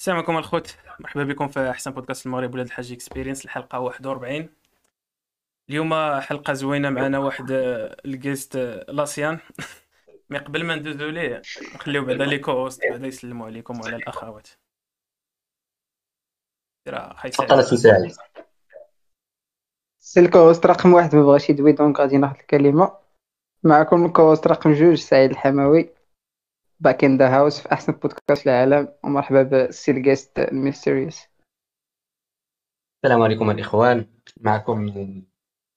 السلام عليكم الخوت. مرحبا بكم في أحسن بودكاست المغرب ولاد الحاج Experience الحلقة 41 اليوم حلقة زوينة معنا واحد آه، ال guest آه، l'ancien. mais قبل ما ندوزو ليه نخليو بعدا les co-hosts بعدا يسلموا عليكم وعلى الأخوات. راه سعيد. سي ال co-host رقم واحد ما بغاش يدوي donc غادي ناخذ الكلمة. معكم ال co-host رقم جوج سعيد الحموي back in the house في أحسن بودكاست في العالم ومرحبا بالسي ال guest ال mysterious السلام عليكم الإخوان. معكم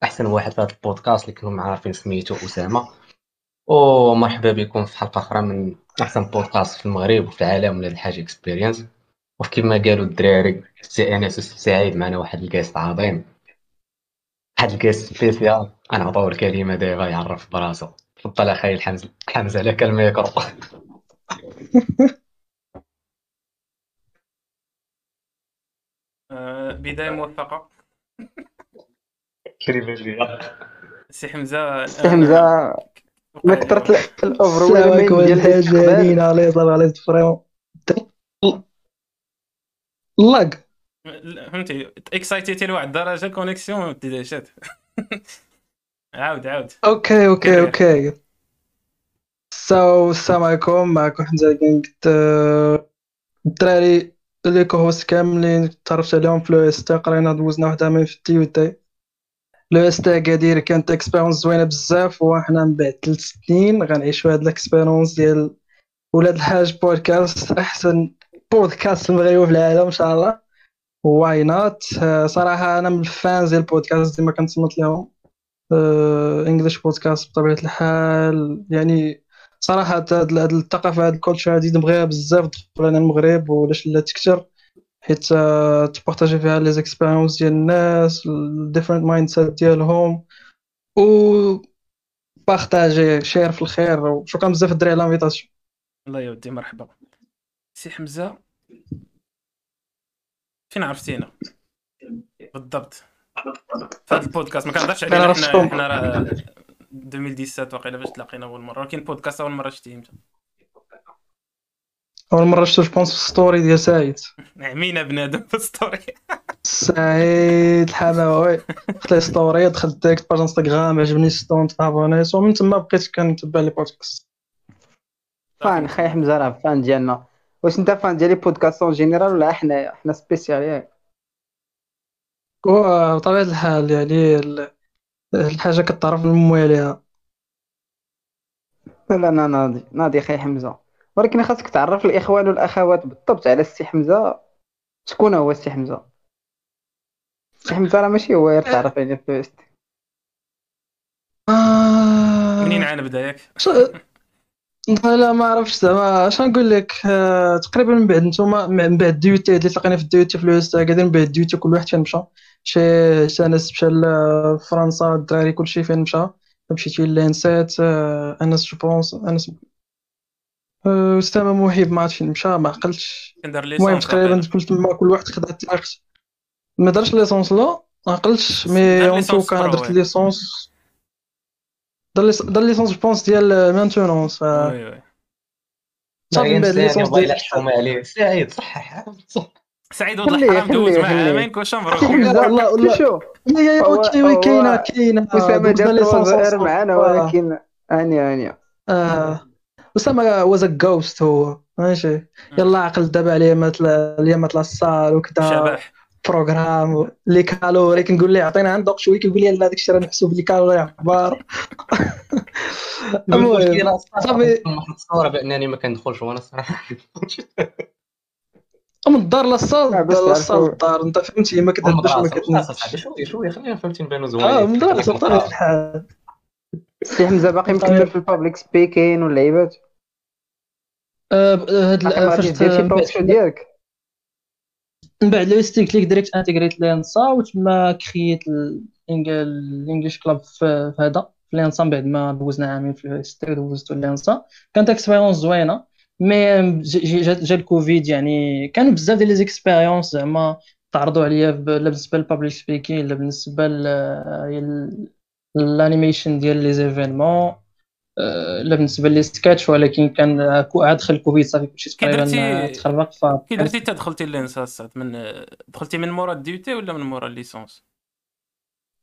أحسن واحد في هذا البودكاست اللي كلهم عارفين سميتو أسامة. ومرحبا بكم في حلقة أخرى من أحسن بودكاست في المغرب وفي العالم ولاد الحاج Experience وكما قالوا الدراري سي انس سعيد معنا واحد ال guest عظيم. واحد ال guest spécial أنا عطاو الكلمة دابا يعرف براسو تفضل أخي الحمزه حمزة لك الميكرو آه، بداية موفقة. كريم ليا سي حمزة سي حمزة ما كثرت الأوفر السلام عليكم الحاجين علي طلع علي فريمون لاك فهمتي اكسايتيتي لواحد الدرجه كونيكسيون بدات عاود عاود. okay okay okay. so السلام عليكم. معكم حمزة كينغ الدراري اللي co-host كاملين تعرفت عليهم في l'EST. قرينا دوزنا واحد عامين في ال DUT l'EST اكادير كانت expérience زوينة بزاف وحنا من بعد ثلاث سنين غنعيشوا هاد ال expérience ديال ولاد الحاج بودكاست أحسن بودكاست في المغرب في العالم إن شاء الله. why not صراحة أنا من ال fans ديال البودكاست ديما كنصنت لهم English podcast بطبيعة الحال. يعني صراحة هاد الثقافة هاد ال culture هادي نبغيها بزاف تدخل أنا المغرب ولاش لا تكثر حيت ت partager فيها les expériences ديال الناس ال different mindset ديالهم و partager share في الخير وشكرا بزاف الدراري على ال invitation الله يودي مرحبا. سي حمزة فين عرفتينا؟ بالضبط. في هذا البودكاست ما كنهضرش علينا حنا حنا راه 2017 واقيلا باش تلاقينا أول مرة ولكن بودكاست أول مرة شتي إمتى؟ أول مرة شفتو je pense في story ديال سعيد. عمينا بنادم في story. سعيد الحماوي. خدت لي story دخلت direct page انستغرام عجبني content ف abonné ت ومن تما بقيت كنتبع les podcasts. fan خاي حمزة راه fan ديالنا. واش انت fan ديال les podcasts en général ولا إحنا إحنا spécial؟ ياك بطبيعة الحال يعني الحاجة كتعرف المواليها لا أنا ناضي ناضي خاي حمزة. ولكن خاصك تعرف الإخوان والأخوات بالضبط على السي حمزة. شكون هو السي حمزة؟ السي حمزة راه ماشي هو تعرف عليه في منين عاد بدأ ياك؟ لا ما عرفتش زعما. اش نقول لك؟ آه، تقريبا من بعد نتوما من بعد ديوتي اللي تلقينا في الديوتي في الويست قاعدين من بعد ديوتي كل واحد فين مشى. شي شي ناس مشى لفرنسا الدراري كلشي فين مشى؟ مشيتي لانسات آه، أنس جو بونس انس اسامه محيب ما عرفتش فين مشى ما عقلتش. المهم تقريبا كل تما كل واحد خدا التاريخ ما دارش ليسونس لا ما عقلتش مي اون تو كان درت ليسونس. دار ليسونس جو بونس ديال مانتونونس وي وي. صافي من بعد ليسونس ديال عليه سعيد صحح سعيد ولد الحرام دوز مع عامين كلشي مبروك. والله والله شوف يا يا أوكي وي كاينة كاينة اسامه جاب معنا ولكن أني أني. آه. اسامه واز ا جوست هو. ماشي. يلا عقل دابا عليه مثلا اليامات لاصال وكذا. شبح. بروغرام. لي كالوري كنقول ليه عطينا عندك شوية كيقول لي لا داك الشيء راه محسوب لي كالوري عبار. المهم. صافي. الصورة بأنني ما كندخلش وأنا الصراحه من الدار للصال للصال الدار أنت فهمتي ما كتهبش ما كتنسى شوية شوية خلينا فهمتي نبانو زوين آه من الدار بطبيعه الحال سي حمزه باقي مكمل في البابليك سبيكين واللعيبات. هاد فاش ديالك. من بعد لو ستيك ليك ديريكت انتيغريت لينسا وتما كرييت ال English club في هذا في l'ENSA من بعد ما دوزنا عامين في l'EST دوزتو l'ENSA. كانت expérience زوينة. mais جا الكوفيد يعني كانوا بزاف ديال les expériences زعما تعرضوا عليا لا بالنسبة لل public speaking لا بالنسبة l'animation ديال les événements لا بالنسبة les sketchs ولكن كان عاد دخل الكوفيد صافي كلشي تقريبا تخربق ف كي درتي انت دخلتي l'ENSA الساعة من دخلتي من مورا الديوتي ولا من مورا الليسونس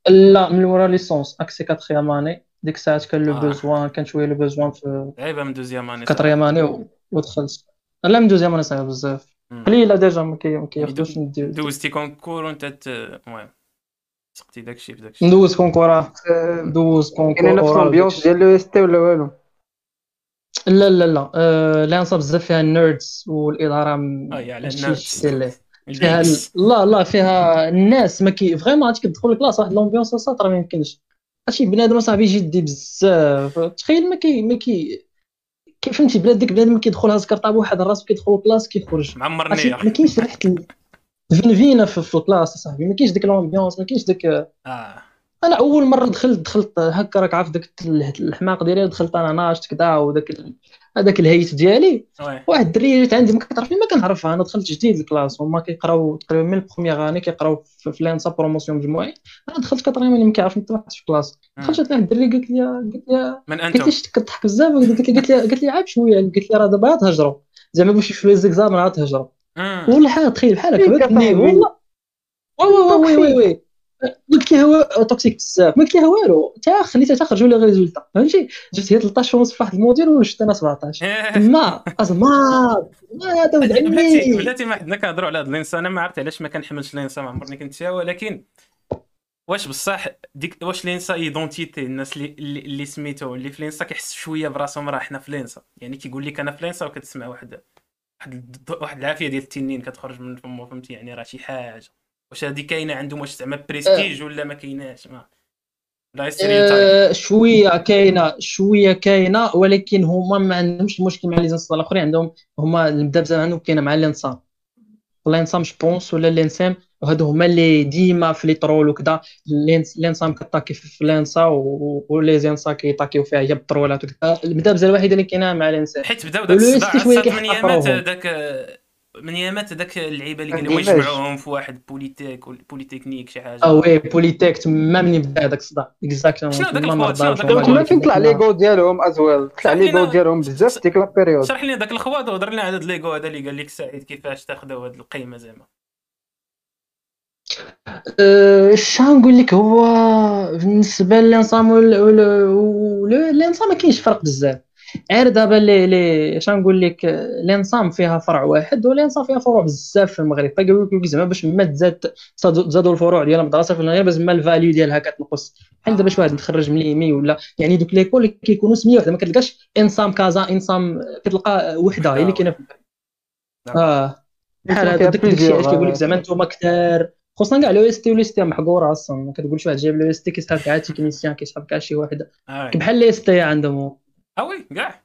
لا من ورا ليسونس اكسي كاتريام اني ديك الساعات كان لو. بوزوان كان شوية لو بوزوان في عيبه من دوزيام اني كاتريام اني ودخلت لا من دوزيام اني صعيب بزاف. قليلة ديجا ما كي- ما كياخدوش دو- ندير. دوزتي كونكور وأنت المهم سقتي داكشي في داكشي ندوز كونكورا. آه، ندوز كاين كونكورا نفس الامبيونس. ديال لو اس تي ولا والو؟ لا لا لا. آه، لانسا بزاف فيها النيردز والإدارة م- آه يا على ماشي الناس شتي ليه فيها. لا لا فيها الناس ما كي فريمون عاد كتدخل الكلاس واحد لومبيونس ساطره ما يمكنش. هادشي بنادم صاحبي جدي بزاف. تخيل ما كي ما كي كي فهمتي؟ بلاد ديك بنادم كيدخل هاز كارطاب واحد الراس كيدخل الكلاس كيخرج. معمرني ما كاينش ريحة ال- الفنفينة في, الكلاس صاحبي ما كاينش ديك لومبيونس ما كاينش ديك آه. أنا أول مرة دخلت دخلت هكا راك عارف داك الحماق ديالي دخلت أنا ناشط كدا وداك هذاك الهيت ديالي. واحد الدريه جات عندي ما كتعرفني ما كنعرفها أنا دخلت جديد ال classe هما كيقراو تقريبا من ال première année كيقراو في لانسا بروموسيون مجموعي. أنا دخلت كتقريبا ما كيعرفني حتى واحد في ال classe. دخلت جات واحد الدريه قالت لي قالت لي من قالت أنتم لي كتضحك بزاف قالت لي قالت لي قالت لي عيب شوية قالت لي راه دابا تهجروا زعما باش يشوفوا les exams راه تهجروا مم. والله تخيل بحال هكا صاحبي. والله. oui oui oui oui. لها هو toxique بزاف. ما لها والو. تا خليتها تخرجوا les résultats فهمتي؟ جبت هي 13 ونص في واحد ال module وشفت أنا 17 تما. ازمار ما هذا ولد عمي بلاتي ما حدنا كنهضروا على هاد l'ENSA أنا ما عرفت علاش ما كنحملش l'ENSA ما عمرني كنت فيها. ولكن واش بصح ديك واش l'ENSA identité الناس اللي اللي, اللي سميتو اللي في l'ENSA كيحس شوية براسهم راه حنا في l'ENSA يعني كيقول لك أنا في l'ENSA وكتسمع واحد واحد واحد العافية ديال التنين كتخرج من فمو فهمتي؟ يعني راه شي حاجة. واش هادي كاينة عندهم واش زعما بريستيج ولا ما كايناش ما. لا آه، شوية كاينة شوية كاينة ولكن هما ما عندهمش المشكل مع لي زانسام الآخرين. عندهم هما المبدا بزاف عندهم كاينة مع الإنسان. الانسام جوبونس ولا الانسام وهادو هما اللي ديما في لي ترول وكذا الإنس- الانسام كطاكي في لانسا و- ولي زانسا كيطاكيو فيها هي بالترولات وكذا المبدا بزاف الوحيده اللي كاينة مع الإنسان. حيت بداو داك الصداع يامات كيحقروهم. داك من يامات داك اللعيبة اللي قالوا. يجمعوهم في واحد بوليتيك ولا بوليتكنيك شي حاجة. آه وي بوليتيك تما مني بدا هذاك الصداع. exactement شنو هما الخوات؟ تما فين طلع l'ego ديالهم ازويل طلع l'ego ديالهم بزاف ديك la période شرح لنا داك الخوات وهضر لنا على هاد l'ego هذا اللي قال لك سعيد كيفاش تاخذوا هاد القيمة زعما. أه، اش غنقول لك؟ هو بالنسبة ل l'ENSAM و l'ENSA ما كاينش فرق بزاف. غير دابا لي لي اش غنقول لك l'ENSAM فيها فرع واحد و l'ENSA فيها فروع بزاف في المغرب. فقالوا لك زعما باش ما تزاد زادوا الفروع ديال المدرسة في المغرب زعما ال valeur ديالها كتنقص. بحال دابا شي واحد متخرج من l'EMI ولا. يعني دوك l'école كيكونوا سميه واحدة ما كتلقاش ENSAM كازا ENSAM كتلقى وحدة هي اللي كاينة في المغرب آه. بحال هذا داك الشيء علاش كيقول لك زعما أنتم كثار خصوصا كاع l'EST و l'EST محقورة أصلا. ما كتقولش واحد جايب l'EST كيسحب كاع technicien كيسحب كاع شي واحد آه. بحال les EST عندهم. آه oui كاع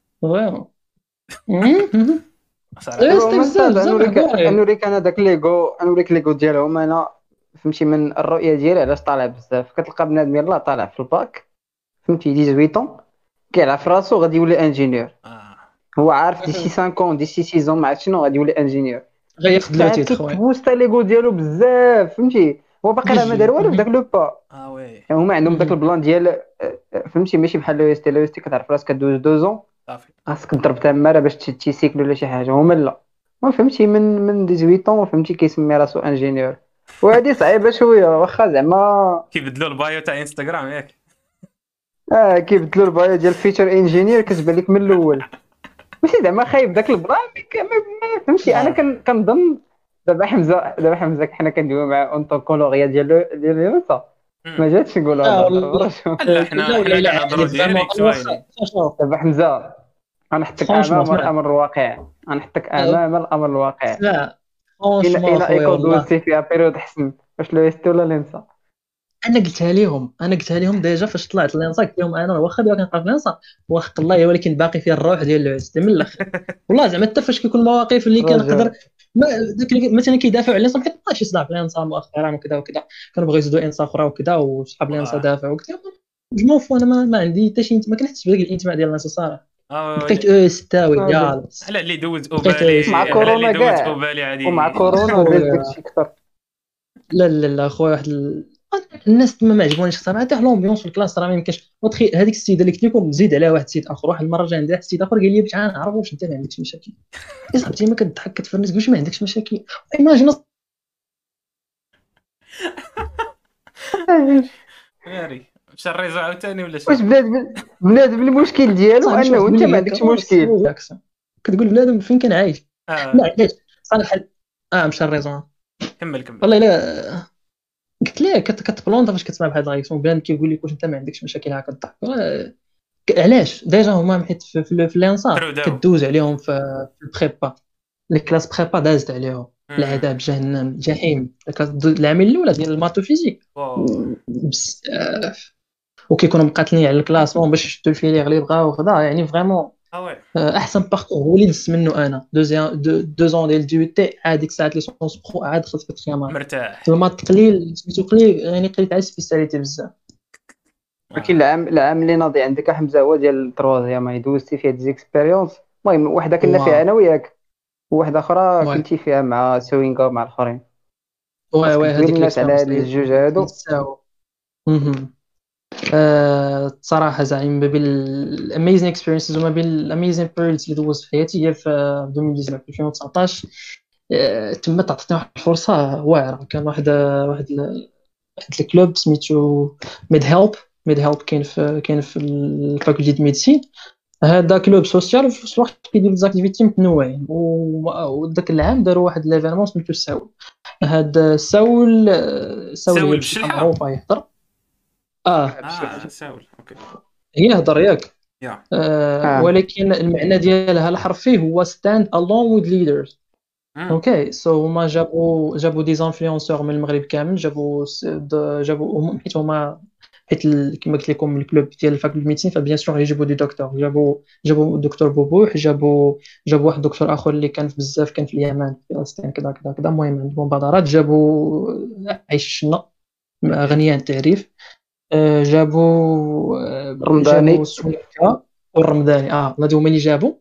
vraiment نوريك أنا داك l'ego نوريك l'ego ديالهم أنا فهمتي من الرؤية ديالي علاش طالع بزاف. كتلقى بنادم يلاه طالع في الباك فهمتي 18 طون كيلعب في راسو غادي يولي ingénieur آه. هو عارف d'ici 5 ans d'ici 6 ما عرفت شنو غادي يولي ingénieur غياخد le titre خويا. كيتبوستا l'ego ديالو بزاف فهمتي. هو باقي راه ما دار والو في داك le bac. آه oui. هما عندهم داك ال plan ديال آه، آه، فهمتي ماشي بحال لو اس تي لو اس تي كتعرف راسك كدوز deux ans صافي. خاصك تضرب تماره باش تشي سيكل ولا شي حاجة. هما لا. ما فهمتي من من 18 طون فهمتي كيسمي راسو انجينيور. وهادي صعيبة شوية. واخا زعما كيبدلوا البايو تاع انستغرام ياك. آه كيبدلوا البايو ديال فيتشر انجينير كتبان لك من الأول. ماشي زعما خايب داك البلان ما- ما- فهمتي أنا كن- كنظن دابا حمزه دابا حمزه حنا كندويو مع اونتوكولوغيا ديال ديال اليوسا ما جاتش نقولها آه،. لا حنا لا لا حنا ديريكت وين شوف، دابا حمزه غنحطك أمام. الأمر الواقع. غنحطك أمام الأمر الواقع. لا. إلى فرونشمون إلى خويا إيكو والله. دوزتي فيها بيريود حسن واش لو اس تي ولا لينسا أنا قلتها لهم أنا قلتها لهم ديجا فاش طلعت لينسا قلت لهم أنا واخا دابا كنقرا في لينسا وحق الله ولكن باقي فيها الروح ديال العز. من الآخر والله زعما حتى فاش كيكون المواقف اللي. كنقدر مثلا كيدافعوا على لينسا حيت شي صداع في لينسا مؤخرا وكذا وكذا. كانوا بغاو يزيدوا ENSA أخرى وكذا وصحاب آه. دافعوا je vous أنا ما, ما عندي حتى شي ما كنحسش بداك الانتماء ديال l'ENSA صراحة آه بقيت أو ستاوي آه، ديال على اللي دوز أوبالي. مع كورونا كاع. ومع كورونا داكشي كثر لا لا لا خويا واحد. الناس تما ما عجبونيش الصراحه حتى l'ambiance في ال classe راه ما يمكنش. وتخيل هذيك السيدة اللي قلت لكم زيد عليها واحد السيد آخر واحد المرة جا عندي واحد السيد آخر قال لي باش نعرف واش أنت ما عندكش مشاكل. يا صاحبتي ما كتضحك كتفرنس واش ما عندكش مشاكل. ايماجين ناري مشى الريزو عاوتاني ولا واش شنو بنادم بنادم المشكل ديالو أنه أنت ما عندكش مشكل. كتقول بنادم فين كان عايش. آه. لا علاش صراحة آه مشى الريزون كمل كمل. والله الا قلت ليه؟ كت- كتبلونطا فاش كتسمع بهاد الرياكسيون بان كيقول لك واش انت ما عندكش مشاكل هكا. تضحك راه- ك- علاش؟ ديجا هما حيت في, في, في الانصار. كدوز عليهم في, في البريبا. الكلاس بريبا دازت عليهم. العذاب جهنم د- العامل الأولى ديال الماتو فيزيك. بزاف. وكيكونوا مقاتلين على الكلاسمون باش يشدوا الفيليغ اللي بغاو وكذا يعني فريمون احسن باركور هو اللي دزت منه أنا دوزيام دو زون ديال ديو تي عاد ديك الساعة ليسونس برو عاد دخلت في التخيام مرتاح في المات قليل سميتو قليل يعني قليت على سبيسياليتي بزاف ولكن العام العام اللي ناضي عندك حمزه هو ديال ال troisième هي دوزتي فيها des expériences المهم وحدة كنا. فيها أنا وياك. وواحده أخرى. كنتي فيها مع سوينغا مع الآخرين. oui oui هذيك الناس على هاد الجوج هادو. الصراحه زعيم ما بين ال amazing experiences وما بين ال amazing periods اللي دوزت في حياتي هي في 2019 في 2019 آه، تما تعطيتني واحد الفرصة واعرة. كان واحد واحد واحد ال club سميتو ميد هيلب ميد هيلب كاين في كاين في ال faculté de médecine. هذا club social وفي نفس الوقت كيدير des activités متنوعين. وذاك العام داروا واحد l'événement سميتو ساول هاد ساول ساول ساول هي بالشلحة؟ معروفه يهضر آه. آه ساول okay. هي هضر ياك. يا. آه آه. ولكن المعنى ديالها الحرفي هو stand along with leaders. مم. okay. so هما جابوا جابوا des influenceurs من المغرب كامل جابوا جابوا حيت هما حيت ال- كما قلت لكم ال club ديال ال faculté médecine ف bien sûr يجيبوا des docteurs جابوا جابوا الدكتور بوبوح جابوا جابوا واحد دكتور آخر اللي كان في بزاف كان في اليمن في فلسطين كذا كذا كذا. المهم عندهم مبادرات جابوا عائشة الشنا غنية عن التعريف. جابوا آه، رمضاني. جابوا والرمضاني آه هادو هما اللي جابوا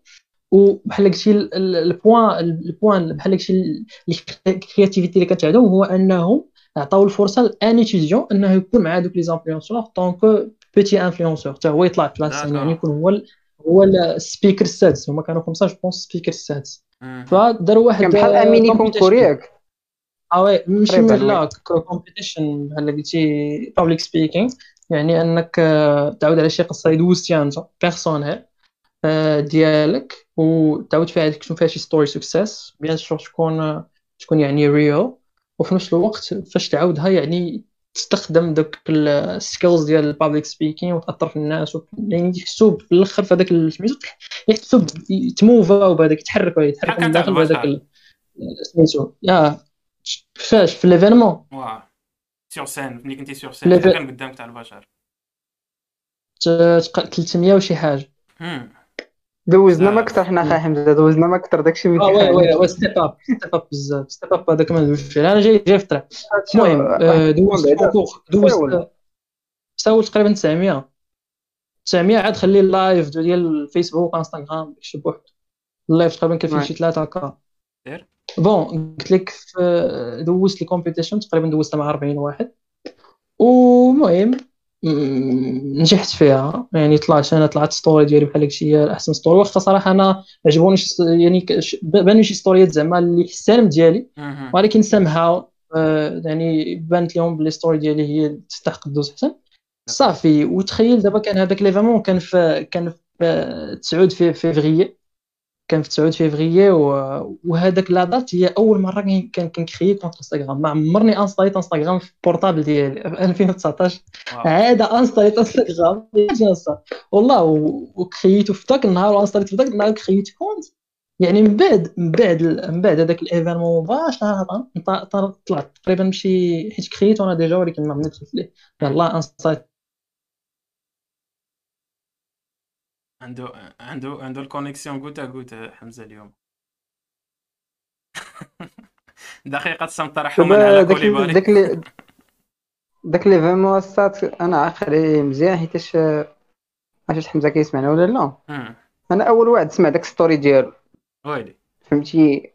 وبحال قلتي ال- ال- البوان البوان بحال قلتي ال créativité اللي كانت عندهم هو أنهم عطاو الفرصة لأن étudiant أنه يكون مع دوك les influenceurs donc petit influenceur حتى هو يطلع في D'accord. يعني يكون هو ال- هو ال speaker السادس هما كانوا خمسه je pense ال speaker السادس مم. فداروا واحد كان بحال اميني. concours ياك آه oui ماشي تقريباً، من la compétition بحال قلتي public speaking يعني إنك آه، تعاود على شي قصه اللي دوزتيها انت personnelle ديالك وتعاود فيها تكون فيها شي story success bien sûr تكون آه، تكون يعني réelle وفي نفس الوقت فاش تعاودها يعني تستخدم دوك ال skills ديال ال public speaking وتأثر في الناس و- يعني يحسوا بالاخر في هذاك سميتو يحسوا يتموفا بهذاك يتحركوا بحال من داخل بهذاك. ال- سميتو يا. فاش في l'événement واو sur scène ملي كنتي sur scène. كان قدامك تاع البشر 300 وشي حاجة. دوزنا ما آه. أكثر حنا خا حمزه دوزنا ما أكثر داكشي اللي آه وي وي وي ستيب اب ستيب اب بزاف ستيب اب هذاك ما ندويش فيه أنا جاي جاي في الطريق المهم آه، دوزت. كونكور دوزت ساول. ساول تقريبا 900 900 عاد خلي اللايف ديال الفيسبوك إنستغرام داكشي بوحدو اللايف تقريبا كان فيه. شي ثلاثة هكا. بون قلت لك دوزت الكومبيتيشن تقريبا دوزتها مع 40 واحد. ومهم نجحت فيها. يعني طلعت أنا طلعت story ديالي بحال هادشي هي أحسن story واخا صراحة أنا عجبوني يعني بانوا شي story ات زعما اللي في ال salle ديالي. ولكن سامها يعني بانت لهم بلي story ديالي هي تستحق دوز أحسن. صافي وتخيل دابا كان هذاك l'événement كان في كان في 9 في فيفري كان في 9 فيفري وهذاك la date هي أول مرة كان كنكري كونت إنستغرام. ما عمرني انستاليت إنستغرام في البورطابل ديالي. في 2019 واو. عاد انستاليت إنستغرام. والله وكريتو في ذاك النهار وانستاليت في ذاك النهار كريت كونت. يعني من بعد من بعد من بعد هذاك الإيفينمون مباشرة طلعت تقريبا بشي حيت كريت وأنا ديجا ولكن ما عملتش ليه يلاه انستاليت عنده عنده عنده الكونيكسيون غوتا غوتا حمزة اليوم. دقيقة صمت ترحما على داك كوليبالي داك داك l'événement السات أنا عاقل مزيان حيتاش عرفتش حمزة كيسمعنا ولا لا. أنا أول واحد سمع داك story ديالو. ويلي. فهمتي؟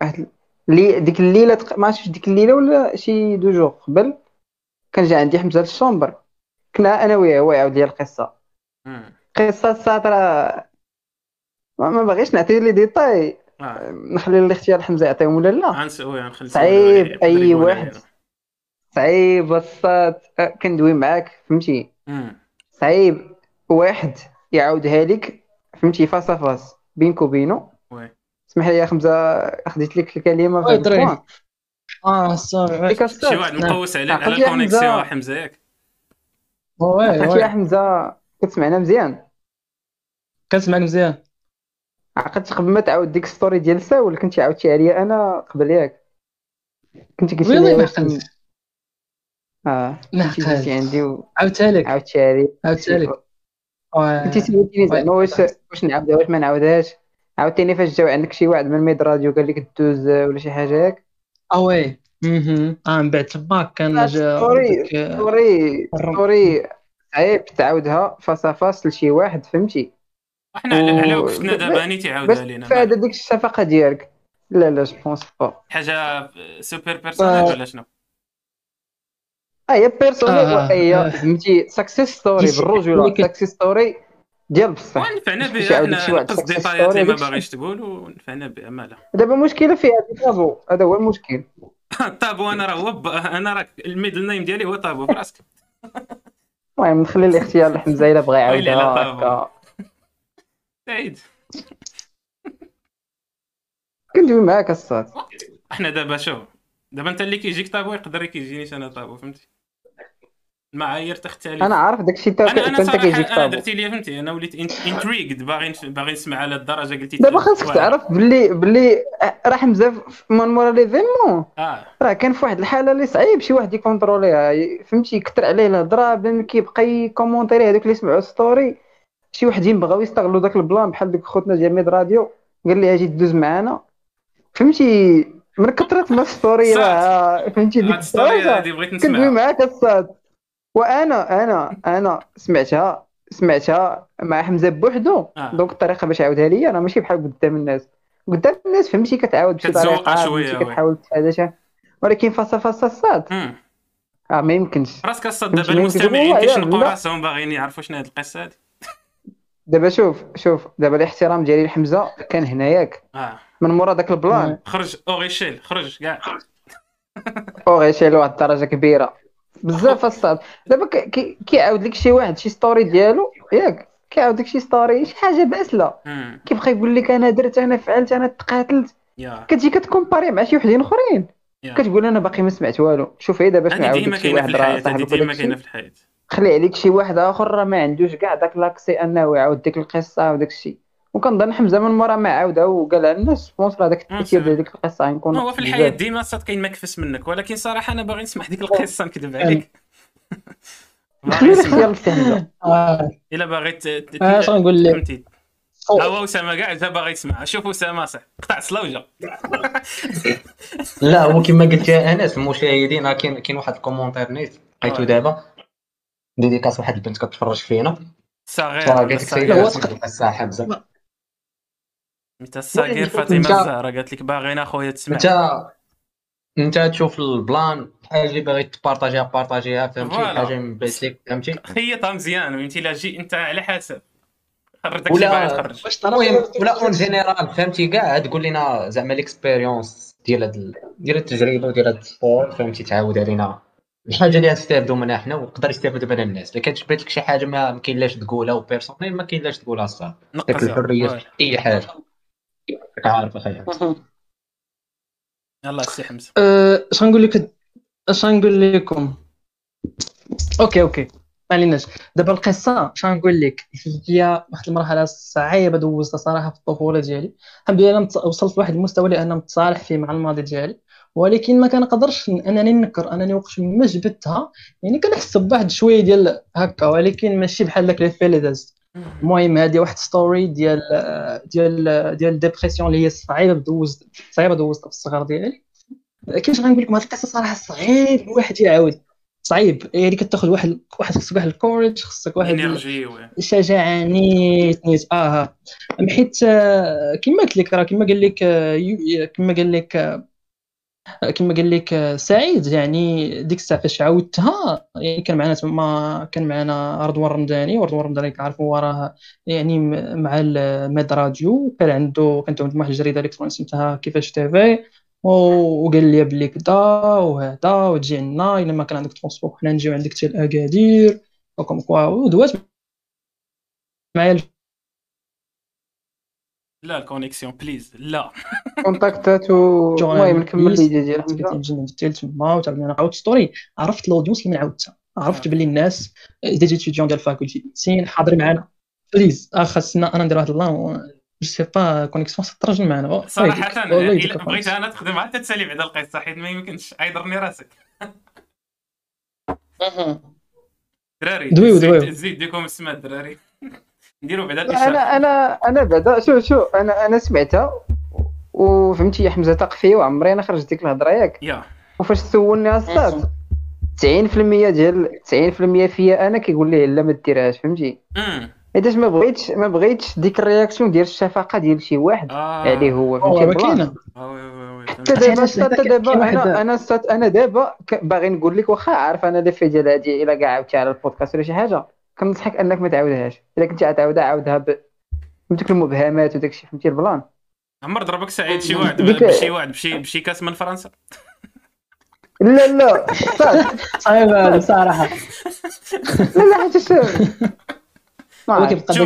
لي ديك الليلة تق... ما عرفتش ديك الليلة ولا شي deux jours قبل كان جا عندي حمزة لل chambre كنا أنا وياه هو يعاود لي القصة. مم. قصه صات راه ما ما باغيش نعطي les détails. آه. نخلي الاختيار حمزة يعطيهم ولا لا؟ صعيب أي واحد. صعيب الصات كندوي معاك فهمتي. صعيب. واحد يعاودها لك فهمتي؟ face face بينك وبينه. اسمح لي يا حمزة خديت لك الكلمة في. البوان. آه sorry شي واحد نعم. مقوس على على ال connexion. حمزة. ياك. oui oui. حمزة. كتسمعنا مزيان. كنسمعك مزيان. عقلت قبل ما تعاود ديك story ديال Soul كنتي عاودتي عليا أنا قبل ياك؟ كنتي قلتي لي ما واش ن- عقلت آه ما كنتي عقلت جيتي عندي عاودتها لك. وعاودتي عليا عاودتها لك. كنتي سولتيني زعما واش واش نعاودها؟ واش ما نعاودهاش؟ عاوتاني فاش جاو عندك شي واحد من ميد راديو قال لك دوز ولا شي حاجة ياك آه oui. آه من بعد تماك كان جا story ستوري ستوري صعيب تعاودها فاس فاس لشي واحد فهمتي؟ إحنا على و- على وقفتنا دابا ني باش تيعاودها لينا تفادى ديك الشفقة ديالك. لا لا جو بونس با حاجة سوبر بيرسونال ولا شنو؟ آه هي بيرسونيل آه، آه. هي فهمتي سكسيس ستوري بالرجوله سكسيس ستوري ديال بصح. ونفعنا بها يعاود شي حنا واحد نقص success ديتايات اللي ما. باغيش تقول ونفعنا بها مالها دابا المشكلة فيها طابو. هذا هو المشكل. طابو أنا راه هو أنا راه ال middle name ديالي هو طابو في راسك المهم نخلي الاختيار لحمزة إلا بغى يعاودها. سعيد كندوي معاك الصاد. إحنا دابا شوف دابا أنت اللي كيجيك طابو يقدر كيجينيش أنا طابو فهمتي؟ المعايير تختلف أنا عارف داكشي تا انت كيجيك صراحة أنا طابو. درتي لي فهمتي؟ أنا وليت intrigued باغي باغي نسمع على الدرجة قلتي دابا خاصك. تعرف باللي باللي راه حمزه من مورا l'événement. آه. راه كان في واحد الحالة اللي صعيب شي واحد يكونتروليها فهمتي يكثر عليه الهضرة بان كيبقى يكومونتيري هذوك اللي سمعوا story شي وحدين بغاو يستغلوا داك ال plan بحال دوك خوتنا ديال ميد راديو قال لي أجي دوز معانا. فهمتي؟ من كثرة ما story. راه فهمتي؟ ديك هاد story الدرجه هادي بغيت كندوي نسمعها معاك الصاد. وأنا أنا أنا سمعتها سمعتها مع حمزة بوحدو. آه. دونك الطريقة باش عاودها لي أنا ماشي بحال قدام الناس. قدام الناس فهمتي؟ كتعاود بشي طريقه وي. كتحاول شي. ولكن فاس فاس الصاد. آه ما يمكنش. راسك الصاد دابا المستمعين كيشنقوا. راسهم باغيين يعرفوا شنو هاد القصة هادي. دابا شوف شوف دابا الاحترام ديالي لحمزه كان هنا ياك آه. من مورا داك البلان. خرج اوريشيل خرج كاع. أو غيشي لواحد الدرجة كبيرة. بزاف الصاد دابا كيعاود لك شي واحد شي story ديالو. ياك كيعاود لك شي story شي حاجة بأسلة. كيبقى يقول لك أنا درت أنا فعلت أنا تقاتلت. كتجي كت comparer مع شي وحدين أخرين. كتقول أنا باقي ما سمعت والو. شوف هي دابا شنو عاود شي واحد راه صاحبك ديما كاينة في الحياة. خلي عليك شي واحد آخر راه ما عندوش كاع داك l'accès أنه يعاود ديك القصة وداك الشيء وكنظن حمزة من مورا ما عاودها وقالها للناس بونس راه داك التاثير ديال ديك القصة غيكون هو في الحياة ديما صاد كاين مكفس منك ولكن صراحة أنا باغي نسمع ديك القصة نكذب عليك. باغي خلي نسمع الاختيار لسي حمزة. آه إلا باغي ت- آه، شنو نقول لك؟ فهمتي؟ هو أسامة كاع انت باغي تسمع. شوف أسامة صح. قطع صلوجه لا هو كما قلت يا أنس المشاهدين راه كاين كاين واحد الكومونتير نيت لقيتو آه. دابا. ديديكاس واحد البنت كتفرج فينا. صغير قالت لك هو القصة حمزه انت الصغير فاطمة الزهراء قالت لك باغينا خويا تسمع. انت انت تشوف البلان الحاجة اللي باغي تبارطاجيها بارطاجيها فهمتي. حاجة من بيت لك فهمتي؟ خيطها مزيان فهمتي لا جي انت على حسب. خرج داك اللي باغي ولا تخرج المهم ولا اون جينيرال فهمتي؟ كاع تقول لنا زعما ليكسبيريونس ديال هاد ال- ديال التجربة وديال هاد السبور فهمتي؟ تعاود علينا. الحاجة اللي غنستافدوا منها حنا ويقدر يستافدوا منها الناس الا كانت بات لك شي حاجة ما ما كاين لاش تقولها وبيرسونيل ما كاين لاش تقولها صافي نقصها الحرية. في أي حاجة. راك عارف أخي. يلا سي حمزة. أه، اش غنقول لك؟ اش غنقول لكم؟ okay okay. ما عليناش. دابا القصة اش غنقول لك؟ هي واحد المرحلة صعيبة دوزتها صراحة في الطفولة ديالي. الحمد لله وصلت لواحد المستوى اللي أنا متصالح فيه مع الماضي ديالي. ولكن ما كنقدرش أنني ننكر أنني وقت ما جبتها يعني كنحس بواحد شوية ديال هكا ولكن ماشي بحال داك لي اللي دازت المهم هذه واحد story ديال ديال ديال ال dépression اللي هي صعيبه دوزت صعيبة دوزتها في الصغر ديالي. كيفاش غنقول لكم؟ هذه القصة صراحة صعيب الواحد يعاود. صعيب. يعني كتاخذ واحد واحد خصك واحد ال courage خصك واحد énergie. الشجاعة نيت نيت. آه. حيت آه، كما قلت لك راه كما قال لك آه، كما قال لك آه، كما قال لك آه، سعيد يعني ديك الساعة فاش عاودتها يعني كان معنا تما كان معنا رضوان رمضاني ورضوان رمضاني كنعرفوا وراه يعني مع الماد راديو كان عنده كانت عنده واحد الجريده إلكترونية سميتها كيفاش تيفي و- وقال لي بلي كدا وهذا وتجي عندنا إلا ما كان عندك ترونسبور حنا نجيو عندك حتى لاكادير وكم كوا ودوات معايا لا الكونيكسيون بليز لا. كونتاكتات و المهم نكمل لي ديال تما وتعاودنا أنا. عاودت ستوري عرفت الاودينس اللي من عاودتها عرفت آه. باللي الناس دي جيتيديون ديال الفاكولتي سين حاضر معنا بليز آه خاصنا أنا ندير واحد الله جو سي با كونيكسيون ترجم معنا إلا يديك بغيت أنا تخدم حتى تسالي بعد القصة حيت ما يمكنش. ايضرني راسك. دراري دويو، دويو. زيد ديكم السماء الدراري. نديرو بعدا الاشاره أنا أنا أنا بعدا. شوف شوف أنا أنا سمعتها وفهمتي يا حمزة تاق فيا وعمري أنا خرجت ديك الهضرة ياك. يا. وفاش سولني الصاد 90% ديال 90% فيا أنا كيقول لي لا ما ديرهاش فهمتي؟ حيتاش ما بغيتش ما بغيتش ديك ال réaction ديال الشفقة ديال شي واحد آه. عليه هو فهمتي؟ كاينة. آه، حتى فهمت. دابا حتى دابا أنا أنا سات أنا دابا باغي نقول لك واخا عارف أنا لي في ديال هادي إلا كاع عاودتي على البودكاست ولا شي حاجة. كنصحك أنك ما تعاودهاش. إلا كنتي عتعاودها عاودها ب بديك المبهمات وداك الشيء فهمتي ال plan؟ عمر ضربك سعيد شي واحد بشي واحد بشي بشي كاس من فرنسا؟ لا لا. صعيب هذا صراحة لا لا حتى شوف.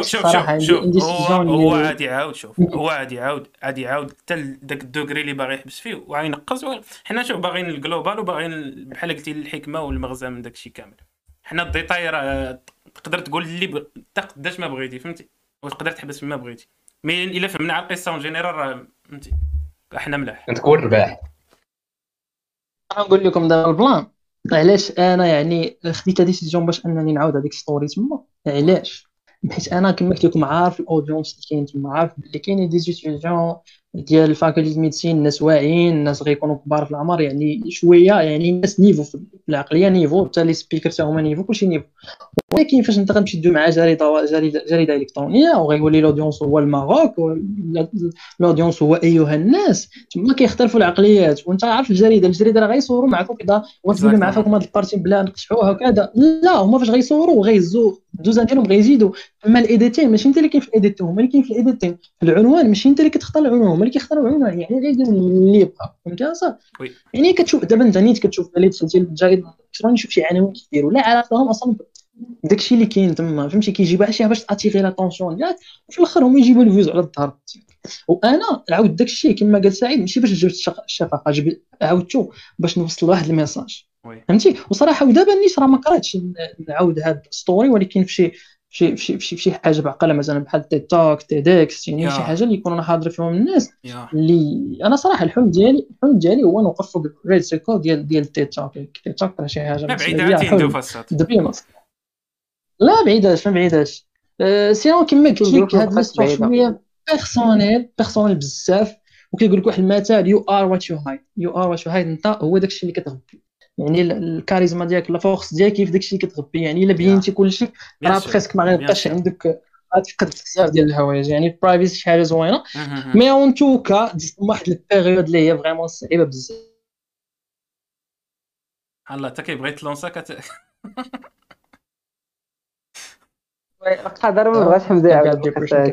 شوف شوف شوف. هو هو عاد يعاود شوف. هو عاد يعاود عاد يعاود. حتى داك الدوغري اللي باغي يحبس فيه وغينقص حنا شوف باغيين الجلوبال وباغيين بحال قلتي الحكمة والمغزى من داك الشيء كامل. حنا الديتاي راه تقدر تقول اللي قداش ما بغيتي فهمتي؟ وتقدر تحبس فيما بغيتي. mais إلا فهمنا على القصة en général راه فهمتي؟ حنا ملاح. أنت كون رباح. أنا نقول لكم دابا ال plan. علاش أنا يعني خديت هذه decision باش أنني نعاود هذيك story تما؟ علاش؟ حيت أنا كما قلت لكم عارف ال audience اللي كاين تما عارف اللي كاينين des étudiants ديال ال faculté médecine الناس واعيين الناس غيكونوا كبار في العمر يعني شوية يعني الناس niveau في العقلية نيفو حتى لي سبيكر تا هما نيفو كلشي نيفو. ولكن فاش انت غتمشي مع جريده جريده الكترونيه وغيولي الاودينس هو الماروك الاودينس هو ايها الناس تما كيختلفوا العقليات وانت عارف الجريده الجريده راه غيصوروا معك وكذا وغتقول مع فيكم هاد البارتي بلا نقطعوها وكذا لا هما فاش غيصوروا غيزو الدوزان ديالهم غيزيدوا اما الايديتين ماشي انت اللي كاين في الايديتين هما اللي كاين في الايديتين العنوان ماشي انت اللي كتختار العنوان هما اللي كيختاروا العنوان يعني غيديروا اللي بقى فهمتي اصاحبي وي. يعني كتشوف دابا انت نيت كتشوف اللي دخلتي للجريده الالكترونيه شوف شي عناوين كيديروا لا عارف لهم أصلا داكشي اللي كاين تما فهمتي؟ كيجيبها شي باش تأتيغي لاتونسيون ديالك وفي الأخر هما يجيبوا الفيوز على الظهر وأنا عاود داك الشيء كما قال سعيد ماشي باش جبت الشفقه جبت عاودتو باش نوصل لواحد الميساج. فهمتي؟ وصراحة ودابا نيت راه ما قراتش نعاود هاد ستوري ولكن في شي في شي في شي, شي حاجة بعقلها مثلا بحال تي توك تي ديكس يعني يا. شي حاجة اللي يكونوا حاضر فيهم الناس. يا. اللي أنا صراحة الحلم ديالي الحلم ديالي هو نوقف فوق الريد سيركل ديال ديال تي توك تي توك راه شي حاجة لا بالنسبة بعيد ليا عاد حلم. تندو فاسات لا بعيداش ما بعيداش أه sinon كما قلت لك هاد l'histoire. شوية personnel personnel بزاف وكيقول لك واحد المثال you are what you hide you are what you hide أنت هو داكشي اللي كتخبي. يعني ال- الكاريزما ديالك la force ديالك في داكشي اللي كتخبي. يعني إلا بينتي كلشي راه presque ما غيبقاش عندك غتفقد بزاف ديال الحوايج يعني ال privacy شي حاجة زوينة. mais en tout cas واحد ال période اللي هي vraiment صعيبة بزاف. الله حتى كيبغي يتلونسا كت قادر ما بغاش حمزة يعاود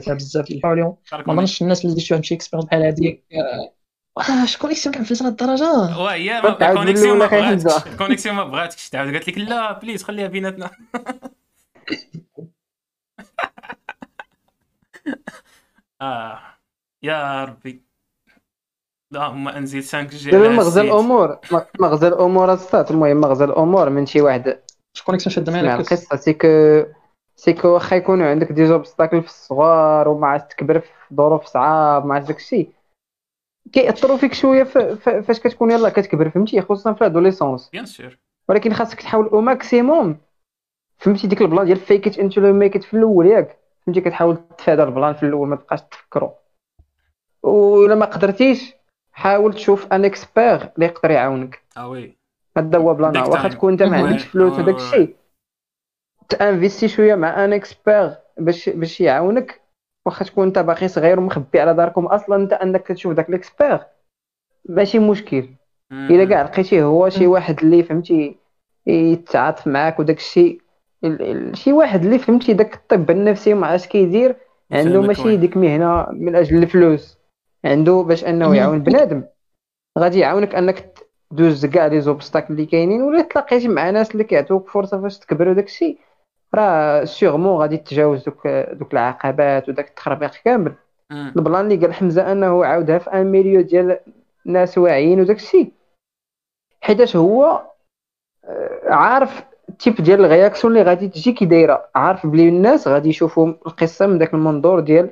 بزاف ديال الحواليهم ما ظنش الناس اللي ديتو شي اكسبيرينس بحال هذيك آه، شكون يكسب كان في الدرجه وهي تعاود من الكونيكسيون ما حمزة. الكونيكسيون ما بغاتكش. تعاود قالت لك لا بليز خليها بيناتنا. آه. يا ربي. اللهم أنزل 5 جي دابا مغزى. الأمور مغزى الأمور السطات المهم مغزى الأمور من شي واحد. شكون يكسب شاد مع معاك القصة c'est que c'est que واخا يكونوا عندك des obstacles في الصغار وما عرفت تكبر في ظروف صعاب ما عرفت داكشي كيأثروا فيك شوية فاش كتكون يلاه كتكبر فهمتي؟ خصوصا في ال adolescence. bien sûr ولكن خاصك تحاول au maximum فهمتي؟ ديك ال plan ديال fake it until you make في الأول ياك. فهمتي؟ كتحاول تفادى ال plan في الأول ما تبقاش تفكرو. ولا ما قدرتيش حاول تشوف un expert اللي يقدر يعاونك. آه oui هذا هو plan B واخا. تكون انت ما. عندكش فلوس. وداك الشيء. تأنفيستي شوية مع un expert باش باش يعاونك واخا تكون أنت باقي صغير ومخبي على داركم أصلا أنت أنك تشوف داك ال expert. ماشي مشكل. الا كاع لقيتيه هو شي واحد اللي فهمتي يتعاطف معاك وداك الشيء ال- ال- شي واحد اللي فهمتي داك الطب النفسي وما عرفتش كيدير عنده ماشي. ديك مهنة من أجل الفلوس. عنده باش أنه. يعاون بنادم. غادي يعاونك أنك دوز كاع les obstacles اللي كاينين ولا تلاقيتي مع ناس اللي كيعطوك فرصة فاش تكبر وداك الشيء راه sûrement غادي تتجاوز دوك دوك العقبات وداك التخربيق كامل. ال plan اللي قال حمزة أنه عاودها في un milieu ديال ناس واعيين وداك الشيء. حيتاش هو آه، عارف ال type ديال ال réaction اللي غادي تجي كي دايرة. عارف بلي الناس غادي يشوفوا القصة من داك المنظور ديال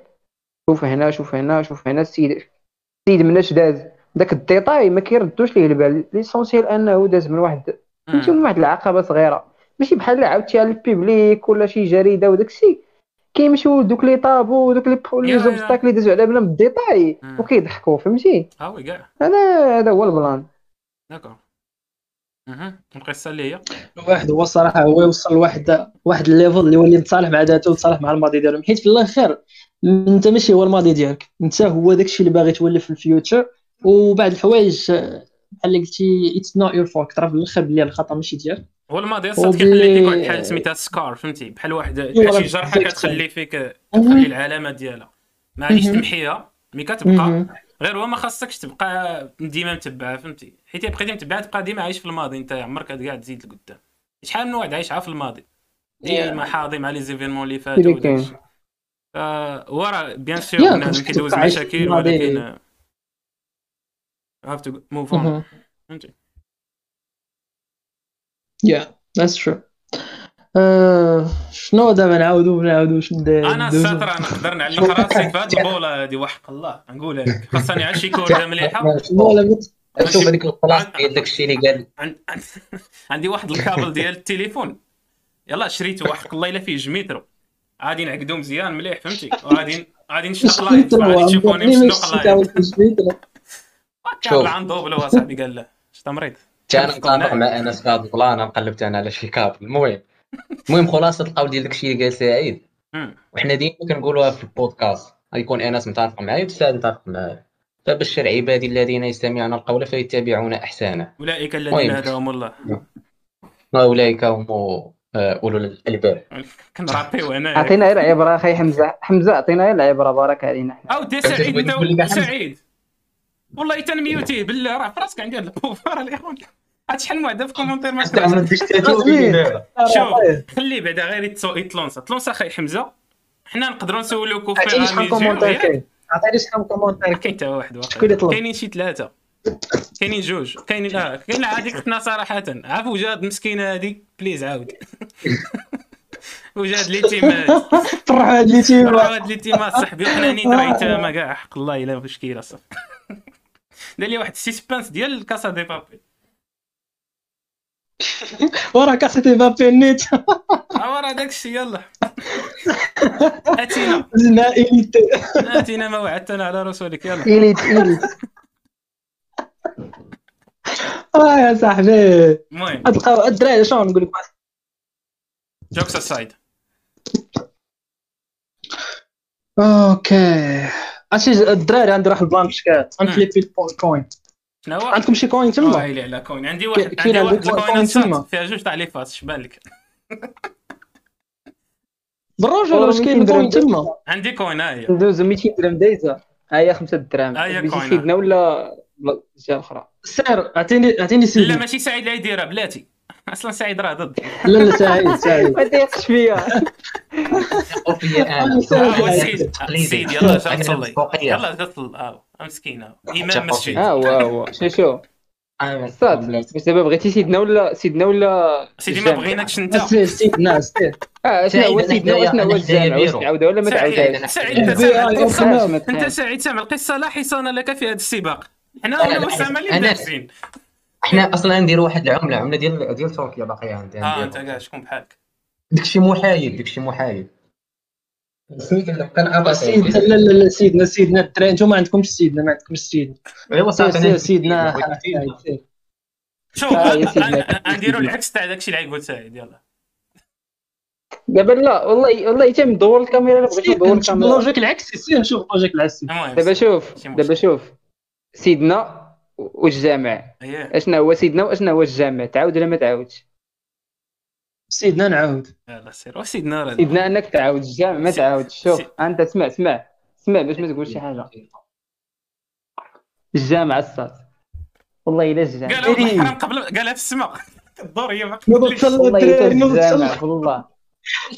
شوف هنا شوف هنا شوف هنا. السيد السيد مناش داز داك ال détail ما كيردوش ليه البال. l'essentiel أنه داز من واحد فهمتي من واحد العقبة صغيرة. ماشي بحال اللي عاودتيها لل public ولا شي جريدة وداك الشيء كيمشيو دوك les tabous ودوك لي لي يا. obstacles اللي دازو على بلا من ال détail مم. وكيضحكوا فهمتي؟ آه oui كاع. هذا هذا هو ال plan. d'accord. مهم. القصة اللي هي؟ واحد هو الصراحه هو يوصل لواحد واحد ال level اللي يولي متصالح مع ذاته وتصالح مع الماضي ديالو. حيت في الآخر انت ماشي هو الماضي ديالك. انت هو داكشي اللي باغي تولي في ال future. وبعض الحوايج بحال اللي قلتي it's not your fault ترى في الآخر بلي الخطأ ماشي ديالك. هو الماضي أصلا فيك واحد الحاله سميتها scar فهمتي؟ بحال واحد بحال شي جرحه كتخلي فيك. كتخلي العلامة ديالها. ما مهم. تمحيها mais كتبقى. غير هو ما خاصكش تبقى ديما متبعها فهمتي؟ حيت بقيتي متبعها تبقى ديما عايش في الماضي. انت عمرك كاع تزيد لقدام. شحال من واحد عايش عا في الماضي؟ ديما حاضي مع les événements اللي فاتوا هو راه bien sûr بنادم كيدوز مشاكل. ولكن have to move on. فهمتي؟ yeah that's true آه، شنو دابا نعاودو نعاودو شنو ندير؟ أنا؟ الساطر أنا نقدر نعلم راسي في هذه البوله هذه وحق الله نقولها لك خاصني على شي كورده مليحة. شوف هذيك الخلاصه ديال داك الشيء اللي قال عن... عن... عندي واحد الكابل ديال التليفون. يلا شريته وحق الله إلا فيه جوج ميترو. غادي نعقدو مزيان مليح فهمتي؟ وغادي غادي نشنق live. غادي تشوفوني نشنق live. شوف. en double هو صاحبي قال له. شتا مريض؟ حتى أنا متفق مع أنس في هذا ال plan أنا قلبت أنا على شي كابل المهم المهم خلاصه القول ديال داكشي اللي قال سعيد. وحنا ديما كنقولوها في البودكاست. غيكون أنس متفق معايا وسعد متفق معايا. فبشر عبادي الذين يستمعون القول فيتبعون احسنه أولئك الذين. هداهم الله. واولئك هم آه، أولو الألباب. كنرابيو هنايا عطينا غير العبره أخي حمزة. حمزة عطينا غير العبره بارك علينا. أو سعيد؟ سعيد. والله تنميوتي بالله راه في راسك عندي هاد البوفار الاخوان عاد شحال من وحدة في كومونتير ما شوف خلي بعدا غير يتسو- يتلونسا. تلونسا أخي حمزة. حنا نقدروا نسولوكوا في عطيني شحال كومونتير كاين. عطيني شحال كومونتير كاين حتى واحد واقع. طلب؟ كاينين شي ثلاثة. كاينين جوج. كاينين آه كاين هذيك اختنا صراحة. عاف وجاد مسكينة هذيك بليز عاود. وجاد لي تيمات فرح هاد لي تيم راه هاد لي تيمات صاحبي. وحنا نيت راه يتامى كاع حق الله إلا مشكله صافي دار لي واحد السيسبانس ديال كاسا دي بابي. وراه كاسيتي بابي نيت. ها راه داك الشيء يلا. أتينا. أتينا ما وعدتنا على رسولك يلا. إليت إليت آه يا صاحبي. المهم. القا- الدراري شنو نقول لك. jokes aside OK. عرفتي الدراري عندي واحد ال plan مشكات غنفليبي ال coin شنو هو؟ عندكم شي coin تما وايلي على كوين عندي واحد كاين عندي واحد الكوين تما. فيها جوج تعليفات شبان لك بالروج ولا واش كاين كوين تما عندي كوين ها هي ندوزو 200 درهم دايزه ها هي 5 دراهم ها هي كوين. سيدنا ولا ولا جهه أخرى سير اعطيني اعطيني لا سيدي ماشي سعيد يديرها بلاتي أصلا سعيد راه ضد. لا لا سعيد سعيد. ما تيقش فيا وفي أنا السيد يلا تصلي. يلا تصل ها مسكين ها امام مسجد هو ها هو شو شو؟ أنا صاد دابا بغيتي سيدنا ولا سيدنا ولا سيدي ما؟ بغيناكش أنت؟ سيدنا آه شنو هو سعيد، سيدنا وشنو هو الجامع واش تعاودها ولا ما سعيد تعاودهاش سعيد انت. سعيد. سامع القصة لا حصان لك في هذا السباق. حنا لا، ولا لا، اسامه اللي أنا- إحنا أصلا نديروا واحد العملة عملة ديال ديال تركيا باقية عندي آه. أنت كاع شكون بحالك؟ داكشي محايد داكشي محايد سيدنا لا لا لا سيدنا سيدنا الدراري. أنتم ما عندكمش سيدنا ما عندكمش سيدنا ايوا صافي سيدنا. شوف آه، يا سيدنا. نديروا العكس تاع داكشي اللي عيقول سعيد يلا. دابا لا والله والله حتى ندور الكاميرا بغيت ندور الكاميرا. اللوجيك العكسي سير نشوف اللوجيك العكسي دابا شوف. دابا شوف. سيدنا والجامع اييه اشنا هو سيدنا واشنا هو الجامع؟ تعاود ولا ما تعاودش؟ سيدنا نعاود. يلا سير. وسيدنا راه؟ سيدنا انك تعاود. الجامع ما تعاودش. شوف سي- انت اسمع اسمع. اسمع باش ما تقول شي حاجة. الجامع الصاد. والله إلا الجامع. قالها والله حرام قبل قالها في السماء. الدور هي ما والله والله.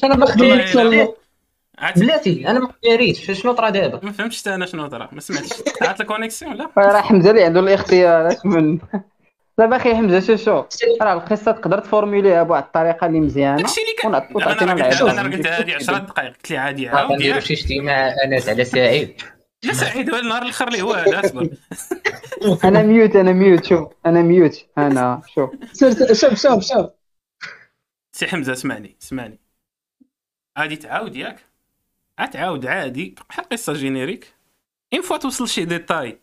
أنا ما. عاد بلاتي أنا ما قدرتش شنو طرا دابا؟ ما فهمتش حتى أنا شنو طرا. ما سمعتش. قطعت الكونيكسيون لا. راه حمزة اللي عنده الاختيارات من دابا أخي حمزة شو شو؟ راه القصة تقدر ت formuler يها بواحد الطريقة اللي مزيانة. داكشي اللي أنا تعطينا راه قلت هذه 10 دقائق قلت لي عادي عاود غنديرو ياك شي اجتماع أنس على سعيد. لا سعيد هو النهار الآخر اللي هو هذا أصبر. أنا mute أنا mute شوف. أنا mute أنا شوف. شوف شوف شوف سي حمزة اسمعني اسمعني. عادي تعاود ياك. عاد تعاود عادي. بحال قصة générique. une fois توصل شي détail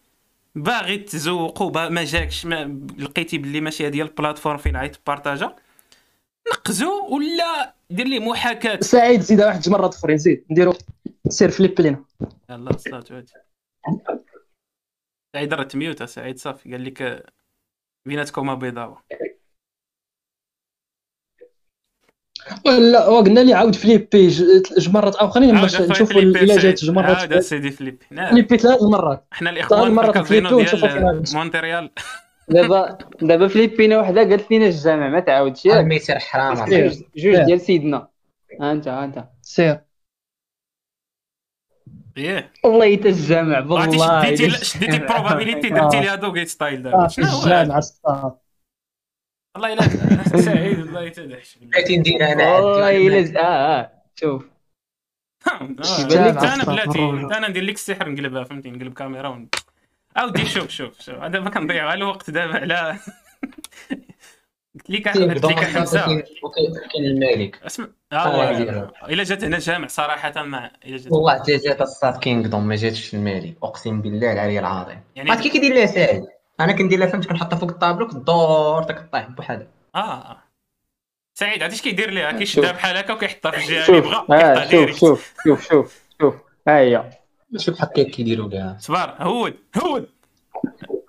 باغي تزوقو با- ما جاكش ما لقيتي باللي ماشي هذه هي ال plateforme فين غادي ت partager نقزو ولا دير ليه محاكاة؟ سعيد زيد واحد مرات أخرين. زيد نديرو سير flip لينا. يلا هادي سعيد راه ت mute سعيد صافي. قال لك بيناتكم بيضاوة. ولا وقلنا لي عاود flippi ج- جوج مرات آخرين باش نشوفوا إلا. جات جوج مرات عاود سيدي فليبي. فليبي ثلاث مرات. إحنا طيب، الاخوان الكازينو فليبي ونشوفوا. مونتريال. دابا دابا فليبينا وحده قالت لنا الجامع ما تعاودش ياك. ميسر حرام إيه. جوج جوج ديال سيدنا. ها انت ها انت. سير. إيه. والله حتى الجامع والله. شديتي شديتي الجامع. بروبابيليتي درتي ليها دوغيت ستايل دابا. آه، شنو هو؟ هذا؟ الجامع والله الا سعيد والله يتدحش بلاتي ندير أنا الا آه آه. شوف. انت أنا أصلاً. بلاتي أنا ندير لك السحر نقلبها فهمتي نقلب كاميرا ون... اودي شوف شوف شوف. دابا كنضيع على الوقت دابا على قلت لك قلت لك حمزه كاين الملك. أسمع. آه، آه. الا جات هنا جامع صراحة ما الا جات والله حتى جات الصاد كينغدوم ما جاتش الملك. أقسم بالله العلي العظيم. يعني عرفت كي كيدير لها سعيد. أنا كندير لها فهمت كنحطها فوق الطابلو كدور تكطيح بوحدها آه. آه. سعيد عرفتي اش كيدير ليها. كيشدها بحال هكا وكيحطها في الجهه اللي شوف بغا شوف شوف شوف شوف شوف. ها هي شوف هكا كيديروا لها صبر هود هود.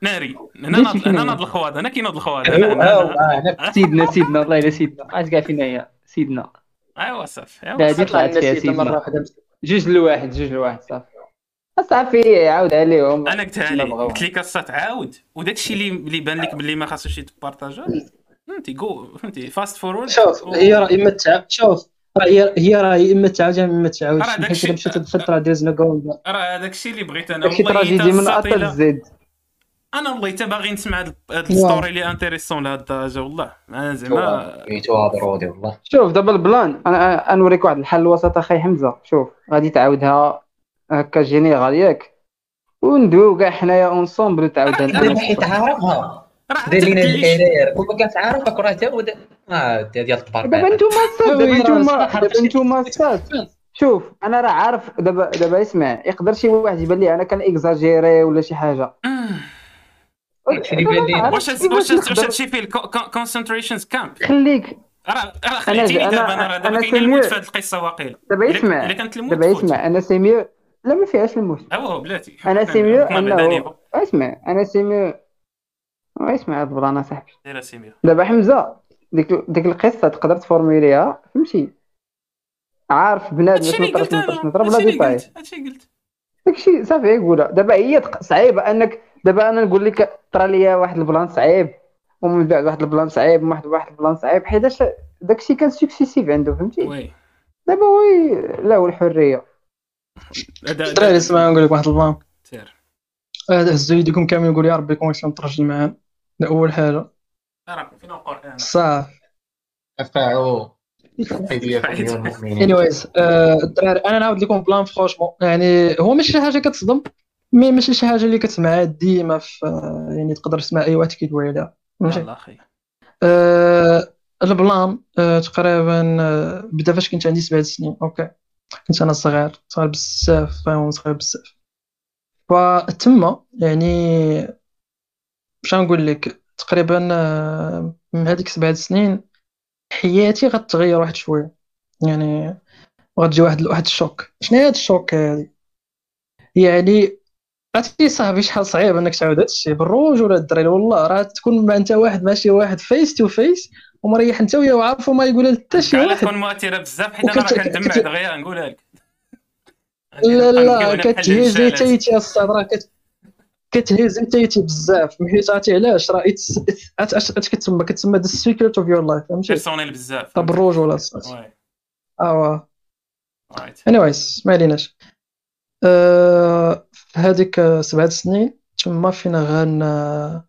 ناري هنا هنا؟ ناض الخواد هنا كينوض الخواد. هنا سيدنا سيدنا والله الا سيدنا. اش كاع فينا هي سيدنا. أيوا صافي هادي طلعت فيها سيدنا. جوج لواحد جوج لواحد صافي. صافي عاود عليهم أنا لي بغاو. قلت لك خاصها تعاود وداك الشيء اللي اللي بان لك باللي ما خاصوش يتبارطاجا فهمتي جو فهمتي فاست فورورد شوف هي راه اما تعاود شوف هي هي راه يا اما تعاود يا اما تعاودش داك حيت الا راه ديز نو جو راه هذاك الشيء اللي بغيت أنا والله تراجيدي من تا أطل. الزد أنا والله حتى باغي نسمع هاد الستوري اللي انتريسون لهاد الدرجة والله. أنا زعما هذا رودي والله. شوف دابا البلان أنا أنا نوريك واحد الحل الوسط أخي حمزة. شوف غادي تعاودها هكا جينيرال ياك. وندويو كاع حنايا اونسومبل دابا انت حيت عارفها راه دير لينا. الحرير. كون ما كانت عارفك راه تا آه ديال الطبار دابا نتوما دابا راه نتوما صح، دابا نتوما شوف أنا راه عارف. دابا دابا اسمع يقدر شي واحد يبان لي أنا كان اكزاجيري ولا شي حاجة. عارف. واش واش واش هادشي فيه الكونسنتريشنز كامب خليك. راه راه خليتيني أنا- دابا أنا دابا كاين الموت. في هاد القصة واقيلا. دابا اسمع. إلا كانت الموت دابا. اسمع. أنا c'est mieux لا ما فيهاش الموت هو بلاتي. أنا c'est mieux انه. اسمع أنا c'est mieux. اسمع هاد ال plan صاحبي. دايره c'est mieux. دابا حمزة ديك ديك القصة تقدر ت formuler يها؟ فهمتي؟ عارف بنادم هادشي باش اللي نطرش قلت أنا. هادشي détail. قلت هادشي اللي قلت. داكشي صافي يقولها. دابا هي صعيبه أنك دابا أنا نقول لك طرا ليا واحد ال plan صعيب ومن بعد واحد ال plan صعيب بعد واحد ال plan صعيب حيتاش داكشي كان successif عنده فهمتي؟ oui. دابا oui لا والحرية. الدراري اسمعوا نقول لك واحد ال plan سير هذا هزو يديكم كامل يقول يا ربي يكون شي مترجم معانا. هذا أول حاجة. راه فين القران صافي المؤمنين anyways الدراري أنا نعاود لكم plan franchement يعني هو ماشي شي حاجة كتصدم mais ماشي شي حاجة اللي كتسمعها ديما في آه، يعني تقدر تسمع أي واحد كيدوي عليها أخي. آه، ال plan آه، تقريبا آه، بدا فاش كنت عندي سبع سنين. okay. كنت أنا صغير صغير بزاف فاهم صغير بزاف. فتما يعني باش نقول لك تقريبا آه، من هذيك سبع سنين حياتي غتغير واحد شوية. يعني غتجي واحد واحد ال choc. شنو هاد ال choc هادي؟ يعني عرفتي صاحبي شحال صعيب إنك تعاود هادشي بالروج ولا الدراري؟ والله راه تكون مع أنت واحد ماشي واحد face to face ومريح انت وياه وعارفو ما يقول حتى شي واحد. تكون مؤثرة بزاف حيت أنا راه كندمع دغيا نقولها لك. لا لا كتهز. تيتي اصاحبي راه كت كتهز تيتي بزاف. حيت عرفتي علاش؟ راه اش كتسمى؟ كتسمى the secret of your life فهمتي؟ personnel بزاف. راه بالروج ولا الصوت؟ واي. آه right anyways ما عليناش. في هذيك آه، سبعة سنين تما فين غن آه،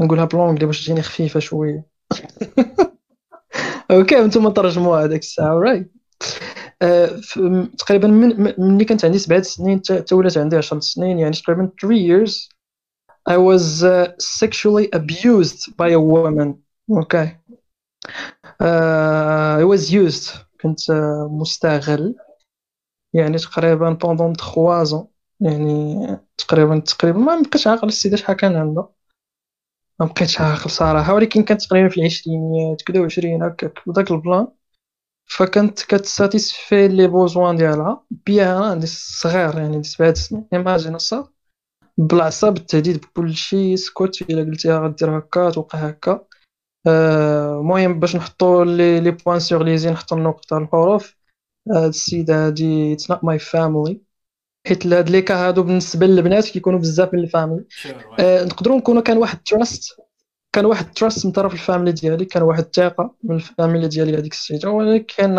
نقولها ب l'anglais باش تجيني خفيفة شوية. okay نتوما ترجموها هذيك الساعة right تقريبا من ملي كانت عندي سبعة سنين تا ولات عندي 10 سنين يعني تقريبا 3 years. I was uh, sexually abused by a woman. okay uh, I was used. كنت uh, مستغل. يعني تقريبا pendant 3 ans. يعني تقريبا تقريبا ما بقيتش عاقل السيدة شحال كان عندها ما بقيتش عاقل صراحة ولكن كانت تقريبا في العشرينيات كدا وعشرين هكاك بداك ال plan. فكانت كت satisfy les besoins ديالها بيها أنا عندي صغير يعني سبعة سنين imagine الصاط بالعصا بالتهديد بكلشي سكوت إلا قلتيها غدير هكا توقع هكا. آه، المهم باش نحطو les les points sur les i نحطو النقطة الحروف. هاد السيدة هادي it's not my family حيت هاد لي كا هادو بالنسبة للبنات كيكونوا بزاف من ال famille. آه، نقدروا نكونوا كان واحد trust كان واحد trust من طرف ال famille ديالي كان واحد الثقه من ال famille ديالي هذيك السيدة ولكن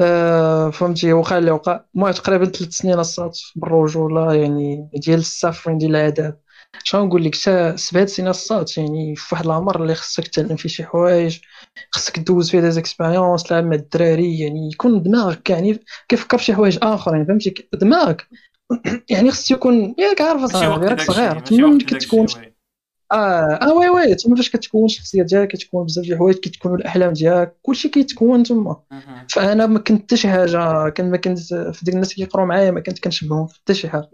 آه، فهمتي وقع اللي وقع. تقريبا ثلاث سنين الصاط بالرجولة يعني ديال ال suffering ديال العذاب. شنو نقول لك سبعة سنين الصاط يعني في واحد العمر اللي خصك تعلم فيه شي حوايج خصك دوز فيه des expériences تلعب مع الدراري يعني يكون دماغك يعني كيفكر في شي حوايج اخرين فهمتي دماغك يعني خصو يكون ياك عارف راك داكشي صغير تما ملي كتكون. آه آه oui oui تما فاش كتكون الشخصية ديالك كتكون بزاف ديال الحوايج كيتكونوا الأحلام ديالك كلشي كيتكون تما. فأنا ما كنت شي حاجة كان ما كنت في ديك الناس اللي كيقراو معايا ما كنت كنشبههم حتى شي حاجة.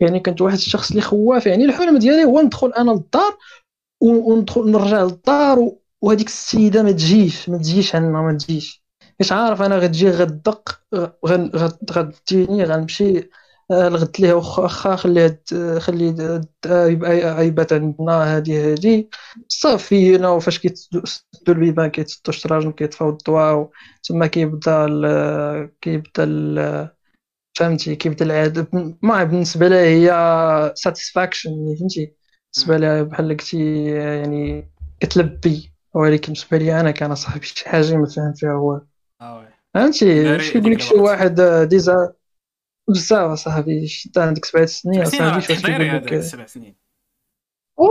يعني كنت واحد الشخص اللي خواف يعني الحلم ديالي هو ندخل أنا للدار وندخل نرجع للدار وهذيك السيدة ما تجيش ما تجيش عندنا ما تجيش. مش عارف أنا غتجي غدق غديني غنمشي آه، لغد ليها واخا ت- خلي يبقى عيبات عندنا هادي هادي. صافي هنا وفاش كيتسدو البيبان كيتسدو الشراجم كيطفاو الضواء تما كيبدا ال- كيبدا ال- فهمتي كيبدا العذاب ما بالنسبة لها هي satisfaction فهمتي. بالنسبة لها بحال قلتي يعني كتلبي. ولكن بالنسبة لي أنا كان صاحبي شي حاجة ما فاهم فيها هو. oui. فهمتي؟ اش كيقول لك شي. واحد آه، ديزا بزاف صاحبي انت عندك سبع سنين صاحبي كيقول هذا لك سبع سنين. و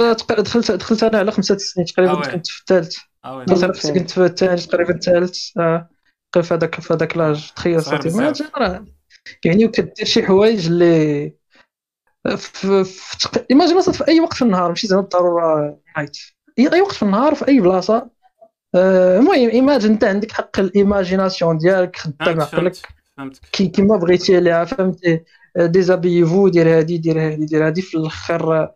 آه، دخلت دخلت أنا على خمسة سنين آه تقريبا oui. كنت في الثالث. وي. كنت في الثاني تقريبا الثالث. آه، في هذاك في هذاك l'âge. تخيل. راه يعني وكدير شي حوايج اللي في imagine مثلا في أي وقت في النهار ماشي زعما بالضرورة night إي أي وقت في النهار في أي بلاصة آه، المهم imagine أنت عندك حق ال imagination ديالك خدام عقلك. فهمتك. كي كيما بغيتي عليها فهمتي؟ ديزابيفو دير هادي دير هادي دير هادي في الأخر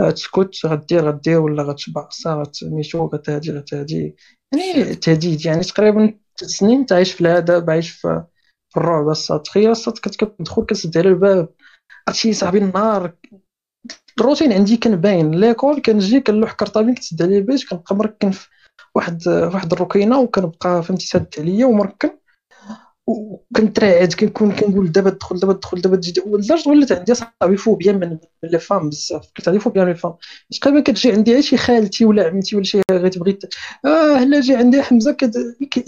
آه، تسكت غدير غدير ولا غتشبع عصا غتميتو غتهدي غتهدي. يعني تهديد يعني تقريبا ثلاث سنين انت عايش في العذاب عايش في في الرعب. الصاط تخيل الصاط كت- كتدخل كتسد على الباب. عرفتي صاحبي النهار الروتين عندي كان باين l'école كنجي كنلوح cartable كتسد على البيت كنبقى مركن في واحد واحد الركينة وكنبقى فهمتي ساد عليا ومركن. وكنترعد كنكون كنقول دابا تدخل دابا تدخل دابا تجي ولدرجة ولات عندي صاحبي فوبيا من les femmes بزاف. كنت عندي فوبيا من les femmes. تقريبا كتجي عندي شي خالتي ولا عمتي ولا شي غير تبغي آه هلا جي عندي حمزة كد...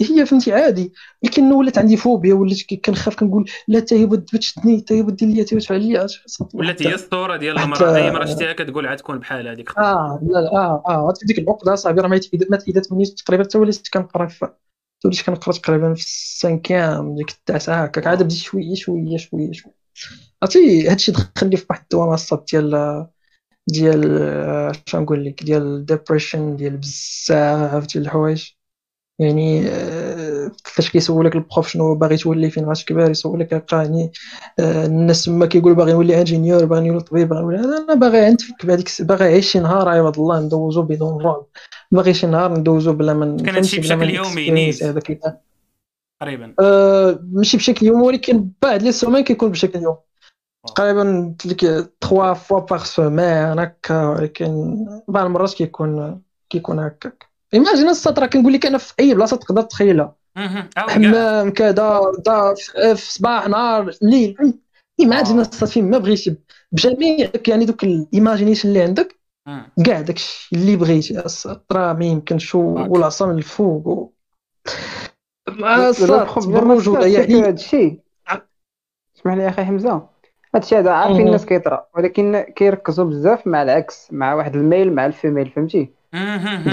هي فهمتي عادي. ولكن ولات عندي فوبيا ولات كنخاف كنقول لا تا هي تشدني تا هي دير ليا تا هي تفعل ولات هي الصورة ديال المرأة اي مرأة شتيها كتقول عاد تكون بحال هذيك آه لا لا آه آه ديك العقدة صاحبي راه ما تايدات مني تقريبا حتى وليت كنقرا وليت كنقرا تقريبا في ال cinquième ديك التاسعة هكاك عاد بديت شوية شوية شوية شوية. عرفتي هادشي دخلني في واحد الدوامه الصاط ديال ديال آه، شنو نقول لك ديال ال depression ديال بزاف ديال الحوايج. يعني آه، فاش كيسولك ال prof شنو باغي تولي فين غتكبر يسولك عقاني آه، الناس تما كيقولوا باغي نولي ingénieur باغي نولي طبيب باغي نولي أنا باغي نتفك بهذيك باغي نعيش شي نهار عباد الله ندوزو بدون رعب. باغي شي نهار ندوزو بلا ما كان هادشي بشكل يومي. هذاك تقريبا آه، ماشي بشكل يومي ولكن بعض les semaines كيكون بشكل يومي. تقريبا لك 3 fois par semaine هكا ولكن بعض المرات كيكون كيكون هكاك. imagine الصاط كنقول لك أنا في أي بلاصة تقدر تخيلها. حمام كذا دار في في صباح نهار الليل imagine. الصاط فين ما بغيتي بجميع يعني دوك ال imagination اللي عندك. كاع داكشي اللي بغيتي الصاط ما يمكنش. والعصا من الفوق و... problème بالرجوله يعني هذا الشيء اسمح لي أخي حمزة هذا الشيء هذا عارفين. الناس كيطرا ولكن كيركزوا بزاف مع العكس مع واحد ال male مع ال female فهمتي.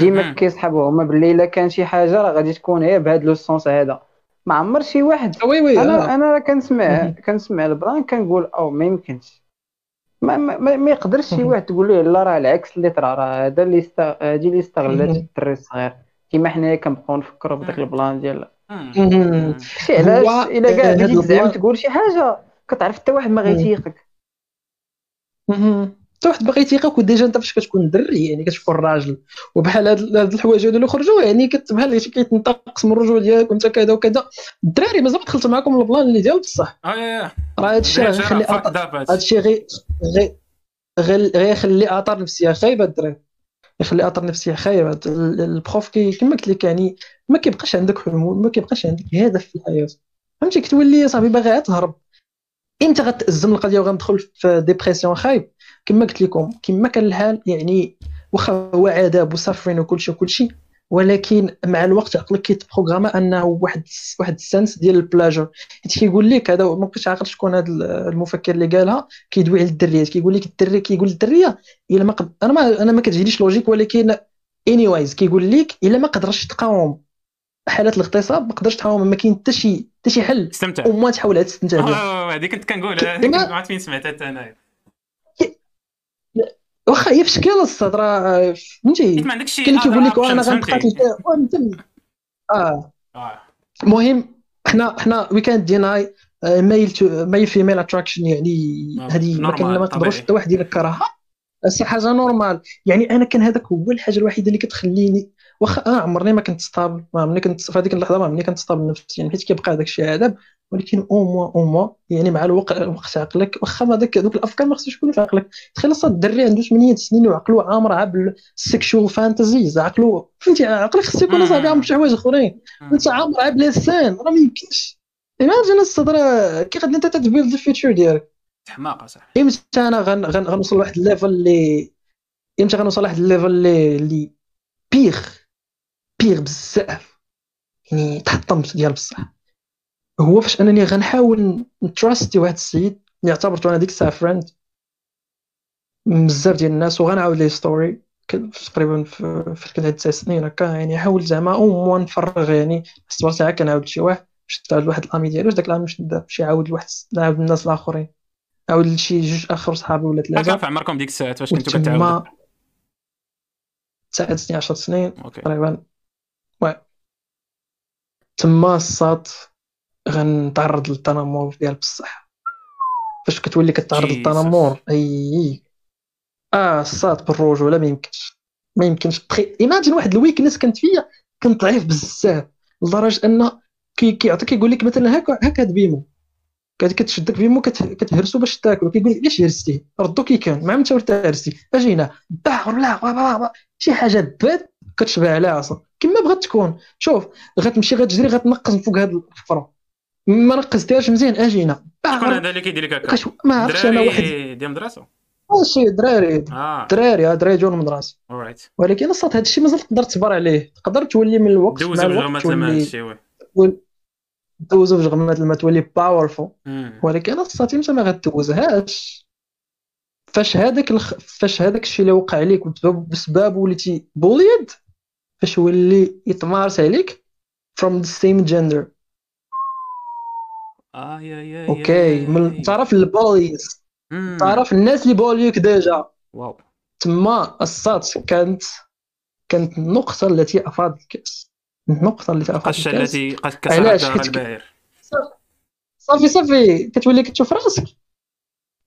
ديما. كيسحبوا هما باللي إلا كان شي حاجة راه غادي تكون هي بهذا le sens هذا ما عمر شي واحد oui oui أنا آه. أنا كنسمع. كنسمع البران كنقول أو ما يمكنش ما ما, ما يقدرش شي. واحد تقول له لا راه العكس اللي طرا راه هذا اللي. هادي اللي استغلت. الدري الصغير كيما حنايا كنبقاو نفكروا بداك ال plan ديال. شي علاش إلا كاع بديت تزعم ال plan- تقول شي حاجة كتعرف حتى واحد ما. غيتيقك. حتى واحد باغي يتيقك وديجا انت فاش كتكون دري يعني كتكون راجل. وبحال هاد الحوايج هادو اللي خرجوا يعني بحال شي كيتنتقص من الرجولة ديالك وانت كذا وكذا. الدراري مازال ما دخلت معاكم ال plan اللي ديال بصح. آه يا راه هادشي راه غيخلي هادشي. هادشي غي غي غي- غيخلي اثار نفسية خايبة الدراري. يخلي خايبة. هاد ال- البروف كي كما قلت لك يعني ما كيبقاش عندك حلول ما كيبقاش عندك هدف في الحياة. فهمتي؟ كتولي صاحبي باغي غير تهرب. إمتى غتأزم القضية وغندخل في dépression خايب؟ كما قلت لكم كما كان الحال يعني واخا هو عذاب و suffering وكلشي وكلشي ولكن مع الوقت عقلك كيتبروغراما أنه واحد واحد ال sense ديال ال pleasure حيت كيقول لك هذا ما بقيتش عاقل شكون هذا المفكر اللي قالها كيدوي على الدريات كيقول لك الدري كيقول للدريه إلا ما قد... أنا ما أنا ما كتجينيش logique ولكن anyways كيقول لك إلا ما قدرش تقاوم حالات الاغتصاب ما قدرش تقاوم ما كاين حتى شي حتى شي حل. استمتع. وما تحاول تستمتع بها آه هذه كنت كنقول هذه كنت ما- عرفت فين سمعتها أنايا. واخا هي في شكل الصدر راه فهمتي عندكش شي كاين كيقول لك فهمتي؟ فيها وانت آه. آه. المهم حنا حنا وي كانت ديناي ميل تو ميل فيميل اتراكشن يعني آه، هذه ما طبيعي. حتى واحد ينكرها شي حاجة normal يعني أنا كان هذاك هو الحاجة الوحيدة اللي كتخليني واخا أنا عمرني ما كنت stable ما عمرني كنت في هذيك اللحظة ما عمرني كنت stable نفسيا يعني حيت كيبقى هذاك الشيء عذاب. ولكن أو موا أو موا يعني مع الوقت وقت عقلك واخا ما داك دوك الأفكار ما خصوش يكونوا في عقلك. تخيل أصلا الدري عنده 8 سنين وعقله عامر عا بال sexual fantasies عقله فهمتي عقلك خصو يكون. صافي عامر بشي حوايج أخرين. أنت عامر عا بلسان راه ما يمكنش. imagine الصدر كي غادي أنت ت build ال future ديالك. حماق اصاحبي إمتى أنا غن غن غنوصل لواحد ال level اللي إمتى غنوصل لواحد ال level اللي اللي big big بزاف. يعني تحطمت ديال بصح. هو فاش أنني غنحاول ن trust ي واحد السيد اللي اعتبرته أنا ديك الساعة friend بزاف ديال الناس وغنعاود ليه story تقريبا في كنت عندي تسع سنين هكا يعني حاول زعما أو موا نفرغ يعني الصبر تاعي كنعاود شي واحد باش تعاود واحد ال ami ديالو داك ال ami باش نبدا باش يعاود لواحد نعاود الناس الآخرين. عاود لشي جوج آخر صحابي ولا في ثلاثة عمركم ديك الساعات فاش كنتو كتعاودوا. تسع سنين 10 سنين تقريبا. oui. تما الصاد غنتعرض للتنمر ديال بصح. فاش كتولي كتعرض. للتنمر أي آه الصاد بالرجوله ما يمكنش. ما يمكنش. بخي imagine واحد ال weakness كانت فيا كنت ضعيف بزاف لدرجة ان كي كيعطيك كيقول لك مثلا هكا هكا هاد بيمو كت- كتشدك بيمو كت- كتهرسو باش تاكل. كيقول لك علاش هرستيه ردو كي كان. مع متى ورتا هرستي. أجي هنا. باع ولا شي حاجة بات كتشبع عليها أصلا كما بغات تكون. شوف غتمشي غتجري غتنقص من فوق هاد الحفره ما نقصتيهاش مزيان أجي هنا باع شكون هذا اللي كيدير لك هكا. ما عرفتش أنا واحد. ديال المدرسة ماشي دراري. آه. دراري آه دراري جون المدرسة اورايت ولكن الصوت هذا الشيء مازال تقدر تصبر عليه. تقدر تولي من الوقت دوزو تولي هادشي oui. دوزو في غمات الماء تولي powerful. ولكن الصوت أنت ما غدوزهاش فاش هذاك الخ... فاش هذاك الشيء اللي وقع عليك بسبب وليتي bullied فاش ولي يتمارس عليك from the same gender. آه yeah yeah okay. من تعرف ال bullies مم. تعرف الناس اللي bully وك ديجا؟ wow. تما الصات كانت كانت النقطة التي أفاضت الكأس. النقطة التي أفاضت القشه الكأس. التي قد؟ كسرت دار حيت ك- الباهر. صافي صافي كتولي كتشوف راسك.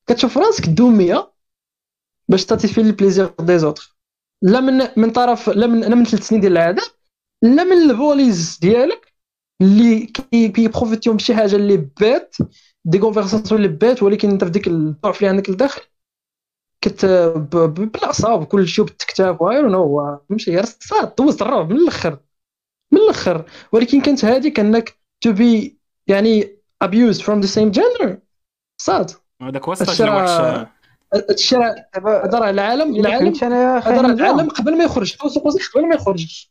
كتشوف راسك دومية باش تاتيفي لي بليزير دي زوتر لا من من طرف لا من لا من ثلاث سنين ديال العذاب لا من البوليز ديالك اللي كي- كيبروفيتيو بشي حاجة اللي بات دي كونفرساسيون اللي بات ولكن انت في ديك الضعف اللي عندك لداخل كت بالاعصاب وكل شيء وبالتكتاف اي نو فهمتي غير صاد دوزت الرعب من الأخر. من الأخر. ولكن كانت هذيك انك تو بي يعني abused from the same gender. صاد. هذاك هو الشرع- دابا هذا راه العالم العالم راه خالد العالم قبل ما يخرج. قبل ما يخرج.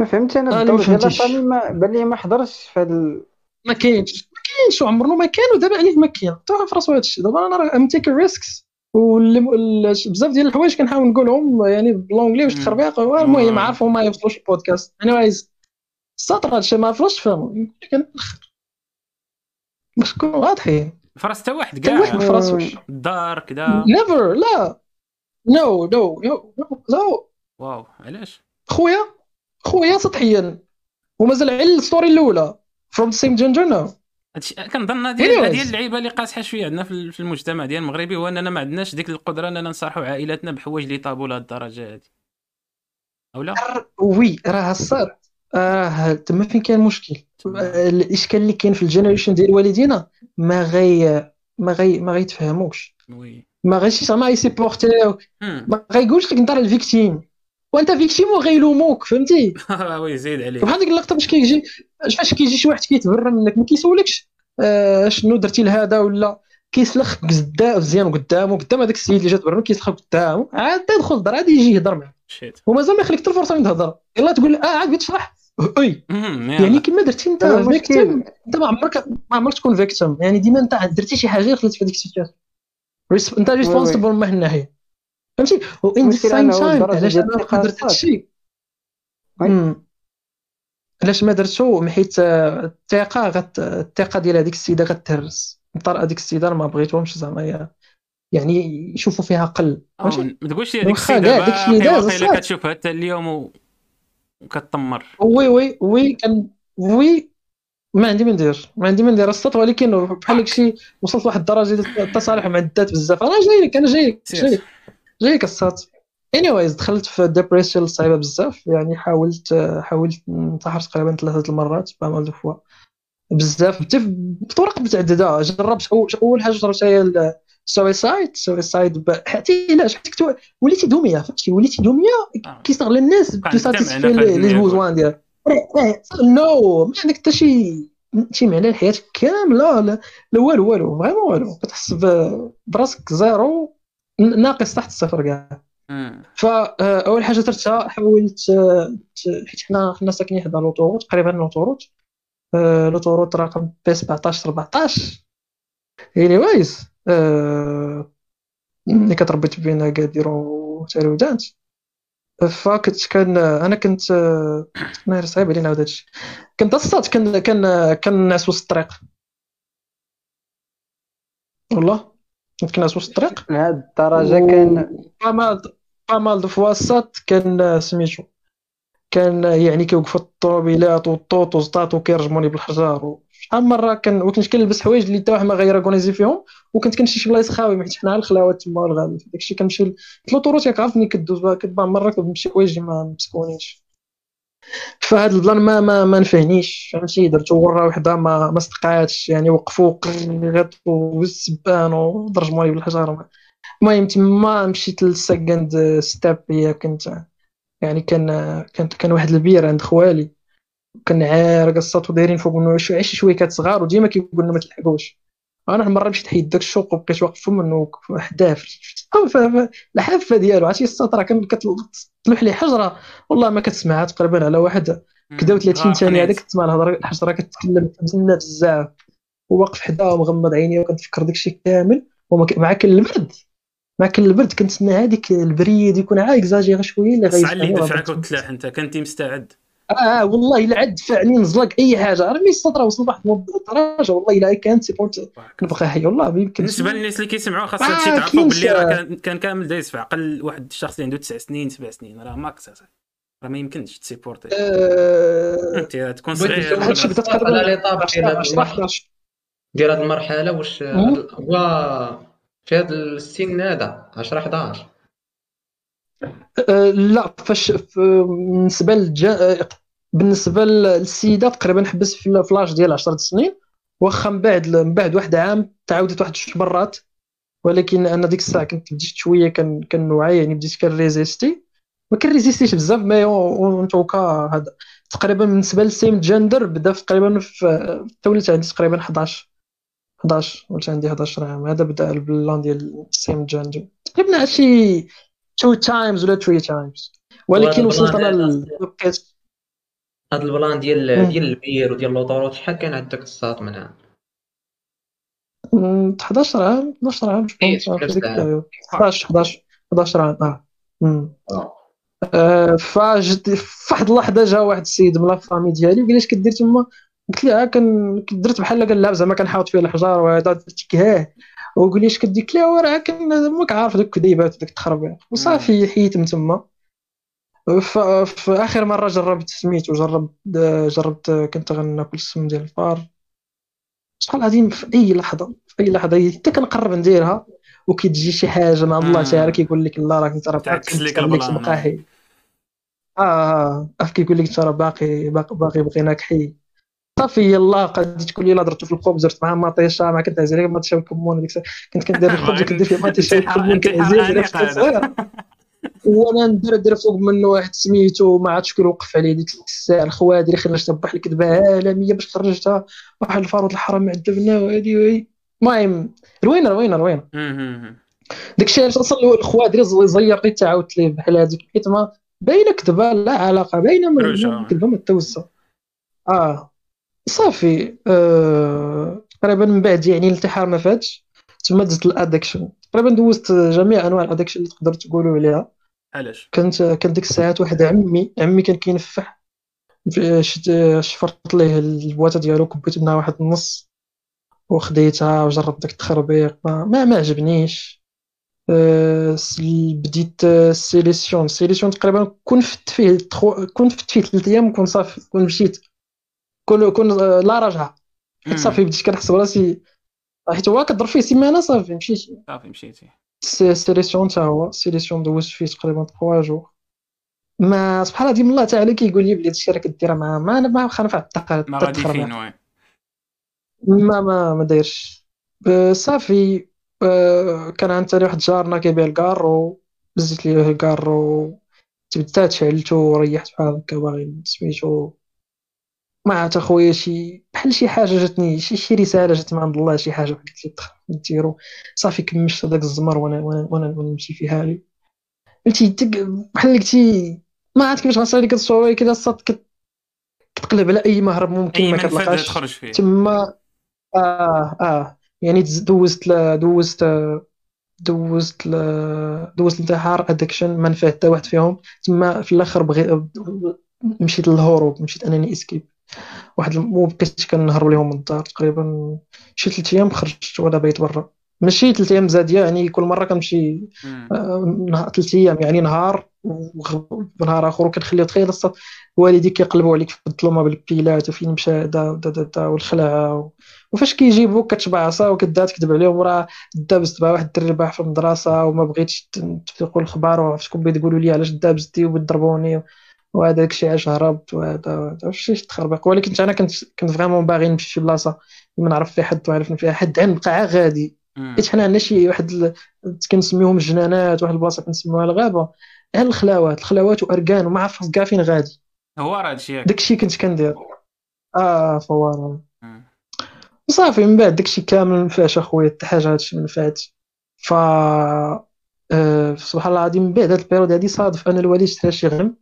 ما فهمتش أنا أنا الدور ما ديال. لاسامي ما بان لي ما حضرش في هذا ال- ما كاينش. ما كاينش وعمرنا ما كان ودابا عليه ما كاين. تو في راسو هادشي. دابا أنا راه ام تيك ريسكس بزاف ديال الحوايج كنحاول نقولهم يعني ب l'anglais واش. تخربيق المهم عارفهم ما يوصلوش البودكاست. anyways الساط هادشي ما عرفوش فهموا. يقول لك أنا الآخر. باش نكونوا واضحين فرس حتى واحد حتى واحد ما كاع في راسوش الدار كذا never لا. no no no no wow علاش؟ خويا؟ خويا سطحيا. ومازال على ال story الأولى the same gender now. هادشي كنظن هذه. هذه اللعيبة اللي قاصحه شوية عندنا في ال- في المجتمع ديال المغربي هو أننا ما عندناش ديك القدرة أننا نصارحوا عائلاتنا بحوايج اللي طابوا لهاد الدرجة هذه أو لا؟ oui راه صار. راه تما فين كاين المشكل؟ الإشكال اللي كاين في ال generation ديال والدينا ما غي ما غي ما غيتفهموش. oui. ما غيش زعما يسيبورتيوك. ما غيقولش لك انت راه ال victime. وانت victime وغيلوموك فهمتي؟ oui زيد عليه بحال ديك اللقطة باش كيجي فاش كيجي شي واحد كيتبرى منك ما كيسولكش آه شنو درتي لهذا ولا كيسلخ بزاف مزيان قدامه قدام هذاك السيد اللي جا تبرر قيسلخ قدامه عاد يدخل الدار عاد يجي يهضر معاه shit. ومازال ما يخليك حتى الفرصه من تهضر. يلا تقول آه عاد تشرح أي. يعني. كما درتي انت فيكتيم انت ما عمرك ما عمرك تكون فيكتيم يعني ديما انت درتي شي حاجة دخلت في هذيك السيتياسيون. انت ريسبونسبل من الناحيه فهمتي؟ وإن أنه تايم علاش أنا الثقة درت صاد. هادشي. علاش ما درتو حيت آه، الثقة غت الثقة ديال هذيك السيدة غتهرس. طار هذيك السيدة ما بغيتهمش زعما يعني يشوفوا فيها قل. آه، ما تقولش لي هذيك واخا السيدة داز واقيلا صاد. كتشوفها حتى اليوم و... وكتطمر. oui oui oui كان oui ما عندي ما ندير ما عندي ما ندير الساط ولكن بحال داكشي وصلت لواحد الدرجة ديال التصالح مع الذات بزاف. أنا جاي لك أنا جاي لك. جاي الساط anyways دخلت في dépression صعيبة بزاف. يعني حاولت حاولت ننتحر تقريبا ثلاثة المرات pas mal de fois بزاف. بطرق متعددة. جربت أول حاجة جربتها هي السويسايد سويسايد حتى علاش؟ حتى وليتي دومية فهمتي؟ وليتي دومية. كيستغل الناس كان تو الدمع ساتيسفي أنا خالد لي بوزوان ديالك نو ما عندك حتى شي شي معنى لحياتك كاملة. لا والو والو فريمون والو. كتحس براسك زيرو. ناقص تحت الصفر كاع. فاول حاجة درتها حاولت آه، حيت حنا حنا ساكنين حدا لوطوروت قريبا لوطوروت آه، لوطوروت رقم بي 17 14 anyways ملي كتربط بين اكادير وتارودانت فكنت كان أنا كنت آه، نهار صعيب علينا هذا الشيء. كنت الساط كان كان كنعس وسط الطريق. والله. كنعس وسط الطريق. لهاد الدرجة كان pas mal pas mal de fois كان سميتو. كان يعني كيوقفوا الطوموبيلات والطوط والزطاط وكيرجموني بالحجار. شحال مرة كان وكنت كنلبس حوايج اللي حتى واحد ما غيراكونيزي فيهم وكنت كنمشي شي بلايص خاوي حيت حنا على الخلاوات تما والغالب داكشي كنمشي l'autoroute ملي كدوز كتبان مرة كنمشي حوايج ما مسكونينش. فهاد ال plan ما ما, ما نفعنيش فهمتي؟ درتو ورا وحدة ما ما صدقاتش. يعني وقفوا غطوا بالسبان وضرجموني بالحجار المهم تما مشيت لل second step هي كنت يعني كان كان كان واحد البير عند خوالي. كان غارق الساط ودايرين فوق منه شي عشي شوية كات صغار وديما كيقول لنا ما تلحقوش. أنا المره مشيت حيد داك الشوق وبقيت واقف منه حداه الحافة ديالو عرفتي؟ الساط راه كان كتلوح لي حجرة. والله ما كتسمعها تقريبا على واحد كدا 30 ثانية هذاك تسمع الهضره الحجرة كتكلم بزاف. وواقف حداه ومغمض عيني وكنتفكر داك الشيء كامل ومع كان البرد. مع كان البرد كنتسنى هذيك البريد يكون عا اكزاجيغ شوية اللي الساعة اللي دفعك وتلاح أنت. كنتي مستعد. آه والله إلا عاد دفعني نزلق أي حاجة. راه ملي السطر وصل واحد الدرجه والله إلا كانت سيبورت كنبقى حي والله ما يمكن. بالنسبة للناس اللي كيسمعوا خاص آه، هادشي تعرفوا باللي راه كان, كان كامل دايز في عقل واحد الشخص اللي عنده تسع سنين سبع سنين راه max. راه ما يمكنش تسيبورتي آه، أنت تكون صغير. هادشي بدا على l'étape ديال هاد 10 المرحله 11 ديال هاد المرحلة واش. هو في هاد السن هذا 10 11 آه، لا فاش بالنسبة للج... آه، بالنسبة للسيدة تقريبا حبس في l'âge ديال 10 سنين واخا من بعد من بعد واحد عام تعاودت واحد جوج مرات ولكن أنا ديك الساعة كنت بديت شوية كنوعي يعني بديت كنريزيستي. ما كنريزيستيش بزاف mais en tout cas هذا. تقريبا بالنسبة لل same gender بدا تقريبا في توليت عندي تقريبا 11 11 ولات عندي 11 عام. هذا بدأ ال plan ديال ال same gender تقريبا شي two times ولا three times ولكن وصلت أنا للوقت هاد ال plan ديال. ديال البير وديال ال l'autoroute شحال كان عندك الصاط منها 11 عام 12 عام إيه، جو نفس في ديك العام. 11 11 11 عام آه. آه. آه، فجد في واحد اللحظة جا واحد السيد من la famille ديالي وقال لي اش كدير تما؟ قلت له آه، كن درت بحال كنلعب زعما كنحاوط فيه الحجار وهذا كهاه وقال لي اش كدير قلت له آه، راه كن ماك عارف دوك الكذيبات وداك التخربيق. وصافي حيت من تما. في آخر مرة جربت سميتو جربت جربت كنت غناكل السم ديال الفار. شحال العظيم في أي لحظة في أي لحظة حتى كنقرب نديرها وكتجي شي حاجة مع الله. تعالى كيقول لك لا راك انت راه البلان. تبقى حي آه آه آه، كيقول لك انت راه باقي باقي باقي بغيناك حي. صافي يلا قد تقول لي درت في الخبز درت معاه مطيشه ما كنت عليك مطيشه وكمون ديك. كنت كندير الخبز وكندير فيه مطيشه كنعزل آنيق عليه. صغير وأنا ندير ندير فوق منه واحد سميتو ما عرفتش شكون وقف عليه ديك الساعة الخوادري خرجت بواحد الكذبه عالمية باش خرجتها واحد الفاروض الحرام عذبنا وهادي وهادي المهم روينة روينة روينة. داكشي علاش أصلا الخوادري زي- زيرني تعاودت ليه بحال هذيك حيت ما باينه كذبه لا علاقة باينه ما- روجة. ما- كذبه متوسه آه صافي آه... تقريبا من بعد يعني الانتحار ما فاتش تما دزت ال addiction تقريبا دوزت جميع أنواع ال addiction اللي تقدر تقولوا عليها. علاش؟ كانت كان ديك الساعات واحد عمي عمي كان كينفح شفرت ليه البواطة ديالو كبيت منها واحد النص وخديتها وجربت داك التخربيق ما ما, عجبنيش. آه، س- بديت آه، ال solution ال solution تقريبا كون فت فيه تخو... كون فت فيه ثلاث أيام كون صافي كون مشيت. كون كون آه، لا رجعه حيت صافي بديت كنحسب راسي حيت هو كضرب فيه سيمانة صافي مشيت. صافي مشيتي سي- سيليسيون تا هو سيليسيون دوزت فيه تقريبا 3 جور ما سبحان الله ديما الله تعالى كيقول لي بلي هادشي راه كديرها مع ما أنا ما على التق- ما غادي. فين وين ما ما ما دايرش. ب- صافي. آه، كان عندنا واحد جارنا كيبيع الكارو زدت ليه الكارو تبدا تشعلتو وريحت بحال هكا باغي سميتو ما عرفت اخويا شي بحال شي حاجة جاتني شي شي رسالة جات من عند الله شي حاجة قلت لي ديرو. صافي كمشت هذاك الزمر وأنا وأنا وأنا نمشي في حالي قلتي بحال قلتي ما عرفت كيفاش غنصير لك الصورة كذا صات كت- كتقلب على أي مهرب ممكن أي ما كتلقاش تما آه آه. يعني دوزت ل... دوزت دوزت ل... دوزت الانتحار addiction ما نفع حتى واحد فيهم. تما في الأخر بغي مشيت للهروب مشيت أنني escape واحد وبقيت كنهرب لهم من الدار تقريبا شي ثلاث أيام خرجت وأنا بيت برا ماشي ثلاث أيام زاديه يعني كل مرة كنمشي مم. آه، ثلاث أيام يعني نهار ونهار آخر وكنخلي تخيل والديك كيقلبوا عليك في الظلمة بالبيلات وفين مشى دا والخلعة و... وفاش كيجيبوك كتشبع عصا وكدا تكذب عليهم وراه دابزت مع واحد الدري باح في المدرسة وما بغيتش تفيقوا الخبار وعرفتكم بيقولوا لي علاش دابزتي وبيضربوني وهذا داكشي علاش هربت وهذا وهذا. شي تخربيق. ولكن أنا كنت كنت vraiment باغي نمشي شي بلاصة ما نعرف فيها حد وعرفني فيها حد. غنبقى عا غادي. حيت حنا عندنا شي واحد ال... كنسميوهم الجنانات واحد البلاصة كنسميوها الغابة. على الخلاوات الخلاوات وأركان وما عرفت كاع فين غادي. هو راه هادشي داكشي كنت كندير. آه voilà. مم. صافي من بعد داكشي كامل ما نفعش أخويا حتى حاجة هادشي ما نفعت ف آه، سبحان الله العظيم من بعد هاد ال période هادي صادف. أنا الوالد اشترى شي غنم.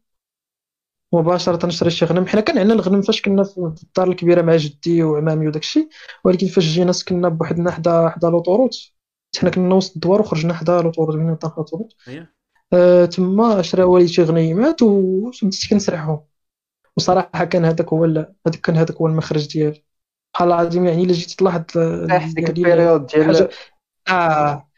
مباشرة نشري شي غنم. حنا كان عندنا الغنم فاش كنا في الدار الكبيرة مع جدي وعمامي وداكشي ولكن فاش جينا سكننا بوحدنا حدا حدا l'autoroute حنا كنا وسط الدوار وخرجنا حدا l'autoroute من طرف l'autoroute. هي. آه تما شرا والدي شي غنيمات وبديت كنسرحهم وصراحة كان هذاك هو هذاك كان هذاك هو المخرج ديالي. سبحان الله العظيم يعني إلا جيتي تلاحظ صح ديك يعني ال période ديال آه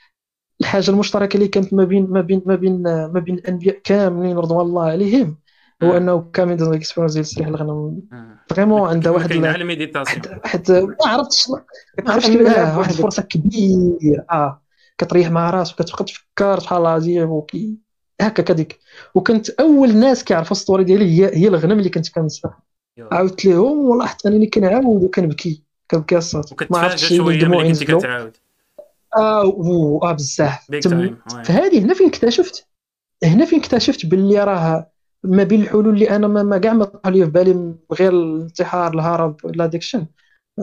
الحاجة المشتركة اللي كانت ما بين ما بين ما بين ما بين الأنبياء كاملين رضوان الله عليهم. هو مم. إنه كامل ديال ال experience ديال تسريح الغنم. vraiment عندها واحد كاين على ال méditation واحد ما عرفتش ما عرفتش كتحمل كيف- لها آه، واحد. الفرصه كبيرة. آه. كتريح مع راسك وكتبقى تفكر الله العظيم وكي هكا كديك. وكنت أول ناس كيعرفوا السطوري ديالي هي هي الغنم اللي كنت كنسرح. عاودت لهم ولاحظت أنني كنعاود وكنبكي كتبكي الصوت. ما عرفتش شوية ملي ينزلوا كتعاود. آه آه بزاف فهذه هنا فين اكتشفت؟ هنا فين اكتشفت باللي راه ما بين الحلول اللي أنا ما كاع ما طرح لي في بالي غير الانتحار الهرب الادكشن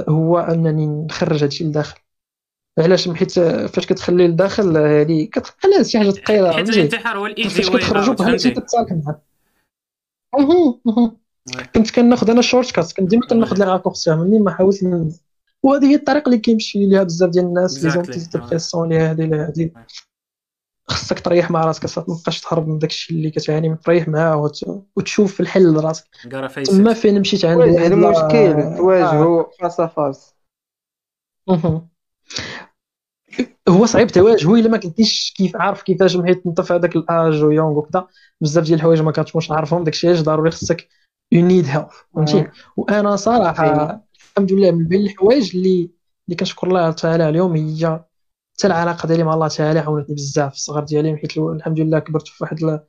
هو أنني نخرج هادشي لداخل. علاش؟ حيت فاش كتخليه لداخل هذه كتبقى شي حاجة ثقيلة حيت الانتحار هو ال easy فاش way كتخرجوا بحال شي فهمتي كتصالح معاه. كنت كناخذ أنا shortcut كنت ديما كناخذ les raccourcis مني ما حاولت وهذه هي الطريقة اللي كيمشي ليها بزاف ديال الناس لي لي هذه لي هذه خصك تريح مع راسك ما تبقاش تهرب من داكشي اللي كتعاني منه تريح معاه وت- وتشوف الحل لراسك. تما فين مشيت عند واحد المشكل تواجهه face à face مهم. هو صعيب تواجهه إلا ما كنتيش كيف عارف كيفاش محيت انت في هذاك ال âge و young وكذا بزاف ديال الحوايج ما كنتش نعرفهم داكشي علاش ضروري خصك you need help فهمتي؟ مم. وأنا صراحة الحمد لله من بين الحوايج اللي اللي كنشكر الله تعالى عليهم هي حتى العلاقة ديالي مع الله تعالى عاونتني بزاف. في الصغر ديالي حيت الحمد لله كبرت في واحد في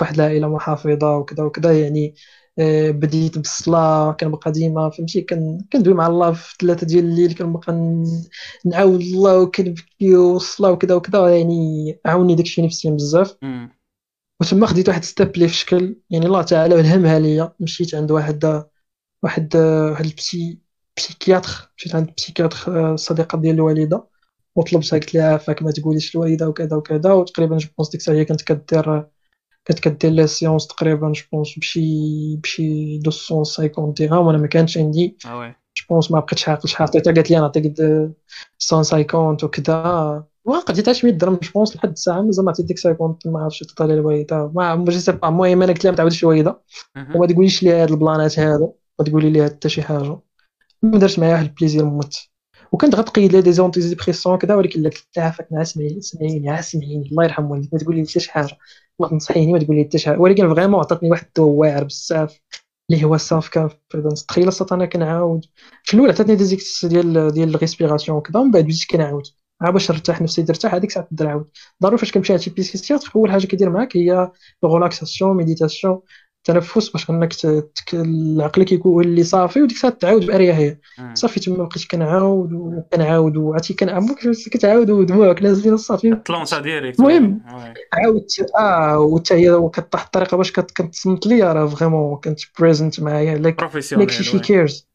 واحد العائلة محافظة وكذا وكذا يعني آه، بديت بالصلاة كنبقى ديما فهمتي؟ كن كندوي مع الله في ثلاثة ديال الليل كنبقى نعاود الله وكنبكي والصلاه وكذا وكذا يعني عاوني داكشي نفسيا بزاف. وتما خديت واحد step اللي في شكل يعني الله تعالى الهمها ليا. مشيت عند واحد واحد واحد ال psy- psychiatre مشيت عند psychiatre صديقة ديال الوالدة. وطلبتها قلت لها عافاك ما تقوليش الوالدة وكذا وكذا وتقريبا je pense ديك الساعة هي كانت كدير كانت كدير لي séances تقريبا je pense بشي بشي 250 درهم وأنا ما كانش عندي. آه oui. je pense ما بقيتش عاقل شحال عطيتها قالت لي أنا عطيك 150 وكذا. وقديتها 100 درهم je pense لحد الساعة مازال ما عطيت ديك 50 ما عرفتش عطيتها لي الوالدة. ما ما جي با المهم أنا قلت لها ما تعاودش الوالدة. وما تقوليش لي هاد البلانات هادو ما تقولي لي حتى شي حاجة. ما درت معايا واحد البليزير موت. وكنت غتقيد لي des antidépresseurs كذا ولكن لا قلت لها عافاك مع سمعيني سمعيني عا سمعيني الله يرحم والديك ما تقولي لي حتى شي حاجة. ما تنصحيني ما تقولي لي حتى شي حاجة. ولكن vraiment عطاتني واحد الدواء واعر بزاف اللي هو self confidence تخيل أصلا أنا كنعاود. في الأول عطاتني des exos ديال ديال ال respiration وكذا ومن بعد بديت كنعاود. عا باش نرتاح نفسي ترتاح هذيك الساعة تقدر نعاود ضروري فاش كنمشي لشي psychiatre اول حاجة كيدير معاك هي relaxation méditation تنفس باش انك ت- تك- عقلك يكون اللي صافي وديك الساعة تعاود باريحيه. صافي تما بقيت كنعاود وكنعاود وعرفتي كنعمك كتعاود ودموعك نازلين صافي طلونسا ديريكت المهم. عاودت آه وحتى هي وكطيح الطريقة باش كت- كتصنت ليا راه فريمون كنت بريزنت معايا. بروفيسيونيل لايك شي. كيرز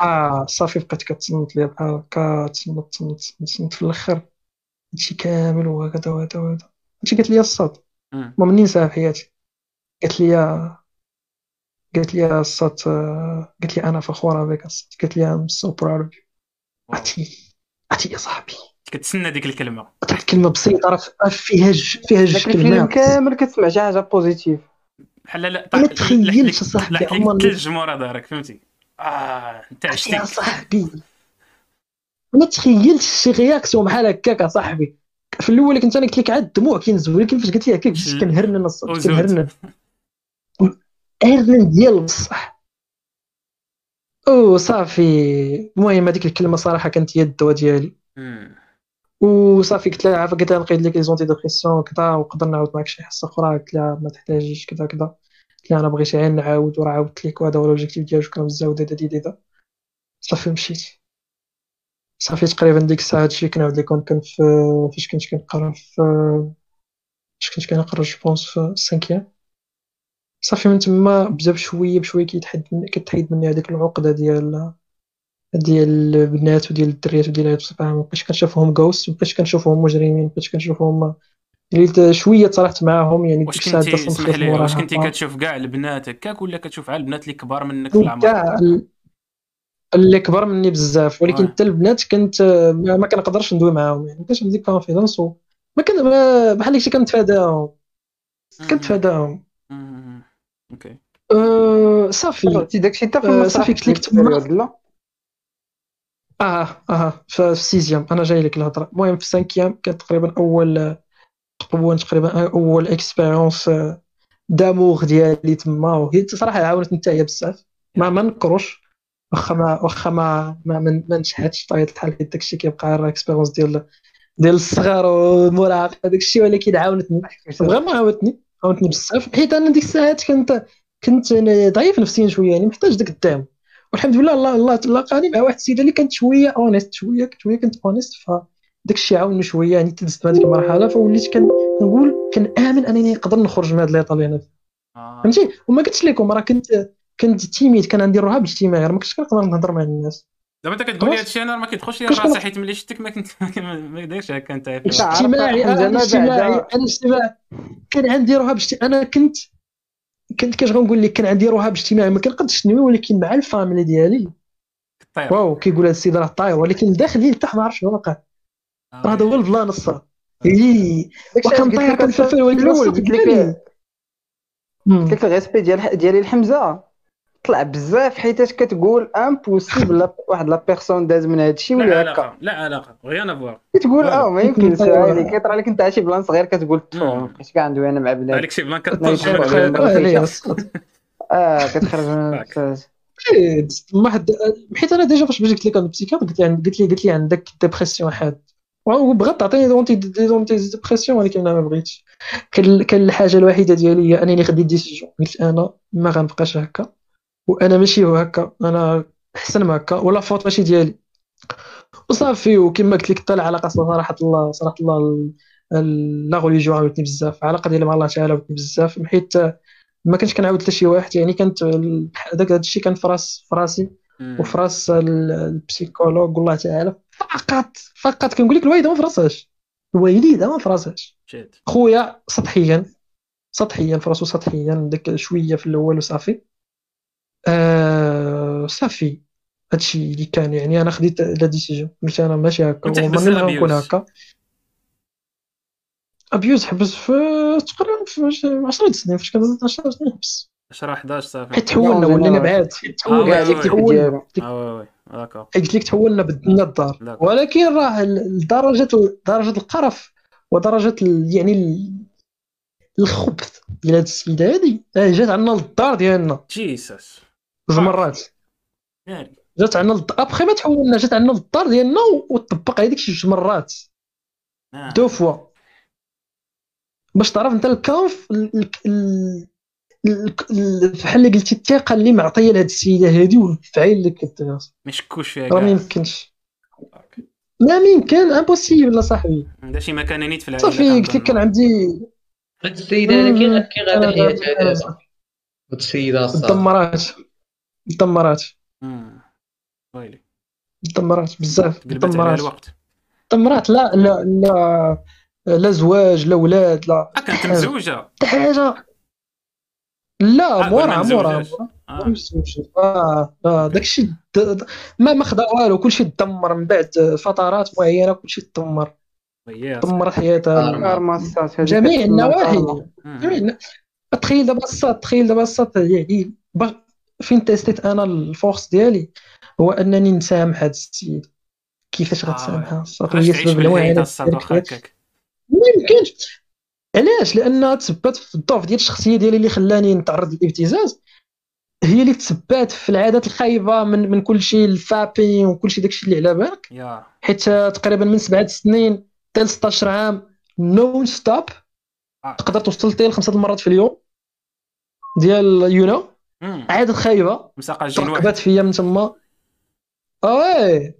آه صافي بقيت كتصنت ليا بحال هكا تصنت تصنت تصنت تصنت في الأخر. هادشي كامل وهكذا وهذا وهذا هادشي قالت لي الصاد. ما منين في حياتي. قالت لي قالت لي آه، قالت لي أنا فخورة بك الصاد قالت لي ام سو براود اوف يو واو. عرفتي عرفتي يا صاحبي. كتسنى ديك الكلمة. واحد الكلمة بسيطة راه فيها ج... فيها جوج داك الفيلم كلمات. كامل كتسمع شي حاجة positive بحال لا ما تخيلش صاحبي عمرني الثلج مورا دارك فهمتي؟ آه انت يا عشتي صاحبي. ما تخيلش شي réaction بحال هكاك يا صاحبي. في الأول كنت أنا قلت لك عاد الدموع كينزلوا ولكن فاش قلت لي هكاك؟ كنهرنن الصوت. كنهرنن. هرنن ديال بصح أو صافي المهم هذيك الكلمة صراحة كانت هي الدواء ديالي. وصافي قلت لها عافاك قلت لها نقيد لك les antidépressions كذا ونقدر نعاود معاك شي حصة أخرى. قلت لها ما تحتاجيش كذا كذا. قلت لها أنا بغيت غير نعاود وراه عاودت لك وهذا هو ال objectif ديالي شكرا بزاف دادا ديدا صافي مشيت. صافي تقريبا ديك الساعة هادشي كنعاود لكم كان في فاش كنت كنقرا في فاش كنت كنقرا je pense في ال cinquième صافي من تما بدا بشوية بشويه كيتحد كتحيد مني هذيك العقدة ديال ديال البنات وديال الدريات وديال هاد بصفه عامه مبقيتش كنشوفهم غوست مبقيتش كنشوفهم مجرمين مبقيتش كنشوفهم يعني شوية تصالحت معاهم يعني ديك واش الساعة في لي واش كنتي كتشوف كاع البنات هكاك ولا كتشوف على البنات اللي كبار منك في العمر؟ كاع ال- اللي كبر مني بزاف ولكن. حتى البنات كنت ما, كنقدرش ندوي معاهم يعني ما كانش عندي confidence و ما كان بحال داكشي كنتفاداهم. كنتفاداهم. أوكي صافي داكشي حتى في آه، المسرح صافي قلت لك تما. آه آه في ال sixième أنا جاي لك الهضره المهم في ال cinquième كانت تقريبا اول تقريبا تقريبا اول expérience d'amour ديالي تما وهي صراحة عاونتني حتى هي بزاف ما ما نكروش واخا ما واخا ما ما ما ما نجحتش بطبيعه الحال حيت داكشي كيبقى غير expérience ديال ديال الصغار والمراهقه داكشي ولكن عاونتني vraiment عاونتني عاونتني بزاف حيت أنا ديك الساعات كنت كنت ضعيف نفسيا شوية يعني محتاج داك الدعم. والحمد لله الله الله لقاني مع واحد السيدة اللي كانت شوية honnête شوية شوية كنت honnête فداك الشيء عاوني شوية يعني تدزت بهذيك المرحلة فوليت كنقول كنامن أنني نقدر نخرج من هذا l'état اللي أنا. فهمتي؟ وما قلتش لكم راه كنت كنت timide كان عندي الرهاب الاجتماعي ما كنتش كنقدر نهضر مع الناس. دابا انت كتقول لي. هادشي أنا ما كيدخلش لي كنت الراسي كنت- حيت ملي شفتك ما كنت ما دايرش هكا انت. اجتماعي حمزة، أنا ما اجتماعي بعد- أنا اجتماعي. كان عندي رهاب أنا كنت كنت كاش غنقول لك كان عندي رهاب اجتماعي ما كنقدش نوي ولكن مع الفاميلي ديالي. طيب. واو كيقول هذا السيد راه طاير. ولكن داخلي لتحت ما عرفتش شنو وقع. راه هذا هو البلان قلت نطير لك كنفرفر في ولكن الأول الصوت قلت ديالي. لك قلت لك الريسبي ديال ديالي لحمزه طلع بزاف حيتاش كتقول؟ امبوسيبل واحد لا بيرسون داز من هذا الشيء لا ولا هكا؟ علاقة لا علاقة غير افوار كتقول. آه ما يمكنش. عادي. كيطرى لك أنت شي بلان صغير كتقول بقيت كاع ندوي أنا مع بنات عليك شي بلان الصوت. آه كتخرج. من واحد حيت أنا ديجا فاش جيت لك عند البسيكاتر قلت لي عند- قلت لي قلت لي عندك ديبرسيون حاد. وبغات تعطيني دونتي دونتي ديبرسيون ولكن أنا ما بغيتش. كان كان الحاجة الوحيدة ديالي هي أنني خديت décision قلت أنا ما غنبقاش هكا. وأنا ماشي هكا أنا احسن ما هكا ولا فوت ماشي ديالي. وصافي وكما قلت لك حتى العلاقة صراحة الله صراحة الله ال- ال- la religion عاونتني بزاف. العلاقه ديالي مع الله تعالى عاونتني بزاف حيت ما كنتش كنعاود حتى شي واحد يعني كانت داك هذا الشيء كان في راس في راسي وفي راس ال- ال psychologue والله تعالى. فقط فقط كنقول لك الوالده ما في راسهاش. الوالده ما في راسهاش. شاد خويا سطحيا سطحيا في راسو سطحيا داك شوية في الأول وصافي. آه صافي. هادشي اللي كان يعني أنا خديت لا ديسيجن. قلت أنا ماشي هكا نبغي نكون. هكا. أبيوز حبس في تقريبا في 10 سنين فاش كان 10 سنين حبس. 10 11 صافي. حيت تحولنا ولينا. بعاد. آه، تحولنا لك وي. تحولنا قلت لك تحولنا بدلنا الدار. ولكن راه درجة درجة القرف ودرجة ال- يعني ال- الخبث ديال هاد السيدة هادي آه، جات عندنا للدار ديالنا. Jesus. جوج مرات. ناري جات عندنا للدار ابخي ما تحولنا جات عندنا للدار ديالنا وطبق هذيك شي جوج مرات. آه. deux fois. باش تعرف انت ال conf ال- ال- ال- ال- ال- بحال اللي قلتي الثقة اللي معطية لهاد السيدة هادي والفعيل اللي كدير ما يشكوش فيها راه ما يمكنش. ما يمكن امبوسيبل اصاحبي هذا شي مكان نيت في العائله صافي قلت لك كان عندي هاد السيدة هذا كي غادا حياتها دابا هاد الصاد دمرات دمرات. ويلي. دمرات بزاف. دمرات الوقت. دمرات لا لا لا لا زواج لا ولاد لا. آه، كانت مزوجة. حتى حاجة. لا آه، مورا مورا. آه. آه آه داكشي ما ما خدا والو كلشي تدمر من بعد. فترات معينة كلشي تدمر. دمرت حياتها. جميع النواحي. جميع تخيل دابا الصاد تخيل دابا الصاد يعني فين testit أنا ال force ديالي؟ هو أنني نسامح هاد السيدة. كيفاش آه، غتسامحها؟ هي سبب الوعي ما يمكنش. علاش؟ لأن تثبت في الظروف ديال الشخصية ديالي اللي خلاني نتعرض للإبتزاز. هي اللي تثبت في العادات الخايبة من من كل شيء الفابين وكل شيء داكشي اللي على بالك. حيت تقريبا من سبعة سنين حتى ل 16 عام non-stop آه. تقدر توصل حتى لخمسه المرات في اليوم. ديال you know مم. عادات خايبة. مساقة الجن واحد. فيا من تما. oui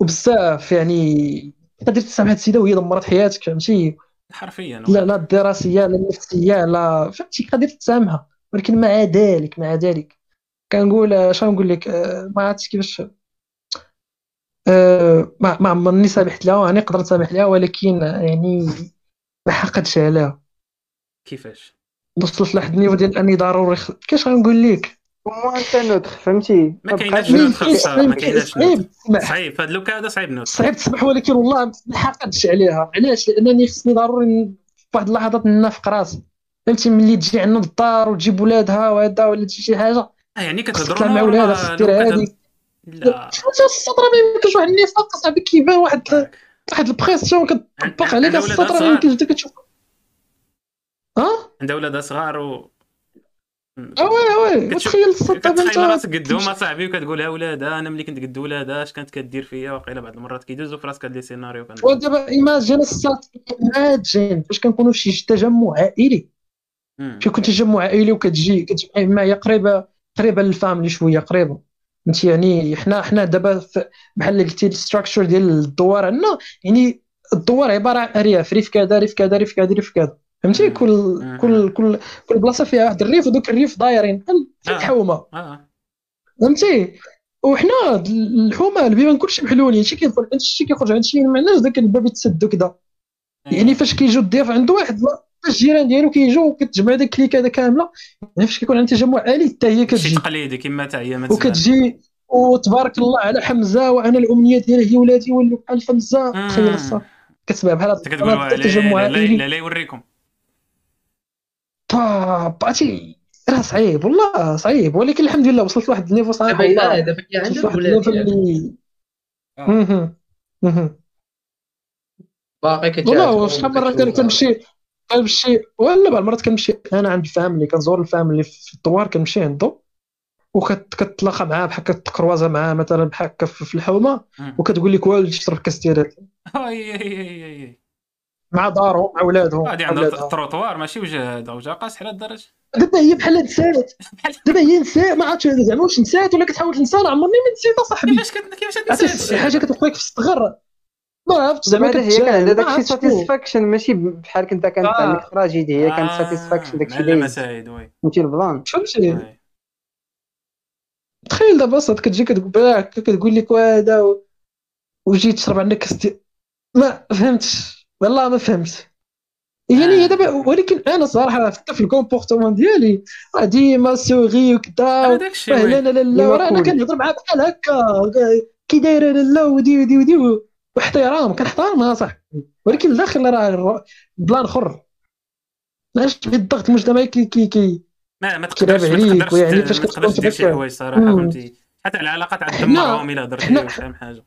وبزاف يعني. تقدر تسامح هاد السيدة وهي دمرت حياتك فهمتي؟ حرفيا. لا لا الدراسية لا النفسية لا. فهمتي؟ قادر تسامحها ولكن مع ذلك مع ذلك. كنقول اش غنقول لك؟ آه، ما عرفتش كيفاش. آه، ما ما عمرني سامحت لها يعني نقدر نسامح لها ولكن يعني ما حقدش عليها. كيفاش؟ وصلت لواحد النيفو ديال اني ضروري خ... كيفاش غنقول لك؟ ومو أنت نوتخ فهمتي؟ ما كايناش نوتخ ما كايناش صعيب نوتخ. صعيب في هذا اللوكا هذا صعيب نوت. صعيب تسمح ولكن والله ما حقدش عليها. علاش؟ لأنني خصني ضروري واحد اللحظات نافق راسي. فهمتي؟ ملي تجي عندنا للدار وتجيب ولادها وهذا ولا تجي شي حاجة آه يعني تطلع مع ولادها خصك دير هادي. لا. السطر ما يمكنش واحد النفاق صاحبي كيبان واحد واحد البريسيون كتطبق عليك السطر ما. يمكنش انت كتشوف آه عندها ولادها صغار و oui oui كتشوف- وتخيل الساط كتخيل انت راسك قدهم اصاحبي وكتقول ها ولادها أنا ملي كنت قد ولادها اش كانت كدير فيا؟ وقيلا بعض المرات كيدوزوا في راسك هاد les scénarios كان ودابا imagine الساط imagine فاش كنكونوا في شي تجمع عائلي. مم. كي كنت تجمع عائلي وكتجي كتجمع معايا قريبه قريبة لل famille شوية قريبة. فهمتي؟ يعني حنا حنا دابا بحال اللي قلتي ال structure ديال الدوار عندنا. يعني الدوار عبارة عن أرياف. ريف كذا ريف كذا ريف كذا ريف كذا. فهمتي. كل. كل كل كل بلاصة فيها واحد. الريف ودوك الريف دايرين. بحال بحال آه. الحومه آه. فهمتي؟ وحنا الحومة البيبان كلشي محلولين شي كيدخل عند شي كيخرج. عند شي ما عندناش داك الباب يتسد وكذا يعني فاش كيجيو الضياف عنده واحد الجيران ديالو كيجيو وكتجمع ديك الكليكة هذا كاملة يعني فاش كيكون عند تجمع عائلي حتى هي شي كتجي تقليدي كما تاع ايامات زمان. وكتجي وتبارك الله على حمزة وأنا الأمنية ديالي هي ولادي يولوا بحال حمزه. تخيل الساط كتسمع بحال هذا التجمع لا لا يوريكم. با باتي. راه صعيب والله صعيب. ولكن الحمد لله وصلت لواحد ال niveau صراحة دابا دابا عندك ولا؟ اللي آه. باقي كتعرف والله شحال مره كان كنمشي كنمشي ولا بعض المرات كنمشي أنا عند ال famille كنزور الفاميلي في الدوار كنمشي عنده وكتلاقى معاه بحال كتكروازا معاه مثلا بحال هكا في في الحومه. وكتقول لك والد تشرب كاس ديال مع دارهم مع ولادهم هادي مع عندها ولادها التروطوار ماشي وجه هذا وجه قاصح على الدرجه دابا هي بحال نسات دابا هي نسات ما عرفتش زعما واش نسات ولا كتحاول تنسى أنا عمرني ما نسيت أصاحبي. كيفاش كيفاش هتنسى شي حاجة كتبقى لك في الصغر. ما عرفتش زعما هذا هي كان عندها داكشي. satisfaction ماشي بحال كنت كانت آه. عندك tragédie هي كانت satisfaction داكشي اللي مساعد oui. فهمتي ال plan؟ فهمتي. تخيل دابا الساط كتجي كتقول كتقول لك وهذا و... وجيت تشرب عندك ما فهمتش. والله ما فهمت يعني آه. هي دابا ولكن أنا صراحة في ال comportement ديالي راه ديما sourire وكذا داكشي فاه لا. لا لا لا وراه أنا. كنهضر معاه بحال هكا كي دايره لالا ودي ودي ودي واحترام كنحترمها صح ولكن الداخل راه plan أخر علاش الضغط المجتمعي كي كي كي ما ما تقدرش ما عليك تقدرش ويعني فاش دير شي. حوايج صراحة. فهمتي حتى العلاقات عاد حنا- تدمرهم الا هضرتي فاهم حاجة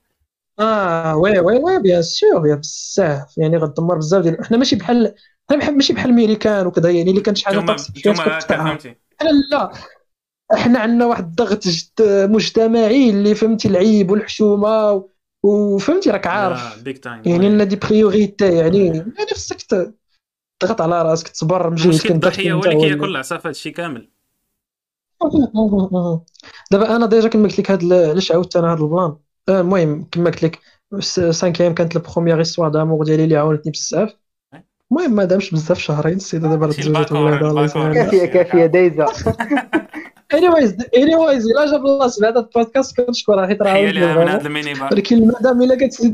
آه oui oui oui bien sûr يا بزاف يعني غدمر بزاف ديال إحنا ماشي بحال بحال- ماشي بحال الميريكان وكذا يعني اللي كانت كتقطعها فهمتي. إحنا لا. إحنا عندنا واحد الضغط مجتمعي اللي فهمتي العيب والحشومة وفهمتي راك عارف. يعني لنا des priorités يعني يعني خصك تضغط على راسك تصبر المشكل انت الضحية هو اللي كياكل العصا في هذا الشيء كامل. دابا أنا déjà كما قلت لك هاد علاش عاودت أنا هاد ال plan. المهم كما قلت لك cinquième كانت ال première histoire d'amour ديالي اللي عاونتني بزاف المهم ما دامش بزاف شهرين السيده دابا تزوجت الله كافيه كافيه دايزه anyways anyways الا جاب الله سمع هذا البودكاست كنشكرها حيت راه ولكن المدام الا كت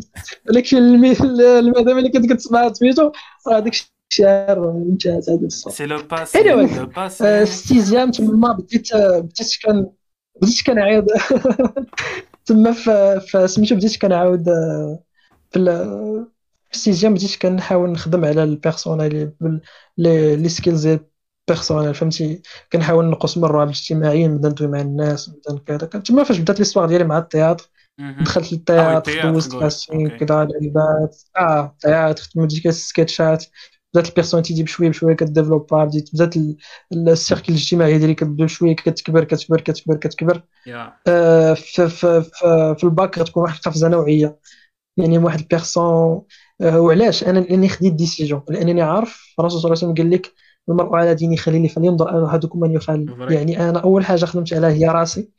ولكن المدام الا كنت كتسمع سميتو راه داك الشيء ممتاز هذا الصوت c'est le passé le passé في sixième تما بديت بديت كان بديت كنعاود تما في سميتو بديت كنعاود آه، في ال- في sixième بديت كنحاول نخدم على ال personnel les les skills personnels فهمتي؟ كنحاول نقص من الرهاب الاجتماعي نبدا ندوي مع الناس نبدا كذا. تما فاش بدات l'histoire ديالي مع ال théâtre دخلت لل théâtre ال théâtre دوزت OK. كذا لعيبات آه ال théâtre خدمت ديك السكيتشات بدات ال personnalité دي بشويه بشويه كديفلوبا بديت بدات ال- ال cercle الاجتماعي ديالي كتبدا بشويه كتكبر كتكبر كتكبر كتكبر. آه، في, في, في, في الباك غتكون واحد القفزه نوعية. يعني واحد ال personne آه، وعلاش؟ أنا لأني خديت decision لأنني عارف الرسول صلى الله عليه وسلم قال لك المرء على دين خليله فلينظر. احدكم من يخالل. يعني أنا أول حاجة خدمت عليها هي راسي.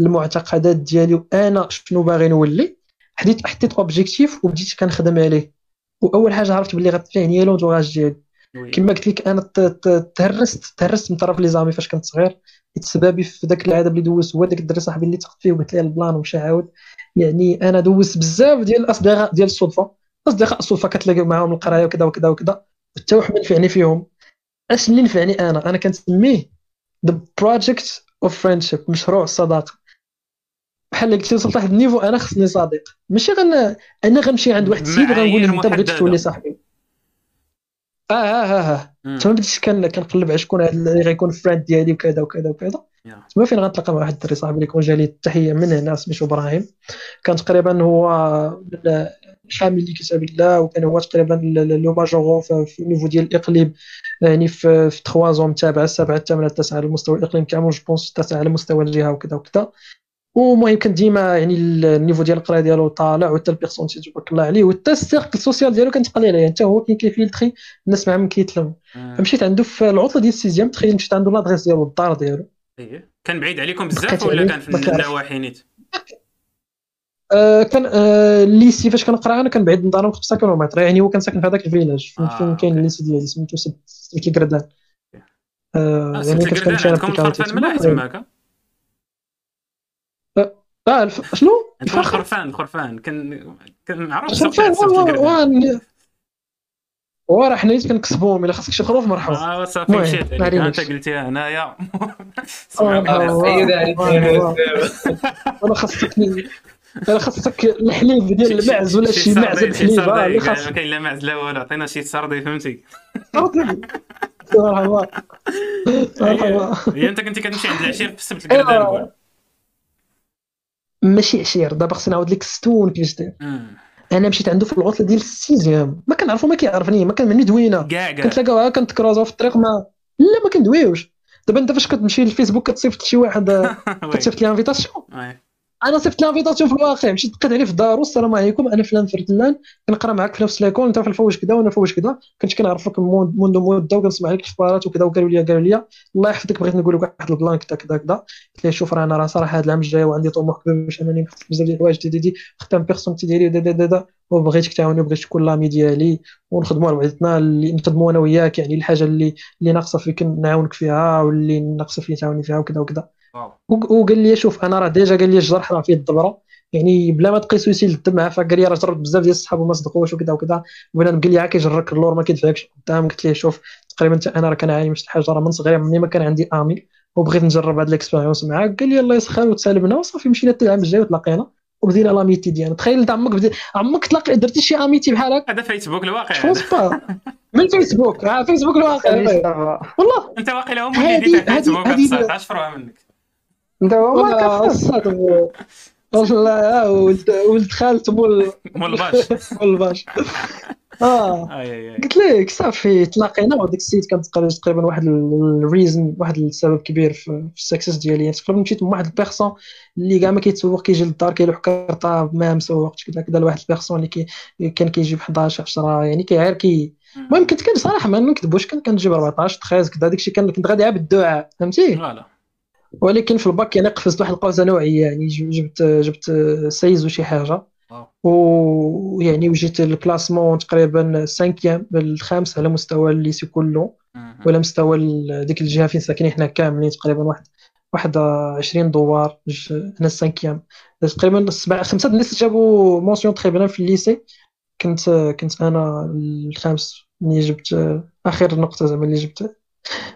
المعتقدات ديالي وأنا شنو باغي نولي. حديت حطيت objectif وبديت كنخدم عليه. وأول حاجة عرفت باللي غتنفعني هي l'entourage ديالي. كما قلت لك أنا تهرست تهرست من طرف les amis فاش كنت صغير. حيت سبابي في ذاك العذاب اللي دوزت هو ذاك الدري صاحبي اللي تقت فيه وقلت ليه ال plan ومشى عاود. يعني أنا دوزت بزاف ديال الاصدقاء ديال الصدفة. أصدقاء الصدفة كتلاقى معاهم القراية وكذا وكذا وكذا. حتى واحد ما نفعني فيهم. اش اللي نفعني أنا. أنا كنسميه The project of friendship مشروع الصداقه بحال قلتي وصلت لواحد ال niveau أنا خصني صديق. ماشي غن أنا غنمشي عند واحد السيد غنقول له أنت بغيت. تولي صاحبي. آه آه آه, آه. تما بديت كان كنقلب على شكون اللي غيكون friend ديالي وكذا وكذا وكذا. تما فين غنتلاقى مع واحد الدري صاحبي اللي كون جالي التحية من هنا سميتو إبراهيم. كان تقريبا هو من حامل لكتاب الله وكان هو تقريبا le majorant في ال niveau ديال الإقليم. يعني في في trois ans السبعه الثامنه التاسعه على مستوى الإقليم كامل je pense التاسعه على مستوى الجهة وكذا وكذا. ومهم كان ديما يعني ال niveau ديال القراية ديالو طالع وحتى ال personnalité تبارك الله عليه وحتى ال cercle social ديالو كان قليل يعني حتى هو كان كيفيلتري الناس معاهم كيتلم. فمشيت عنده في العطلة ديال ال sixième تخيل مشيت عنده l'adresse ديالو الدار ديالو. إيه. كان بعيد عليكم بزاف ولا كان في. النواحي نيت آه، كان آه، ال lycée فاش كنقرا أنا كان بعيد من دارهم 5 كيلومتر يعني هو كان ساكن في هذاك الفيلاج. فين آه، فين كاين okay. ال lycée ديالي؟ سميتو سبت الكردان آه، آه، يعني الكردان كنمشي أنا ملاح تما. تماك آه الف- شنو؟ الفخر. الخرفان الخرفان كان سوق سبت الكردان وراه حنا نيت كنكسبوهم إلا خاصك شي خروف مرحبا. آه صافي مشيت. أنت قلتيها هنايا. آه، آه، آه،. أنا خاصك أنا خاصك الحليب ديال المعز ولا شي معزه سردي. آه اللي ما كاين لا معز. لا والو عطينا شي سردي فهمتي. مرحبا. مرحبا. هي أنت كنتي كتمشي عند العشير في سبت الكردان أيوة. قول ماشي عشير دابا خصني نعاود لك ستون كيفاش داير. أنا مشيت عنده في العطلة ديال ال sixième ما كنعرفو ما كيعرفني ما كان مني دوينة كنتلاقاو كنتكرازو في الطريق ما لا ما كندويوش دابا انت فاش كتمشي للفيسبوك كتصيفط لشي واحد. كتصيفط لي invitation. أنا صيفط l'invitation في الواقع مشيت دقيت عليه في دارو السلام عليكم أنا فلان فرتلان كنقرا معاك في نفس l'école انت في الفوج كذا وأنا فوج كذا كنت كنعرفك من- منذ مدة وكنسمع لك الاخبارات وكذا وقالوا لي قالوا لي الله يحفظك بغيت نقول لك واحد ال plan كذا كذا كذا قلت له شوف راه أنا راه صراحة هذا العام الجاي وعندي طموح كبير باش انني نخدم بزاف ديال الحوايج دي دي دي خدام personnalité ديالي دا دا دا وبغيتك تعاوني وبغيت تكون l'ami ديالي ونخدموا على بعضنا اللي نخدموا أنا وياك يعني الحاجة اللي اللي ناقصة فيك نعاونك فيها واللي ناقصة فيك تعاوني فيها وكذا وكذا وقال لي شوف أنا راه déjà قال لي الجرح راه فيه الدبرة. يعني بلا ما تقيسو يسيل الدم معاه فقال لي راه جربت بزاف ديال الصحاب وما صدقوش وكذا وكذا. وبنادم قال لي عا كيجرك اللور ما كيدفعكش. قدام قلت ليه شوف تقريبا حتى أنا راه كنعاني من شي حاجة راه من صغير مني ما كان عندي امي وبغيت نجرب هاد ال expérience معاك. قال لي الله يسخر وتسالبنا وصافي مشينا حتى العام الجاي وتلاقينا. وبدينا l'amitié ديالنا تخيل أنت عمك بدي عمك تلاقي درتي شي amitié بحال هكا هذا فيسبوك الواقع. من فيسبوك آه فيسبوك الواقع. والله. أنت واقيلا هم اللي فيسبوك هذه- 19 فروها منك. انت هو ما ولد ولد خالت مول مول باش مول باش آه قلت لك صافي تلاقينا. وديك السيد كانت تقريبا تقريبا واحد ال reason واحد السبب كبير في, ال success ديالي. يعني تقريبا مشيت مع واحد ال personne اللي كاع ما كيتسوق كيجي للدار كيلوح كارطة ما مسوقش كذا كذا لواحد ال personne اللي كي كان كيجي ب 11 10 يعني كيعير كي المهم كنت كان صراحة ما نكذبوش كان كنجيب 14 13 كذا. داك الشيء كان كنت غادي عا بالدعاء فهمتي؟ فوالا. ولكن في الباك يعني قفزت واحد القفزه نوعية يعني جبت جبت seize وشي حاجة wow. ويعني وجيت ال classement تقريبا cinquième الخامس على مستوى ال lycée كله. ولا مستوى ديك الجهة فين ساكنين حنا كاملين تقريبا واحد واحد 20 دوار أنا ال cinquième تقريبا سبعة خمسة د الناس جابوا mention très bien في ال lycée كنت كنت أنا الخامس ملي جبت آخر نقطة زعما اللي جبت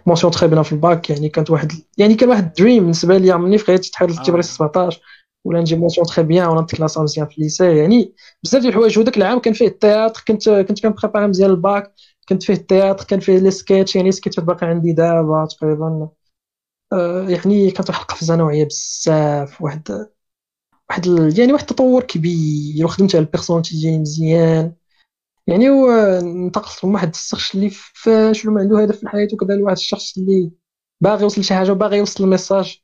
mention très bien في الباك يعني كانت واحد يعني كان واحد dream بالنسبة لي ملي في حياتي تحاول آه. راسي 17 ولا نجيب mention très bien ولا نتكلاس مزيان في ال lycée يعني بزاف ديال الحوايج. وداك العام كان فيه ال théâtre كنت كنت كنبريباري مزيان الباك كنت فيه ال théâtre كان فيه les sketchs يعني سكيتشات باقي عندي دابا تقريبا. آه، يعني كانت واحد القفزة نوعية بزاف واحد واحد يعني واحد التطور كبير وخدمت على ال personality ديالي مزيان. يعني هو انتقلت من واحد الشخص اللي فاشل وما عنده هدف في الحياة وكذا لواحد الشخص اللي باغي يوصل لشي حاجة وباغي يوصل ال message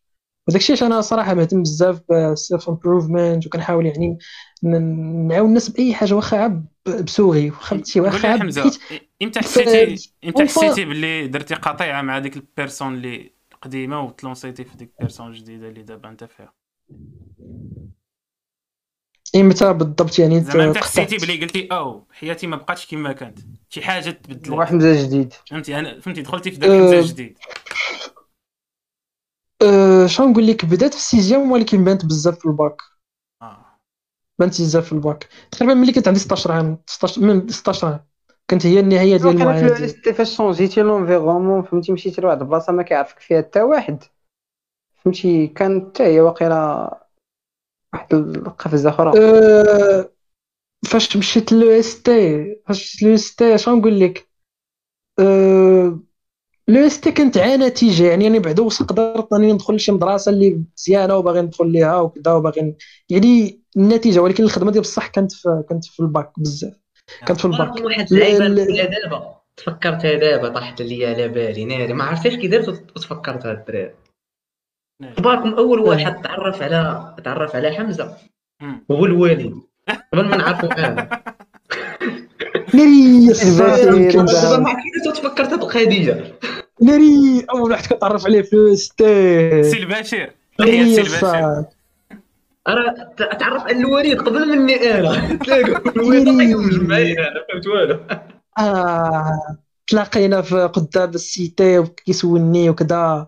وداك الشيء أنا صراحة مهتم بزاف بال self improvement وكنحاول يعني نعاون الناس بأي حاجة واخا ب sourire واخا لي واخا حمزة إمتى حسيتي إمتى حسيتي باللي درتي قطيعة مع ديك ال personne اللي قديمة وتلونسيتي في ديك ال personne الجديده اللي دابا أنت فيها؟ إمتى بالضبط يعني زعما أنت؟ حسيتي باللي قلتي أو حياتي ما بقاتش كما كانت. شي حاجة تبدلت واحد مزاج جديد. فهمتي؟ أنا فهمتي دخلتي في ذاك أه. المزاج الجديد أه شنو نقول لك؟ بدات في ال sixième ولكن بانت بزاف في الباك. آه. بانت بزاف في الباك. تقريبا ملي كنت عندي 16 عام 16 من 16 عام كانت هي النهاية ديال كانت المعاناه ديالي فاش شونجيتي l'environnement فهمتي؟ مشيتي لواحد البلاصة ما كيعرفك فيها حتى واحد. فهمتي؟ كانت حتى هي واقيلا واحد القفزة أخرى. أه فاش مشيت l'EST فاش مشيت l'EST شنو نقول لك؟ أه l'EST كانت نتيجه يعني أنا بعدا قدرت أنني ندخل لشي مدرسة اللي مزيانة وباغي ندخل ليها وكذا وباغي يعني النتيجة ولكن الخدمة ديال بصح كانت في كانت في الباك بزاف. كانت في الباك. واحد اللعيبه دابا تفكرتها دابا طاحت لي على بالي ناري ما عرفتش كي درت وتفكرت هاد الدراري. ناري. تباركم أول واحد تعرف على تعرف على حمزة. هو الوالد. قبل ما نعرفو أنا. ناري تفكرت القضية ناري أول واحد كتعرف عليه في الستيج سي البشير سي البشير ت- تعرف على الوليد قبل مني أنا تلاقوا الوليد عطيهم مجمعين أنا فهمت والو. آه تلاقينا في قدام السيتي وكيسولني وكذا.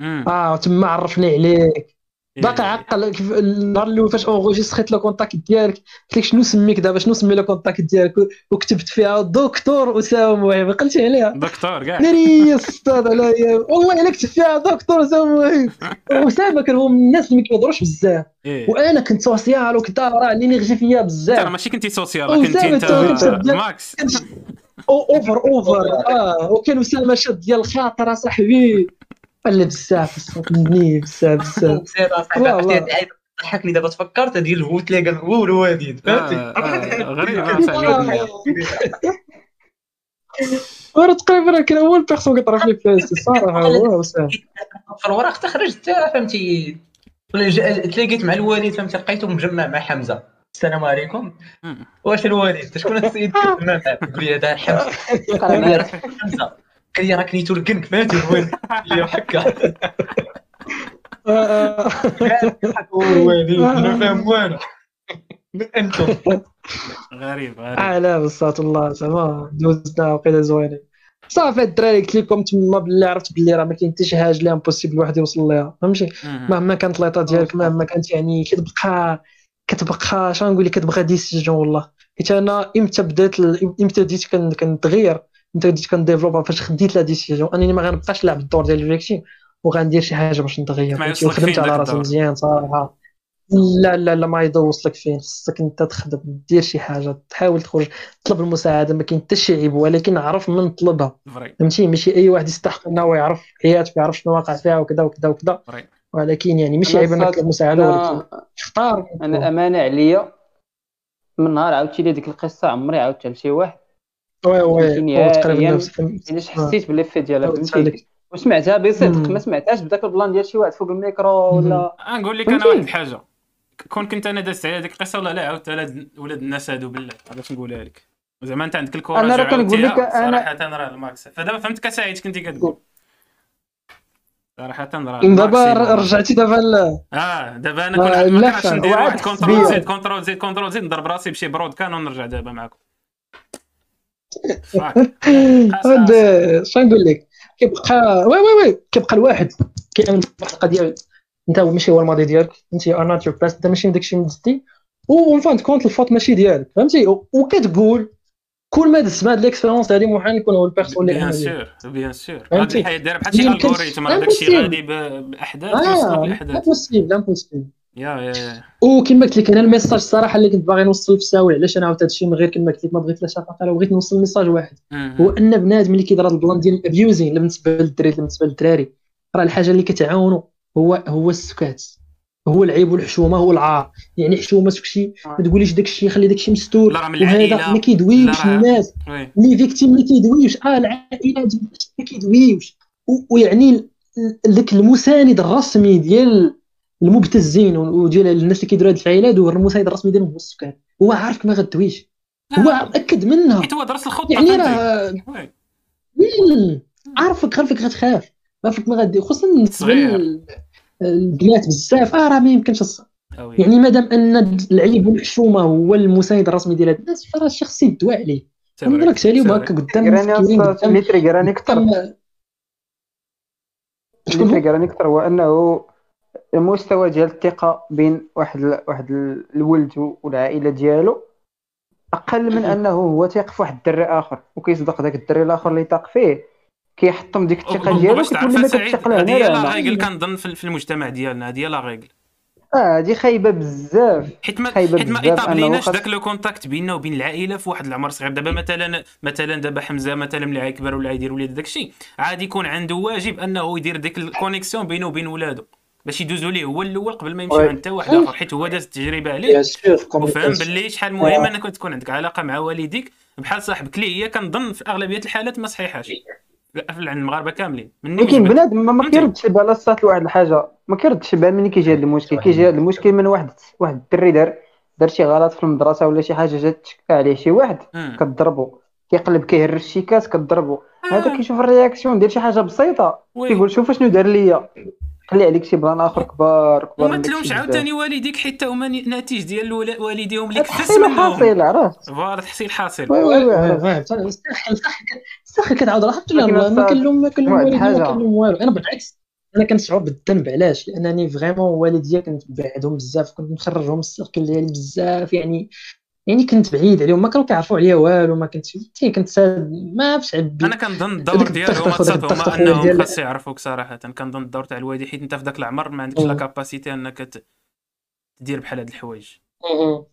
آه تما عرفني عليك. باقي إيه. عقل كيف النهار الأول فاش enregistré يت le contact ديالك قلت لك شنو سميك دابا شنو سمي le contact ديالك؟ وكتبت فيها دكتور أسامة مهيب قلتي عليها. دكتور كاع. ناري أستاذ عليا والله إلا كتب فيها دكتور أسامة مهيب اسامه كان هو من الناس اللي ما كيهضروش بزاف. إيه. وأنا كنت social وكذا راه l'énergie فيا ترى بزاف ماشي كنتي social كنتي زعما انت max. over over. آه وكان أسامة شاد ديال الخاطر اصاحبي ولا بزاف بزاف مني بزاف بزاف. ضحكني. دابا تفكرت ديال هو تلاقى هو الوالد. فهمتي؟ آه، غريب آه، صاحبي. وأنا تقريبا كان اول personne كتعرف لي في السي صراحة هو في الوراق حتى خرجت حتى فهمتي؟ ولا جا- تلاقيت مع الوالد فهمتي؟ لقيته مجمع مع حمزة. السلام عليكم. واش الوالد؟ شكون السيد؟ اللي كتجمع معاه يقول لي هذا حمزة. قال لي راك نيتو الكنك فهمتي لي هكا ما فاهم والو. من أنتم غريب غريب. آه لا بصات الله زعما دوزنا وقيله زوينين صافي الدراري قلت لكم تما باللي عرفت باللي راه ما كاين حتى شي حاجة اللي impossible الواحد يوصل ليها فهمتي. مهما كانت l'état ديالك مهما كانت يعني كتبقى كتبقى شنو نقول لك كتبقى décision والله. حيت أنا إمتى بدأت ال- إمتى بديت كن- كنتغير إمتى بديت كن développe فاش خديت la décision انني ما غنبقاش نلعب الدور ديال ال victime وغندير شي حاجة باش نتغير. وخدمت على راسي؟ مزيان صراحة. لا لا لا ما يدوصلك فين. خصك انت تخدم دير شي حاجة تحاول تخرج طلب المساعدة. ما كاين حتى شي عيب ولكن عرف من طلبها فهمتي؟ ماشي أي واحد يستحق إنه يعرف حياته ويعرف شنو واقع فيها وكذا وكذا وكذا. ولكن يعني ماشي عيب إنك صاد- تطلب مساعده ولكن أنا اختار. أنا امانه عليا من نهار عاودتي لي ديك القصة عمري عاودتها لشي واحد. oui oui تقريبا نفس علاش حسيت بالافي ديالها فهمتي. وسمعتها بصدق. ما سمعتهاش بداك ال plan ديال شي واحد فوق الميكرو ولا نقول لك أنا؟ واحد الحاجة كون كنت أنا دازت على هذيك القصة ولا لا عاودت على ولاد الناس هادو بالله باش نقولها لك زعما أنت عندك ال courage أنا راه كنقول لك أنا- صراحة راه ال max فدابا فهمت كسعيد كنتي كتقول صراحة راه دابا. رجعتي دابا ل- آه دابا أنا لا، كنعرفش فهم. ندير واحد control. Z control Z control Z نضرب راسي بشي برود كان ونرجع دابا معاكم هاد شنو نقول لك؟ كيبقى oui oui oui. كيبقى الواحد. كيامن بواحد القضية. انت هو ماشي هو الماضي ديالك. انت are not your past انت ماشي داك الشيء مدزتي و en fin de compte la faute ماشي ديالك. فهمتي؟ وكتقول كل ما دزت هاد les expériences هادي محال يكون هو ال personne اللي bien. sûr bien sûr الحياة دايرة بحال شي algorithme راه داك الشيء impossible. غادي بأحداث يوصلك آه الأحداث. impossible impossible يا يا وكما قلت لك أنا ال message الصراحه اللي كنت باغي نوصل في الساوي علاش أنا عاودت هادشي من غير كما قلت لك ما بغيت لا شفقه لا بغيت نوصل message واحد. هو أن بنادم اللي كيدير هذا ال plan ديال ال abusing بالنسبة للدراري بالنسبة للدراري راه الحاجة اللي كتعاونو هو هو السكات هو العيب والحشومة هو العار. يعني حشومة سكشي ما تقوليش داك الشيء خلي داك الشيء مستور وهذا العائلة. ما كيدويوش الناس. لي فيكتيم ما كيدويوش. آه العائلات ما كيدويوش. ويعني ذاك المساند الرسمي ديال المبتزين وديال الناس اللي كيديروا هاد الفعاليات هو المساند الرسمي ديالهم هو السكان هو عارفك ما غدويش هو مأكد منها. حيت هو درس الخطه يعني؟ راه. عارفك عارفك غتخاف. عارفك ما غادي خصوصا بالنسبة البنات بزاف. آه راه ما يمكنش. يعني مادام أن العيب والحشومه هو المساند الرسمي ديال هاد الناس فراه الشيء خصو يدوى عليه c'est vrai. نضرك عليهم c'est هكا vrai. قدام قراني أكثر. قدام شكون قراني أكثر هو أنه المستوى ديال الثقة بين واحد ال- واحد ال- الولد والعائله ديالو أقل من أنه هو تيق في واحد الدري آخر وكيصدق ذاك الدري الآخر اللي تاق فيه. كيحطم ديك الثقة ديالو باش تعرف كتولي ما كتثق له هي la règle كنظن في في المجتمع ديالنا هذه هي la règle آه هادي خايبة بزاف. حيت ما حيت ما ايطابليناش داك le contact بيننا وبين العائلة في واحد العمر صغير. دابا مثلا مثلا دابا حمزة مثلا ملي غيكبر ولا غيدير ولاد داك الشيء عادي يكون عنده واجب أنه يدير ديك ال connexion بينه وبين ولادو. باش يدوزوا ليه. هو الأول قبل ما يمشي. عند حتى واحد آخر حيت هو داز التجربة عليه. وفهم باللي شحال مهم أنك تكون عندك علاقة مع والديك بحال صاحبك. اللي هي كنظن في أغلبية الحالات ما صحيحاش. في عند المغاربة كاملين. ولكن. بنادم ما؟ كيردش البال الصات لواحد الحاجة. ما كيردش البال ملي كيجي هذا المشكل؟ كيجي هذا المشكل من واحد واحد الدري دار دار شي غلط في المدرسة ولا شي حاجة جات تشكى عليه. شي واحد. كضربو. كيقلب كيهرش الشيكات كضربو. هذا كيشوف الرياكسيون ديال شي حاجة بسيطة. كيقول شوف اشنو دار ليا. خلي عليك شي بلان آخر كبار كبار وما تلومش. عاوتاني والديك حيت هما ناتج ديال والديهم اللي كفس تحصيل منهم. حاصل عرفت؟ فوالا تحصيل حاصل. وي وي وي صح صح كتعاود لله ولكن ما كنلوم ما كنلوم واحد والدي ما. كنلوم والو. أنا بالعكس أنا كنشعر بالذنب علاش؟ لأنني vraiment والديا كنت بعدهم بزاف كنت مخرجهم من ال cercle ديالي بزاف يعني يعني كنت بعيد عليهم ما كانوا كيعرفوا عليا والو ما كنت فهمتي كنت ساد ما فيش عبي أنا كنظن الدور ديالهم هما أنهم ديال- خاص يعرفوك صراحة كنظن الدور تاع الوالدين حيت أنت في ذاك العمر ما عندكش la. capacité أنك تدير بحال هاد الحوايج.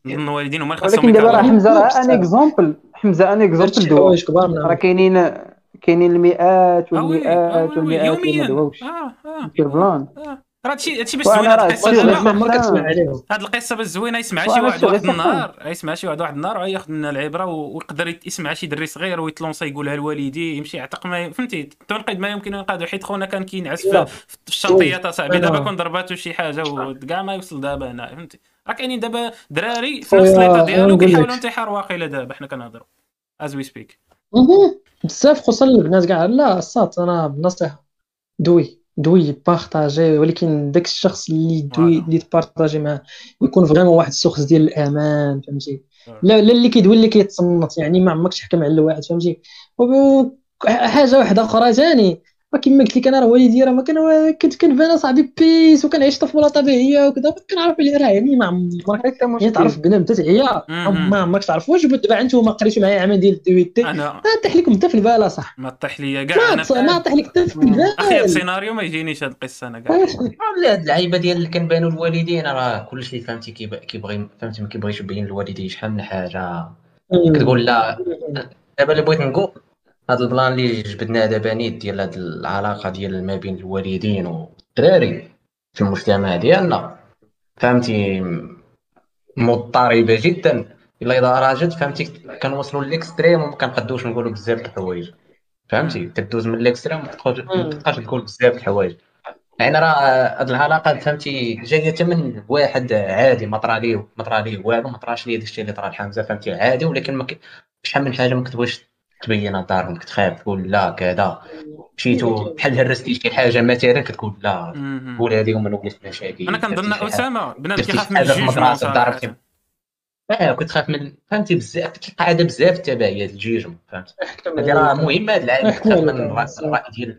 نظن الوالدين هما اللي خاصهم ولكن دابا راه. حمزة راه. un exemple حمزة un exemple دوا راه. كاينين كاينين المئات آه آه والمئات والمئات اللي ما يوميا دواوش آه آه دير plan آه. راه هادشي هادشي باش زوين هاد القصة عليهم. هاد القصة باش زوينة يسمعها شي واحد واحد النهار يسمعها شي واحد واحد النهار وياخذ لنا العبرة ويقدر يسمع شي دري صغير ويتلونسا يقولها لوالديه يمشي يعتق ما فهمتي؟ تنقذ ما يمكن انقاذه حيت خونا كان كينعس. في ال chantier ات اصاحبي دابا كون ضرباتو شي حاجة وكاع ما يوصل دابا هنا فهمتي؟ راه كاينين دابا دراري في نفس l'état ديالو. كيحاولوا انتحار واقيلا دابا حنا كنهضروا as we speak. بزاف خصوصا البنات كاع. لا صات أنا بالنصيحه دوي. دوي partager ولكن داك الشخص اللي دوي. اللي ت partager معاه يكون vraiment واحد ال source ديال الأمان فهمتي. لا لا اللي كيدوي اللي كيتصنت يعني ما عمرك تحكم على الواحد فهمتي حاجة واحدة أخرى ثاني كما قلت لك أنا راه والدي راه ما كان كنت كنبان صاحبي بيس وكنعيش طفوله طبيعية وكذا ما كنعرف عليه راه يعني ما عمرك حتى يعني تعرف بنادم تعيا. ما عمرك تعرف واش دابا أنتم قريتوا معايا عام ديال ال DUT. أنا ما طيح لكم حتى في البال صح ما طيح ليا كاع. ما أنا ما طيح لك حتى في البال. السيناريو ما يجينيش هاد القصة أنا كاع. هاد اللعيبة ديال اللي كنبانوا الوالدين راه كلشي فهمتي كيب- كيبغي فهمتي ما كيبغيش يبين للوالدين شحال من حاجة. كتقول لا. دابا اللي بغيت نقول هاد ال plan اللي جبدناه دابا نيت ديال هاد العلاقة ديال ما بين الوالدين والدراري في المجتمع ديالنا. فهمتي؟ مضطربة جدا. إلى درجة فهمتي؟ كنوصلوا لل extrême وما كنقدوش نقولوا بزاف د الحوايج. فهمتي؟ كدوز من ال extrême ما تبقاش تقول بزاف د الحوايج. يعني راه هاد العلاقة فهمتي؟ جاية من واحد عادي ما طرا ليه ما طرا ليه والو ما طراش ليه داكشي اللي طرا لحمزه فهمتي؟ عادي ولكن ما شحال من حاجة ما كتبغيش تبينها لدارهم كتخاف تقول لا كذا مشيتو بحال هرستي شي حاجة مثلا كتقول لا. قول هذه وما نوليش مشاكل أنا كنظن. أسامة بنادم كيخاف من المدرسة، ضربتي. آه كنت خاف من فهمتي بزاف كتلقى عادة بزاف التبعيات الجيجم فهمت هذه راه مهمه هاد العالم احكي تخاف لك من. الرأي ديال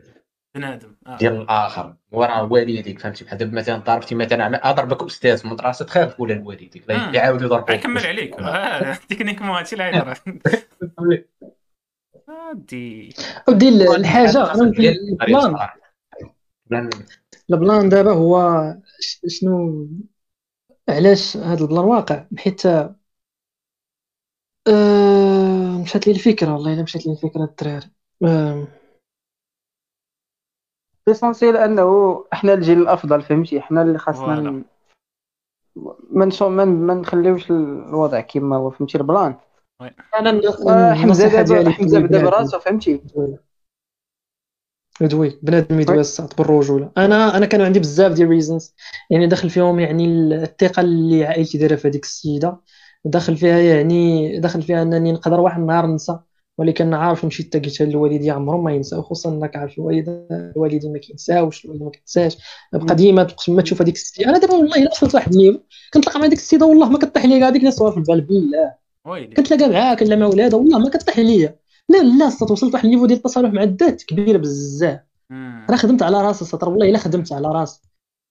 بنادم آه. ديال الآخر وراه والديك فهمتي بحال دابا مثلا ضربتي مثلا اضربك أستاذ في المدرسة تخاف تقول لوالديك لا. يعاود يضربوك غيكمل عليك آه، تكنيكمون هادشي العيب هادي ودي ال- الحاجة ال plan. plan ال plan. دابا هو ش- شنو؟ علاش هذا ال plan واقع حيت آه مشات لي الفكرة والله إلا مشات لي الفكرة الدراري. آه l'essentiel أنه إحنا الجيل الأفضل فهمتي؟ إحنا اللي خاصنا ما ما ما نخليوش الوضع كما هو فهمتي ال plan؟ أنا حمزة دابا حمزة براسو فهمتي؟ يدوي بنادم يدوي بالرجولة. أنا أنا كانوا عندي بزاف ديال reasons يعني داخل فيهم يعني الثقة اللي عائلتي دايرة في هذيك السيدة. داخل فيها يعني داخل فيها أنني نقدر واحد النهار ننسى. ولكن عارف نمشي حتى قلتها للوالدين عمرهم ما ينساو خصوصا إنك عارف الوالد الوالدين ما كينساوش الوالدين ما كتنساش بقى ديما ما تشوف هذيك السيدة. أنا دابا والله إلا وصلت واحد ال niveau كنتلاقى مع ديك السيدة والله ما كطيح لي هذيك الناس في البال بالله. ويلي. كنتلاقى معاها كنلا مع ولادها. والله ما كطيح ليا. لا لا صات وصلت واحد ال niveau ديال التصالح مع الذات كبيرة بزاف. راه خدمت على راسي سطر. والله إلا خدمت على راسي.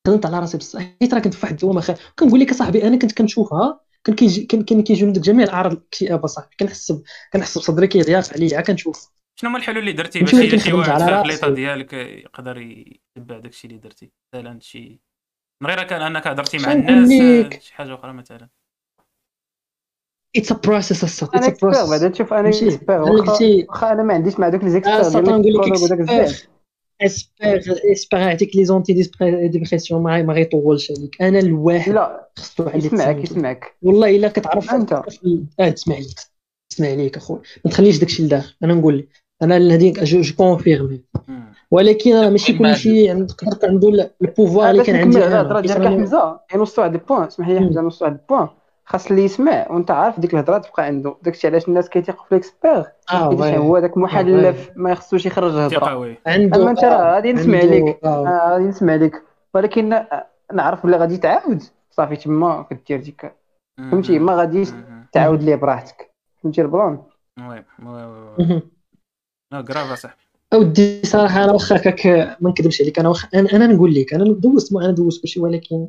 خدمت على راسي بصح. حيت راه كنت في واحد الدوامه خير. كنقول لك اصاحبي أنا كنت كنشوفها كان كيجي كان كان كيجوني ديك جميع الأعراض. الاكتئاب اصاحبي كنحس كنحس بصدري كيضيق عليا كنشوف. شنو هما الحلول اللي درتي باش شي واحد في. l'état ديالك؟ يقدر يتبع داكشي اللي درتي. مثلا شي من غير كان أنك هضرتي مع الناس شي حاجة أخرى مثلا. اتس ا بروسيس أنا اتس ا اكسبير بعدا بروسيس تشوف أنا اكسبير واخا أنا ما عنديش مع دوك لي زيكسبير ديال اسبير اسبير يعطيك لي زونتي ديبريسيون ما ما غيطولش عليك أنا الواحد لا خصو واحد يسمعك يسمعك والله الا كتعرف انت آه تسمع ليك تسمع ليك اخويا ما تخليش داكشي لداخل أنا نقول لك أنا هذيك جو كونفيرمي. ولكن راه ماشي كلشي عند- تقدر عنده ال pouvoir اللي كان عندي على أنا الهضره راني- حمزه غنوصلوا واحد ال point اسمح لي. حمزه نوصلوا واحد ال point خاص اللي يسمع وانت عارف ديك الهضرة تبقى عنده. داكشي علاش الناس كيثيقوا في les experts آه oui. هو داك محلف ما يخصوش يخرج عنده أما أنت راه غادي نسمع لك آه. آه، غادي نسمع لك ولكن آه، نعرف بلي غادي تعاود صافي تما كدير ديك. فهمتي؟ ما غاديش. تعاود ليه براحتك. فهمتي ال plan oui oui oui grave أصاحبي. أودي صراحة أنا واخا هكاك ما نكذبش عليك. أنا واخا أنا, أنا نقول لك أنا دوزت أنا دوزت كلشي ولكن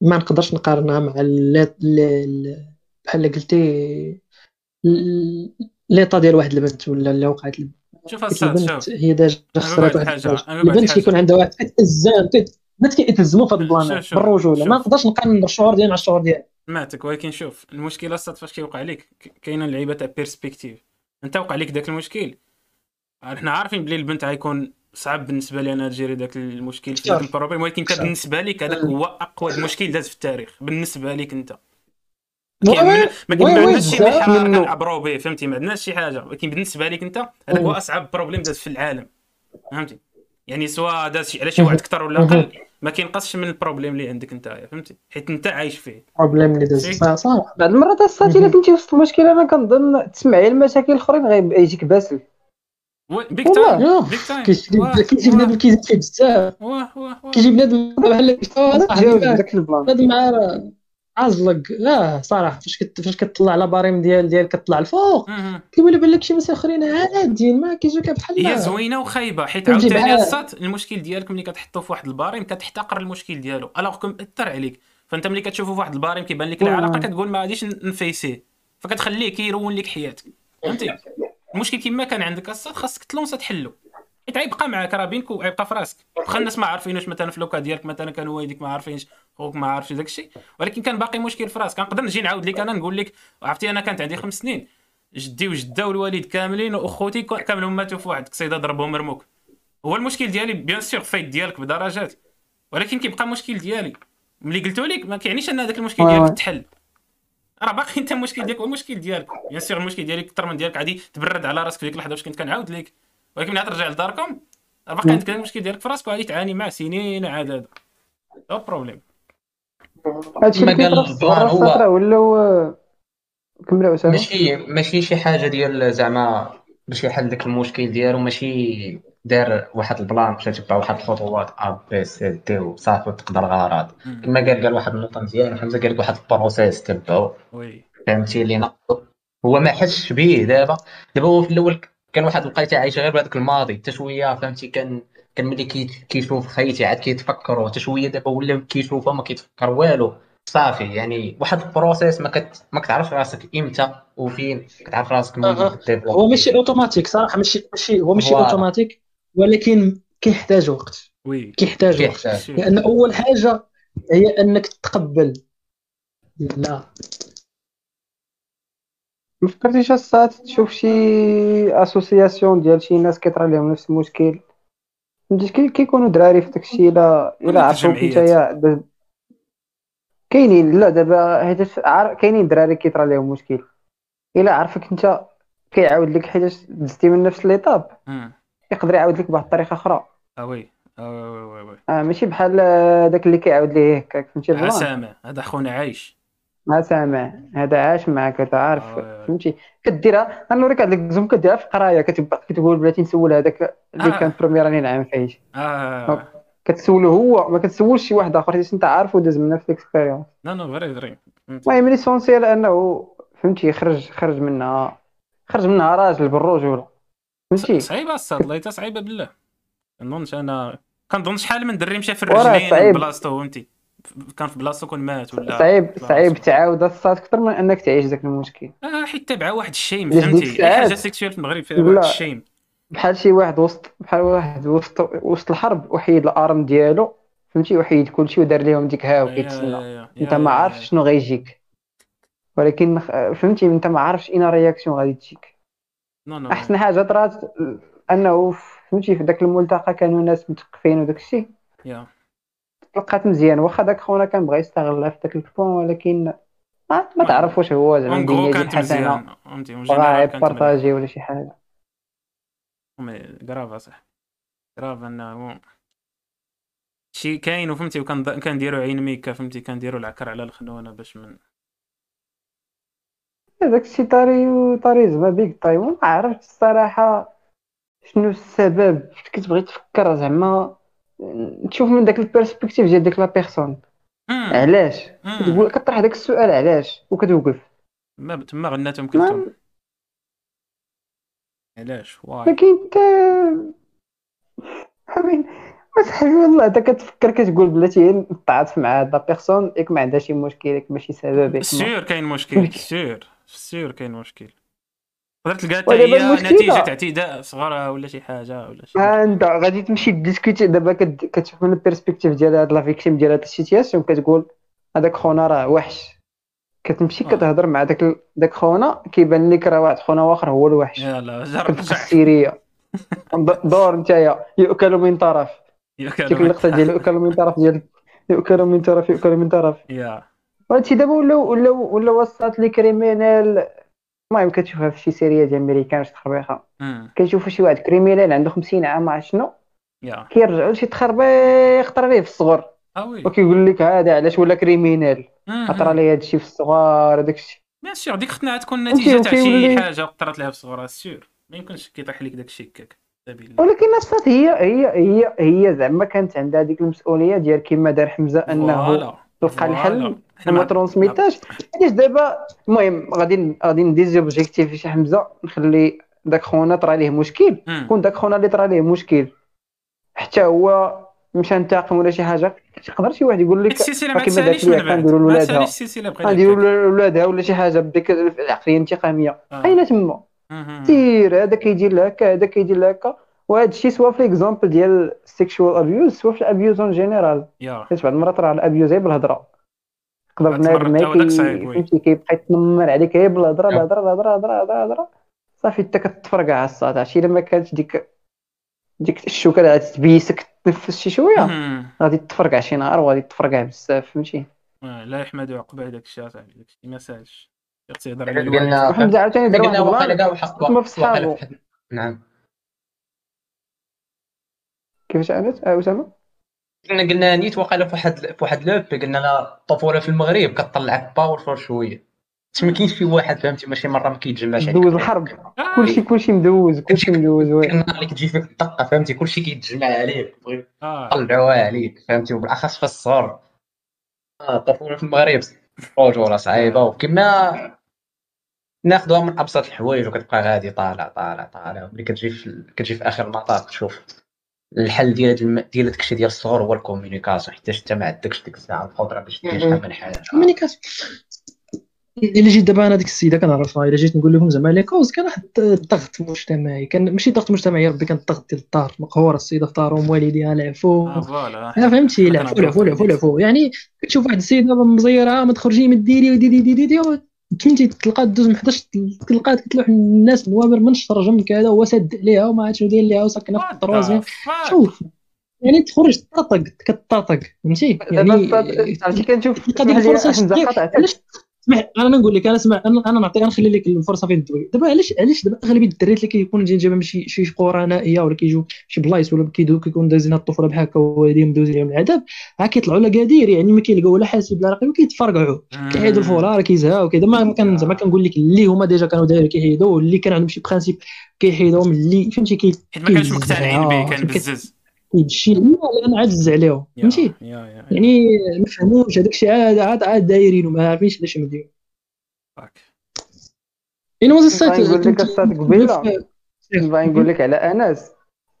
ما نقدرش نقارنها مع ال- ال- ال- بحال قلتي l'état ديال واحد البنت ولا اللي وقعت شوف البنت شوف. هي خسرت بعد واحد البنت. كيكون عندها واحد كت- البنات كيتهزموا في هاد شوف- ال plan بالرجولة. ما نقدرش نقارن الشعور ديالي مع الشعور ديالها سمعتك ولكن شوف المشكلة الصات فاش كيوقع لك كاينة لعيبة تاع perspective أنت وقع لك داك المشكل. إحنا عارفين بلي البنت غيكون صعب بالنسبة لي أنا ت gérer داك المشكل في. ال problème ولكن انت شوف. بالنسبة لك هذاك هو أقوى مشكل داز في التاريخ بالنسبة لك أنت. ما عندناش شي منه. كنعبروا به فهمتي؟ ما عندناش شي حاجة ولكن بالنسبة لك أنت هذاك هو أصعب problème داز في العالم فهمتي؟ يعني سواء داز على شي واحد أكثر ولا أقل ما كينقصش من ال problème اللي عندك أنت فهمتي؟ حيت أنت عايش فيه. problème اللي داز. صح- بعض المرات الصاتي إلا كنتي وسط المشكل أنا كنظن تسمعي المشاكل الأخرين غيبقى يجيك باسل big. time big time كيجي. بنادم كيزيد فيه بزاف واه واه واه. كيجي بنادم بحال داك ال plan. بنادم مع لا صراحة فاش كت... فاش كتطلع على barème ديال ديال كتطلع الفوق. كيولي بان لك شي ناس اخرين عاديين ما كيجيوك بحال هي زوينة وخايبة حيت عاوتاني الصات المشكل ديالك ملي كتحطو في واحد ال barème كتحتقر المشكل ديالو. alors que مأثر عليك. فأنت ملي كتشوفو في واحد ال barème كيبان لك العلاقه. كتقول ما غاديش نفيسيه. فكتخليه كي ruin لك حياتك. فهمتي؟ المشكل كيما كان عندك الصات خاصك تلونسا تحلو. حيت غيبقى معاك راه بينك وغيبقى في راسك واخا الناس ما عارفينوش مثلا في le cas ديالك مثلا كانوا والديك ما عارفينش خوك ما عارفش داك الشيء. ولكن كان باقي مشكل في راسك. كنقدر نجي نعاود لك أنا نقول لك عرفتي أنا كانت عندي خمس سنين. جدي وجدة والوالد كاملين وأخوتي كا- كاملين ماتوا في واحد. قصيدة ضربهم مرموك هو المشكل ديالي بيان سور فايت ديالك بدرجات. ولكن كيبقى مشكل ديالي. ملي قلتو لك ما كيعنيش أن هذاك المشكل ديالك. تحل. راه باقي انت المشكل ديالك هو المشكل ديالك. بيان سور المشكل ديالك أكثر من ديالك غادي تبرد على راسك في ديك اللحظة باش كنت كنعاود لك ولكن ملي ترجع لداركم راه باقي عندك المشكل ديالك في راسك وغادي تعاني مع سنين عاد هذا بروبليم هادشي كما اللي قال هو- ولاو كملوا أسامة. ماشي ماشي شي حاجة ديال زعما باش يحل داك المشكل ديالو ماشي دار واحد ال plan مشى تبع واحد الخطوات A B C D وصافي وتقدر الغرض كما قال قال واحد النقطة مزيانة حمزه قال لك واحد ال processus تبعو. oui. فهمتي اللي هو ما حسش به دابا. دابا هو في الأول كان واحد لقيته عايش غير بهذاك الماضي حتى شوية فهمتي؟ كان كان ملي كي- كيشوف خيتي عاد كيتفكر حتى شوية دابا ولا كيشوفه ما كيتفكر والو. صافي يعني واحد ال processus ما كت... ما كتعرفش راسك إمتى وفين. كتعرف راسك هو ماشي اوتوماتيك صراحة ماشي ماشي هو ماشي. اوتوماتيك ولكن كيحتاج وقت. oui. كيحتاج وقت. لأن أول حاجة هي أنك تتقبل لا. ما فكرتيش الصات تشوف شي associations ديال شي ناس كيطرا لهم نفس المشكل. فهمتي كي كيكونوا دراري في داكشي الا إلا عرفوك. نتايا كاينين لا دابا حيت كاينين دراري كيطرا لهم مشكل. إلا عرفك أنت كيعاود لك حيت دزتي من نفس ليطاب. يقدر يعاود لك بواحد الطريقة أخرى. آه وي. آه وي آه ماشي بحال آه، داك اللي كيعاود ليه هكاك فهمتي؟ ها البلان سامع. هذا خونا عايش. ما سامع. هذا عاش معك انت عارف آه. فهمتي؟ كديرها غنوريك هاد الزوم كديرها في قرايه كتبقى كتقول بلاتي نسول هذاك اللي آه. كان بروميير اني نعم فيه آه كتسولو هو ما كتسولش شي واحد آخر حيت أنت عارف وداز من نفس ال expérience لا non vrai vrai المهم l'essentiel أنه فهمتي خرج خرج منها خرج منها راجل بالرجولة. فهمتي صعيبة الصاد الله يتا صعيبة بالله. كنظنش أنا كنظن شحال من دري مشى في الرجلين. بلاصتو فهمتي؟ كان في بلاصتو كون مات ولا صعيب. صعيب تعاود الصاد أكثر من أنك تعيش ذاك المشكل. آه حيت تابعه واحد ال shame فهمتي. حاجة sexuelle في المغرب فيها. واحد ال shame. بحال شي واحد وسط بحال واحد وسط وسط الحرب وحيد ال arme ديالو فهمتي؟ وحيد كلشي ودار لهم ديك ها وكيتسنى أنت ما عارف شنو غيجيك. ولكن فهمتي؟ أنت ما عارفش une réaction غادي تجيك. أحسن حاجة طرات أنه فهمتي في ذاك الملتقى كانوا ناس مثقفين وداك الشيء. يا. تلقات مزيان واخا داك خونا كان بغى يستغلها في ذاك ال point ولكن ما, ما تعرف واش هو زعما اون كانت مزيان فهمتي؟ بغا يـ partager ولا شي حاجة. mais grave أصاحبي. grave أنه شي كاين وفهمتي وكان كنديروا عين ميكا فهمتي؟ كنديروا العكر على الخنونه باش من هذاك الشيء طاري طاري زعما بيك طاي وما عرفتش الصراحه شنو السبب كتبغي تفكر زعما تشوف من داك ال perspective ديال ديك la personne. علاش مم. كتقول كطرح داك السؤال علاش وكتوقف ما تما غناتهم ما كلثوم علاش واي ولكن انت امين صاحبي والله انت كتفكر كتقول بلاتي غير نتعاطف مع هاد la personne ياك ما عندها شي مشكل ياك ماشي سبب mais sûr كاين مشكل sûr sûr كاين مشكل. تقدر تلقى حتى هي نتيجة اعتداء صغار ولا شي حاجة ولا شي. ها انت غادي تمشي discuter دابا كت- كتشوف من ال perspective ديال هاد la victime ديال هاد ال situation كتقول هذاك خونا راه وحش. كتمشي آه. كتهضر مع داك ال- داك خونا كيبان لك راه واحد خونا واخر هو الوحش. يلا جرب. كتبقى ال série. دور نتايا. يؤكل من طرف. ديك. اللقطة ديال يؤكل من طرف ديال يؤكل من طرف يؤكل من طرف. يا. وهادشي دابا ولاو ولاو ولاو وسط les criminels المهم كتشوفها في شي série ديال américaine شي تخربيقه مم. كيشوفوا شي واحد criminel عنده 50 عام ما شنو يا كيرجعوا لشي تخربيق طرا ليه في الصغر وكيقول لك هذا علاش ولا كريمينال. طرا ليه هادشي في الصغار هذاك الشيء بيان سور ديك خطنا تكون نتيجة تاع شي حاجة طرات لها في صغرها سيور ما يمكنش كيطيح لك داك الشيء هكاك ولكن أصلا هي هي هي هي زعما كانت عندها ديك المسؤوليه ديال كما دار حمزه انه تلقى الحل مع- ترونسميتاش علاش دابا المهم غادي غادي نديزي اوبجيكتيف شي حمزة نخلي داك خونا طرا ليه مشكل. كون داك خونا اللي طرا ليه مشكل. حتى هو مشى انتقم ولا شي حاجة. يقدر شي واحد يقول لك السلسلة ما كما دارت تساليش من بعد كنديروا ما لولادها غنديروا لولادها ولا شي حاجة بديك العقلية الانتقامية. آه. كاينة تما سير هذا كيدير هكا هذا كيدير هكا وهذا الشيء سوا في l'exemple ديال sexual abuse سوا في ال abuse en général حيت بعض المرات راه ال abuse غير بالهضرة. بعض بنادم. فهمتي كيبقى يتنمر عليك غير بالهضره. الهضره الهضره الهضره الهضره الهضره صافي أنت كتفرقع على الصاد عرفتي؟ إلا ما كانتش ديك ديك الشوكة اللي تبيسك تنفس شي شوية. غادي تفرقع شي نهار وغادي تفرقع بزاف فهمتي؟ آه، لا يحمد عقبه داك الشيء صاحبي داك الشيء ما سالش. إحنا الوالد. قلنا وحمد عاوتاني دار قلنا واحد وقال كاع. في- نعم. كيفاش انت آه أسامة؟ كنا قلنا نيت وقال في واحد في واحد لوب قلنا لا الطفوله في المغرب كطلعك powerful شوية. ما كاينش في واحد فهمتي؟ ماشي مرة ما كيتجمعش دوز الحرب آه، كلشي كلشي مدوز كلشي مدوز. oui. النهار اللي كتجي فيك الدقه فهمتي؟ كلشي كيتجمع عليك. بغيو آه. يطلعوها عليك فهمتي؟ وبالأخص في الصغر آه، الطفوله في المغرب رجوله صعيبة. وكما ناخذوها من أبسط الحوايج وكتبقى غادي طالع طالع طالع. ملي كتجي في كتجي في آخر المطاف تشوف. الحل ديال. ديال داكشي ديال الصغر هو الكوميونيكاسيون حيت انت ما عندكش ديك الساعة القدره باش دير شحال من حاجة. كومينيكاسيون إلا جيت دابا أنا ديك السيدة كنعرفها إلا جيت نقول لكم زعما لي كوز كان واحد الضغط مجتمعي كان ماشي ضغط مجتمعي يا ربي كان الضغط ديال الدار مقهورة السيدة في دارهم والديها آه، أنا فهمتي لعفوا لعفوا لعفوا يعني كتشوف واحد السيده مزيرة ما تخرجي ما ديري وديري ديري ديري فهمتي تلقى دوز من 11 تلقى تلوح الناس نوابر من شرجم كذا هو سد عليها وما عرفتش داير ليها وساكنه في الطروازيام شوف. يعني تخرج تطاطق كتطاطق فهمتي؟ يعني عرفتي كنشوف علاش اسمح أنا نقول لك أنا اسمع أنا أنا نعطي نخلي لك الفرصة فين تدوي دابا علاش علاش دابا اغلبيه الدراريات اللي كيكونوا جايين جايبهم شي شي قرى نائية ولا كيجوا شي بلايص ولا كيدو كيكون دايزين هاد الطفولة بحال هكا والديهم دوزين عليهم العذاب ها كيطلعوا لكادير يعني ما كيلقاو لا حاسب لا رقيب كيتفرقعوا كيحيدوا الفولا راه كيزهاو كذا ما كان زعما كنقول لك اللي هما ديجا كانوا دايرين كيحيدوا واللي كان عندهم شي برانسيب كيحيدوهم اللي فهمتي كي حيت ما كانش مقتنعين به كان كي- كيدشي لا لأن عجز عليهم. فهمتي يعني ما فهموش هذاك الشيء. عاد عاد عاد دايرين وما عارفينش علاش يديروا فاك. يعني واز السايت نبغي نقول لك السايت قبيلة. نبغي نقول لك على أنس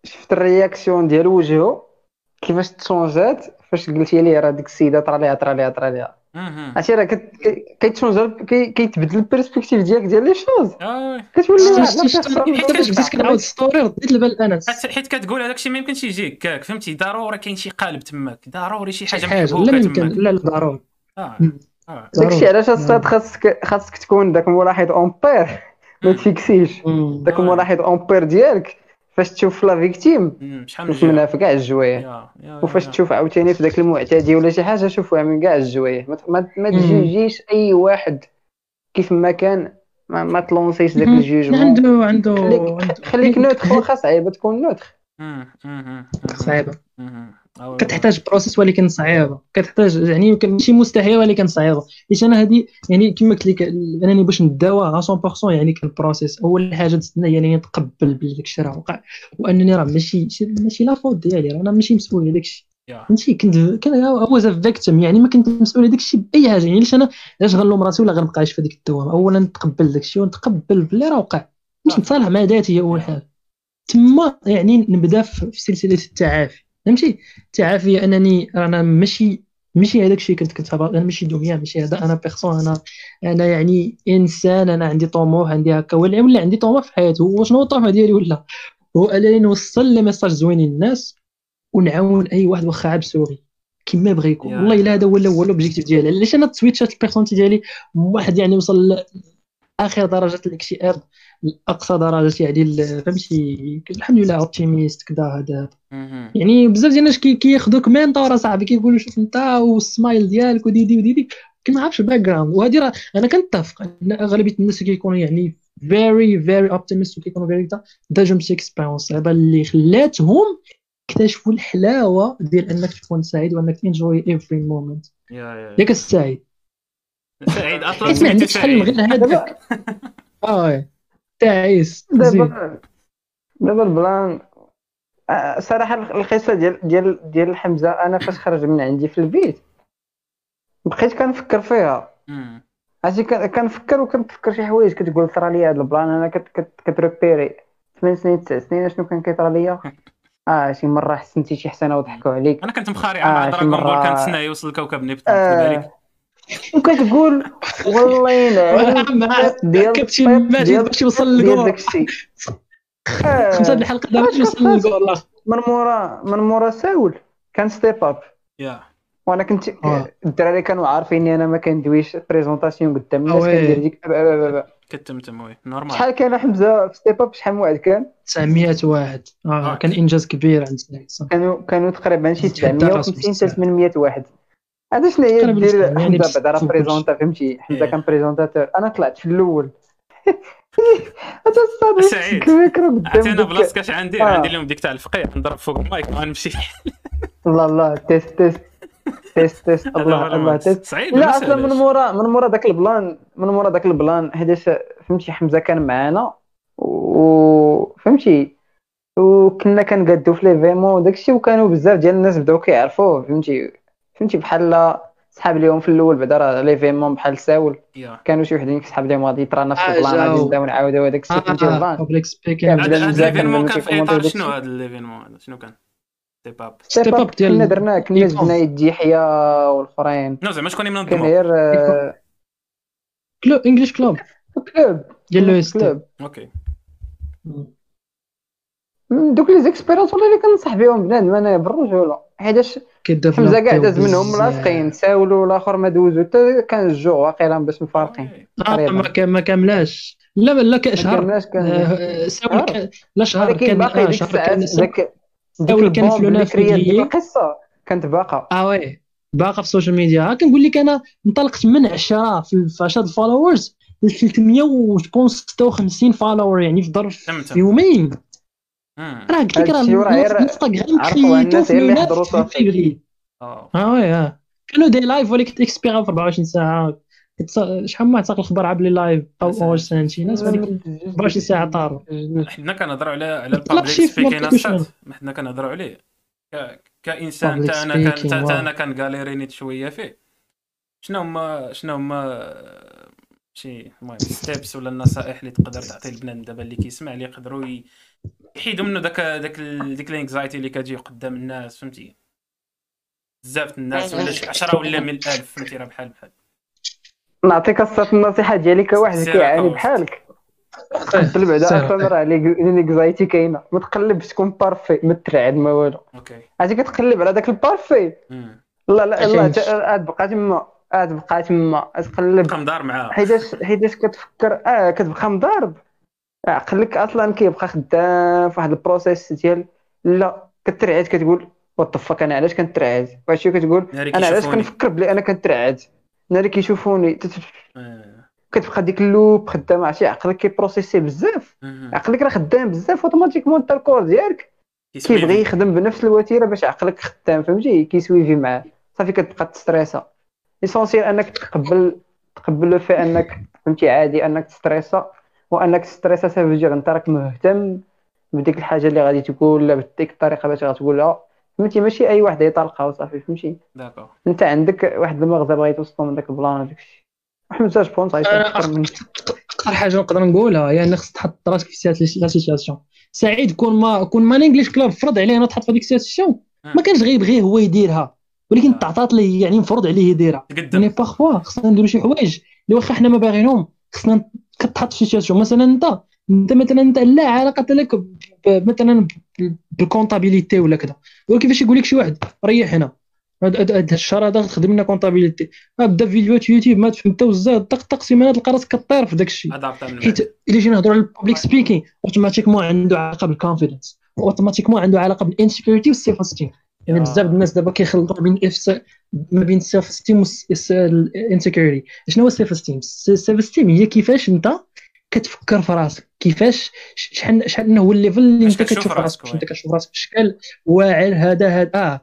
شفت الرياكسيون ديال وجهه؟ كيفاش تشونجات؟ فاش قلتي لي راه ديك السيدة طرا ليها طرا ليها طرا ليها. عرفتي راه كت- كي- كيتشونجا كي- كيتبدل البيرسبكتيف ديالك ديال لي شوز آه،. كتولي فاش بديت كنعاود ستوري رديت البال انس حيت حيت كتقول هذاك الشيء ما يمكنش يجي هكاك فهمتي ضروري كاين شي قالب تماك ضروري شي حاجة حاجة لا يمكن تماك لا لا ضروري آه. آه داكشي علاش الصاد خاصك خاصك تكون داك الملاحظ اونبير ما تفيكسيش. داك الملاحظ اونبير ديالك فاش تشوف لا فيكتيم منها في كاع الجوايه يا يا وفاش. تشوف عاوتاني في داك المعتدي ولا شي حاجة شوفوها من كاع الجوايه ما- ما, ما مم. تجوجيش أي واحد كيف ما كان ما, ما تلونسيش داك مم. الجوجمون. عنده عنده خليك خليك نوتخ واخا صعيبه تكون نوتخ. صعيبه كتحتاج بروسيس ولكن صعيبة. كتحتاج يعني يمكن ماشي مستحيل ولكن صعيبة. حيت أنا هذه يعني كما قلت لك أنني باش نداوى 100% يعني كان بروسيس أول حاجة تستنى يعني نتقبل بلي داك الشيء راه وقع. وأنني راه ماشي شي- ماشي لا فوت ديالي. راه أنا ماشي مسؤول على داك الشيء. فهمتي؟ كنت كان واز فيكتيم يعني ما كنت مسؤول على داك الشيء بأي حاجة. يعني علاش أنا علاش غنلوم راسي ولا غنبقى عايش في هذيك الدوامة؟ اولا نتقبل داك الشيء ونتقبل بلي راه وقع. باش. نتصالح مع ذاتي هي أول حاجة. تما يعني نبدأ في في سلسلة التعافي. فهمتي؟ التعافي أنني أنا ماشي ماشي هذاك الشيء كنت كنتبغى أنا ماشي دميه ماشي هذا أنا بيرسون أنا أنا يعني إنسان أنا عندي طموح عندي هكا ولا ولا عندي طموح في حياتي. وشنو الطموح ديالي ولا؟ هو أنني نوصل لي ميساج زوينين للناس ونعاون أي واحد واخا عاب سوري. كما بغى يكون. والله إلا هذا هو هو الاوبجيكتيف ديالي. علاش أنا تسويتشات البيرسونتي ديالي؟ واحد يعني وصل لآخر درجة الاكتئاب لاقصى درجة يعني فهمتي؟ الحمد لله اوبتيميست كذا هذا. يعني بزاف ديال الناس كي- كياخذوك مينتور صاحبي كيقولوا شوف أنت والسمايل ديالك وديدي وديدي كما عارفش الباك جراوند وهذه راه أنا كنتفق إن أغلبية الناس كيكونوا يعني فيري فيري اوبتيميست وكيكونوا فيري دا جوم سي اكسبيرونس اللي خلاتهم اكتشفوا الحلاوة ديال أنك تكون سعيد وأنك انجوي افري مومنت يا يا ياك السعيد. سعيد أصلا. حيت ما عندكش حل غير هذاك. آه تعيس. دابا دابا البلان آه، صراحة القصة ديال ديال ديال حمزة أنا فاش خرج من عندي في البيت بقيت كنفكر فيها. عرفتي كن- كنفكر وكنتفكر شي حوايج. كتقول طرا لي هذا البلان أنا كت كت كتروبيري ثمان سنين تسع سنين شنو كان كيطرا ليا؟ آه شي مرة حسنتي شي حسنة وضحكوا عليك. أنا كنت مخارع آه، مع شي دراغون بول مرة- كنتسناه يوصل لكوكب نبتون آه وكتقول والله ينعم مع ديال كابتن الطيب ماجد باش يوصل للجول داكشي خمسة د الحلقة دابا باش يوصل للجول من مورا من مورا ساول. كان ستيب اب يا. وأنا كنت آه. الدراري كانوا عارفيني أنا ما كندويش بريزونطاسيون قدام الناس آه. كندير ديك. كتمتم وي. نورمال. شحال كان حمزة في ستيب اب شحال من واحد كان؟ 900 واحد. آه آه. كان إنجاز كبير عند. كانوا كانوا تقريبا شي زيادة 950 راسم حتى 800 واحد. هذا شنو هي دير يعني حمزة بعدا راه بريزونتا فهمتي؟ حمزة إيه. كان بريزونتاتور أنا طلعت في الأول. هذا الصاد سعيد. الميكرو قدام أنا ديك- بلاصه كاش عندي آه. عندي اليوم ديك تاع الفقيه نضرب فوق المايك وغنمشي الله الله تيست تيست تيست تيست الله الله. تيست صعيب ولا لا أصلا من؟ مورا من مورا داك البلان من مورا داك البلان حيتاش فهمتي حمزة كان معانا. و فهمتي؟ وكنا كنقادو في ليفيمون وداك الشيء وكانوا بزاف ديال الناس بداو كيعرفوه فهمتي؟ فهمتي بحال صحاب اليوم في الأول بعدا راه ليفيمون بحال ساول. كانوا شي وحدين كيسحاب لهم غادي يطرا نفس آه، البلان غادي جاو. نبداو نعاودو هذاك الشيء فهمتي آه البلان كان سبيكين بدا هذا من كان في اطار شنو. هذا الليفينمون هذا؟ شنو كان؟ ستيب اب ستيب اب ديال كنا درنا كنا. جبنا يد يحيى والأخرين. نو زعما شكون من كان نظموا غير آه، كلوب انجلش كلوب كلوب ديال لو اس كلوب أوكي دوك لي زيكسبيرونس والله اللي كنصح بهم بنادم أنا بالرجولة. حيتاش حمزة كاع داز منهم لاصقين ساولوا الآخر ما دوزو حتى كان الجوع واقيلا باش مفارقين آه ما كاملاش. لا لا كان ما شهر. كملناش كان آه، ساول لا شهر. ولكن كان باقي آه، ديك الساعات ذاك ديك البومب ديك. القصة كانت باقا آه وي. باقا في السوشيال ميديا. ها كنقول لك أنا انطلقت من 10 في في 10 فولورز ل 356 فولور يعني في ظرف يومين. راه قلت لك راه راه غير الانستغرام عرفوا كريتو الناس في. فيفري آه. وي آه كانوا دي لايف ولكن تكسبيرا في 24 ساعة. شحال ما عطاك الخبر عبر لي لايف أو. واش سانتي ناس ولكن 24 ساعة طاروا. حنا كنهضروا على على البابليك شي في سبيكين حنا كنهضروا عليه. كإنسان Public حتى أنا كان حتى واو. أنا كنغاليري نيت شوية فيه. شنو هما شنو هما شي المهم ستيبس ولا النصائح اللي تقدر تعطي لبنان دابا اللي كيسمع اللي يقدروا يحيدوا منه داك داك ديك الانكزايتي اللي كتجي قدام الناس فهمتي؟ بزاف الناس ولا شي 10 ولا 100000 فهمتي؟ راه بحال بحال. نعطيك الصات النصيحة ديالي كواحد كيعاني. بحالك. قبل بعدا أصلا راه l'anxiety كاينة. ما تقلبش تكون parfait ما ترعد ما والو. okay. عرفتي كتقلب على داك ال parfait. لا لا ما كاينش. ت- عاد بقى تما عاد بقى تما. تقلب. بقى مدار معاه. حيتاش حيتاش كتفكر آه كتبقى مضارب عقلك أصلا كيبقى خدام في واحد ال process ديال لا كترعد كتقول what the fuck أنا علاش كنترعد؟ وهادشي كتقول أنا علاش. كنفكر بلي أنا كنترعد؟ ناري كيشوفوني آه. كتبقى ديك ال loop خدامه عرفتي؟ عقلك كي processi بزاف. عقلك راه خدام بزاف. automatiquement انت ال corps ديالك. كيبغي يخدم بنفس الوتيرة باش عقلك خدام فهمتي؟ كي suivi معاه. صافي كتبقى ت stressa. l'essentiel أنك تقبل تقبل le fait أنك فهمتي عادي أنك ت stressa وأنك ت stressa ça veut dire أنت راك مهتم بديك الحاجة اللي غادي تقول ولا بديك الطريقة باش غتقولها فهمتي؟ ماشي أي واحد يطلقها وصافي فهمتي؟ داكور أنت عندك واحد المغزى بغيت توصل من داك البلان وداك الشيء. بونس أنا أكثر من أكثر حاجة نقدر نقولها هي أنك خصك تحط راسك في لا سيتياسيون سعيد كون ما كون ما انجليش كلوب فرض عليه انه تحط في هذيك السيتياسيون ما كانش غيبغي هو يديرها. ولكن تعطات ليه يعني مفروض عليه يديرها يعني باغفوا خصنا نديرو شي حوايج. اللي واخا حنا ما باغينهم خصنا كتحط في سيتياسيون مثلا أنت أنت مثلا أنت لا علاقة لك مثلا بال comptabilité ولا كذا. ولكن كيفاش يقول لك شي واحد ريح هنا. هاد هاد الشهر هذا تخدم لنا comptabilité بدا فيديوهات يوتيوب ما تفهم حتى وزاد طق طق سيمانات تلقى راسك كطير في داك الشيء هذا حيت الا جينا نهضروا على ال public speaking automatiquement عنده علاقة بال confidence automatiquement عنده علاقة بال insecurity وال self يعني آه. بزاف الناس دابا كيخلطوا بين إف ما بين ال self-esteem وال insecurity شنو هو ال self-esteem ال self-esteem هي كيفاش انت كتفكر في راسك. كيفاش؟ شحال شحال هو ال level اللي انت كتشوف راسك، انت كتشوف راسك. بشكل واعر هذا هذا.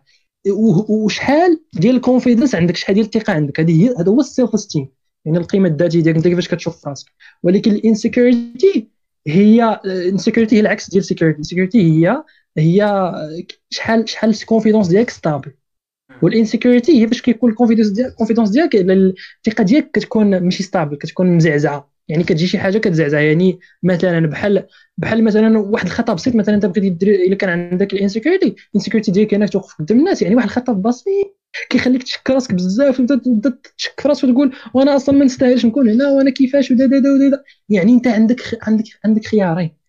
و- وشحال ديال ال confidence عندك؟ شحال ديال الثقة عندك؟ هذه هي هذا هو ال self-esteem يعني القيمة الذاتية ديالك. انت كيفاش كتشوف راسك؟ ولكن ال insecurity هي ال insecurity هي العكس ديال ال security ال security هي هي شحال شحال ال confidence ديالك stable وال insecurity هي باش كيكون ال confidence ديالك ال confidence ديالك الثقة ديالك كتكون ماشي stable كتكون مزعزعة. يعني كتجي شي حاجة كتزعزع. يعني مثلا بحال بحال مثلا واحد الخطأ بسيط مثلا أنت بغيتي دير إلا كان عندك ال insecurity ال insecurity ديالك انك توقف قدام الناس. يعني واحد الخطأ بسيط كيخليك تشك راسك بزاف. وانت تبدا تشك في راسك وتقول وأنا أصلا ما نستاهلش نكون هنا وأنا كيفاش؟ ودا دا دا يعني أنت عندك عندك عندك خيارين.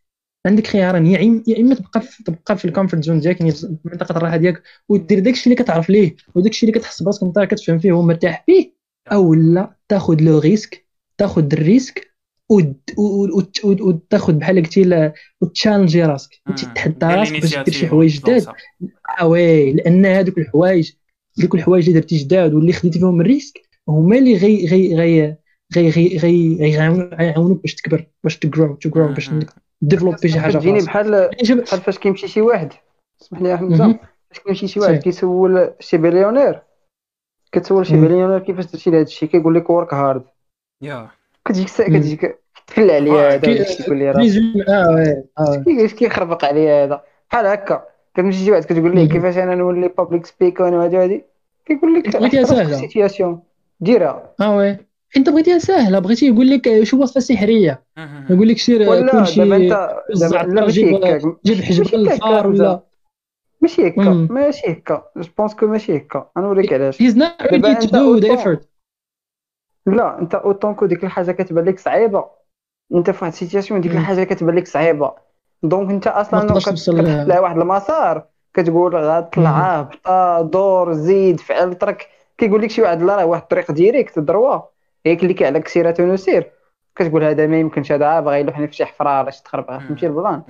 عندك خيارين يا يا إما تبقى في تبقى في ال comfort zone ديالك يعني منطقه الراحة ديالك ودير داكشي اللي كتعرف ليه وداكشي اللي كتحس براسك انت كتفهم فيه ومرتاح فيه أو لا تاخذ le risque تاخذ ال risque وتاخذ بحال قلتي و challengi راسك وتتحدى راسك باش دير شي حوايج جداد. آه oui لأن هذوك الحوايج دوك الحوايج اللي درتي جداد واللي خديتي فيهم ال risque هما اللي غي غي غي غي غي غي غي- غيعاونوك باش تكبر باش تجرو تجرو باش développer شي حاجة راسك. بحال بحال فاش كيمشي شي واحد اسمح لي يا حمزه. فاش كيمشي شي واحد. كيسول شي بليونير كتسول شي. بليونير كيفاش درتي لهذا الشيء كيقول لك ورك هارد يا كتجيك. كتجيك تفل عليا هذا كي- ولا شي تقول لي راه آه آه كيخربق عليا هذا بحال هكا كتمشي شي واحد كتقول ليه. كيفاش أنا نولي بابليك سبيكر وهذا وهذه كيقول لك. سيتياسيون ديرها آه وي انت بغيتيها سهله بغيتي يقول لك شو وصفة سحرية. يقول لك سير كل شي دابا انت دابا زعتر لا ماشي جيب حجب الفار. ولا ماشي هكا. ماشي هكا. جو بونس كو ماشي هكا. غنوريك علاش. He's not دابا ready to أنت do the أوطون- effort. لا أنت اوتون كو ديك الحاجة كتبان لك صعيبة. أنت في واحد السيتياسيون ديك. الحاجة كتبان لك صعيبة. دونك أنت أصلا. كتحط لها واحد المسار كتقول غطلع هبطه دور زيد فعل ترك. كيقول لك شي واحد لا راه واحد الطريق ديريكت دروا. هي كليكي على كسيرة نسير كتقول هذا ما يمكنش هذا باغي يلوحني في شي حفره ولا شي تخربها فهمتي البلان؟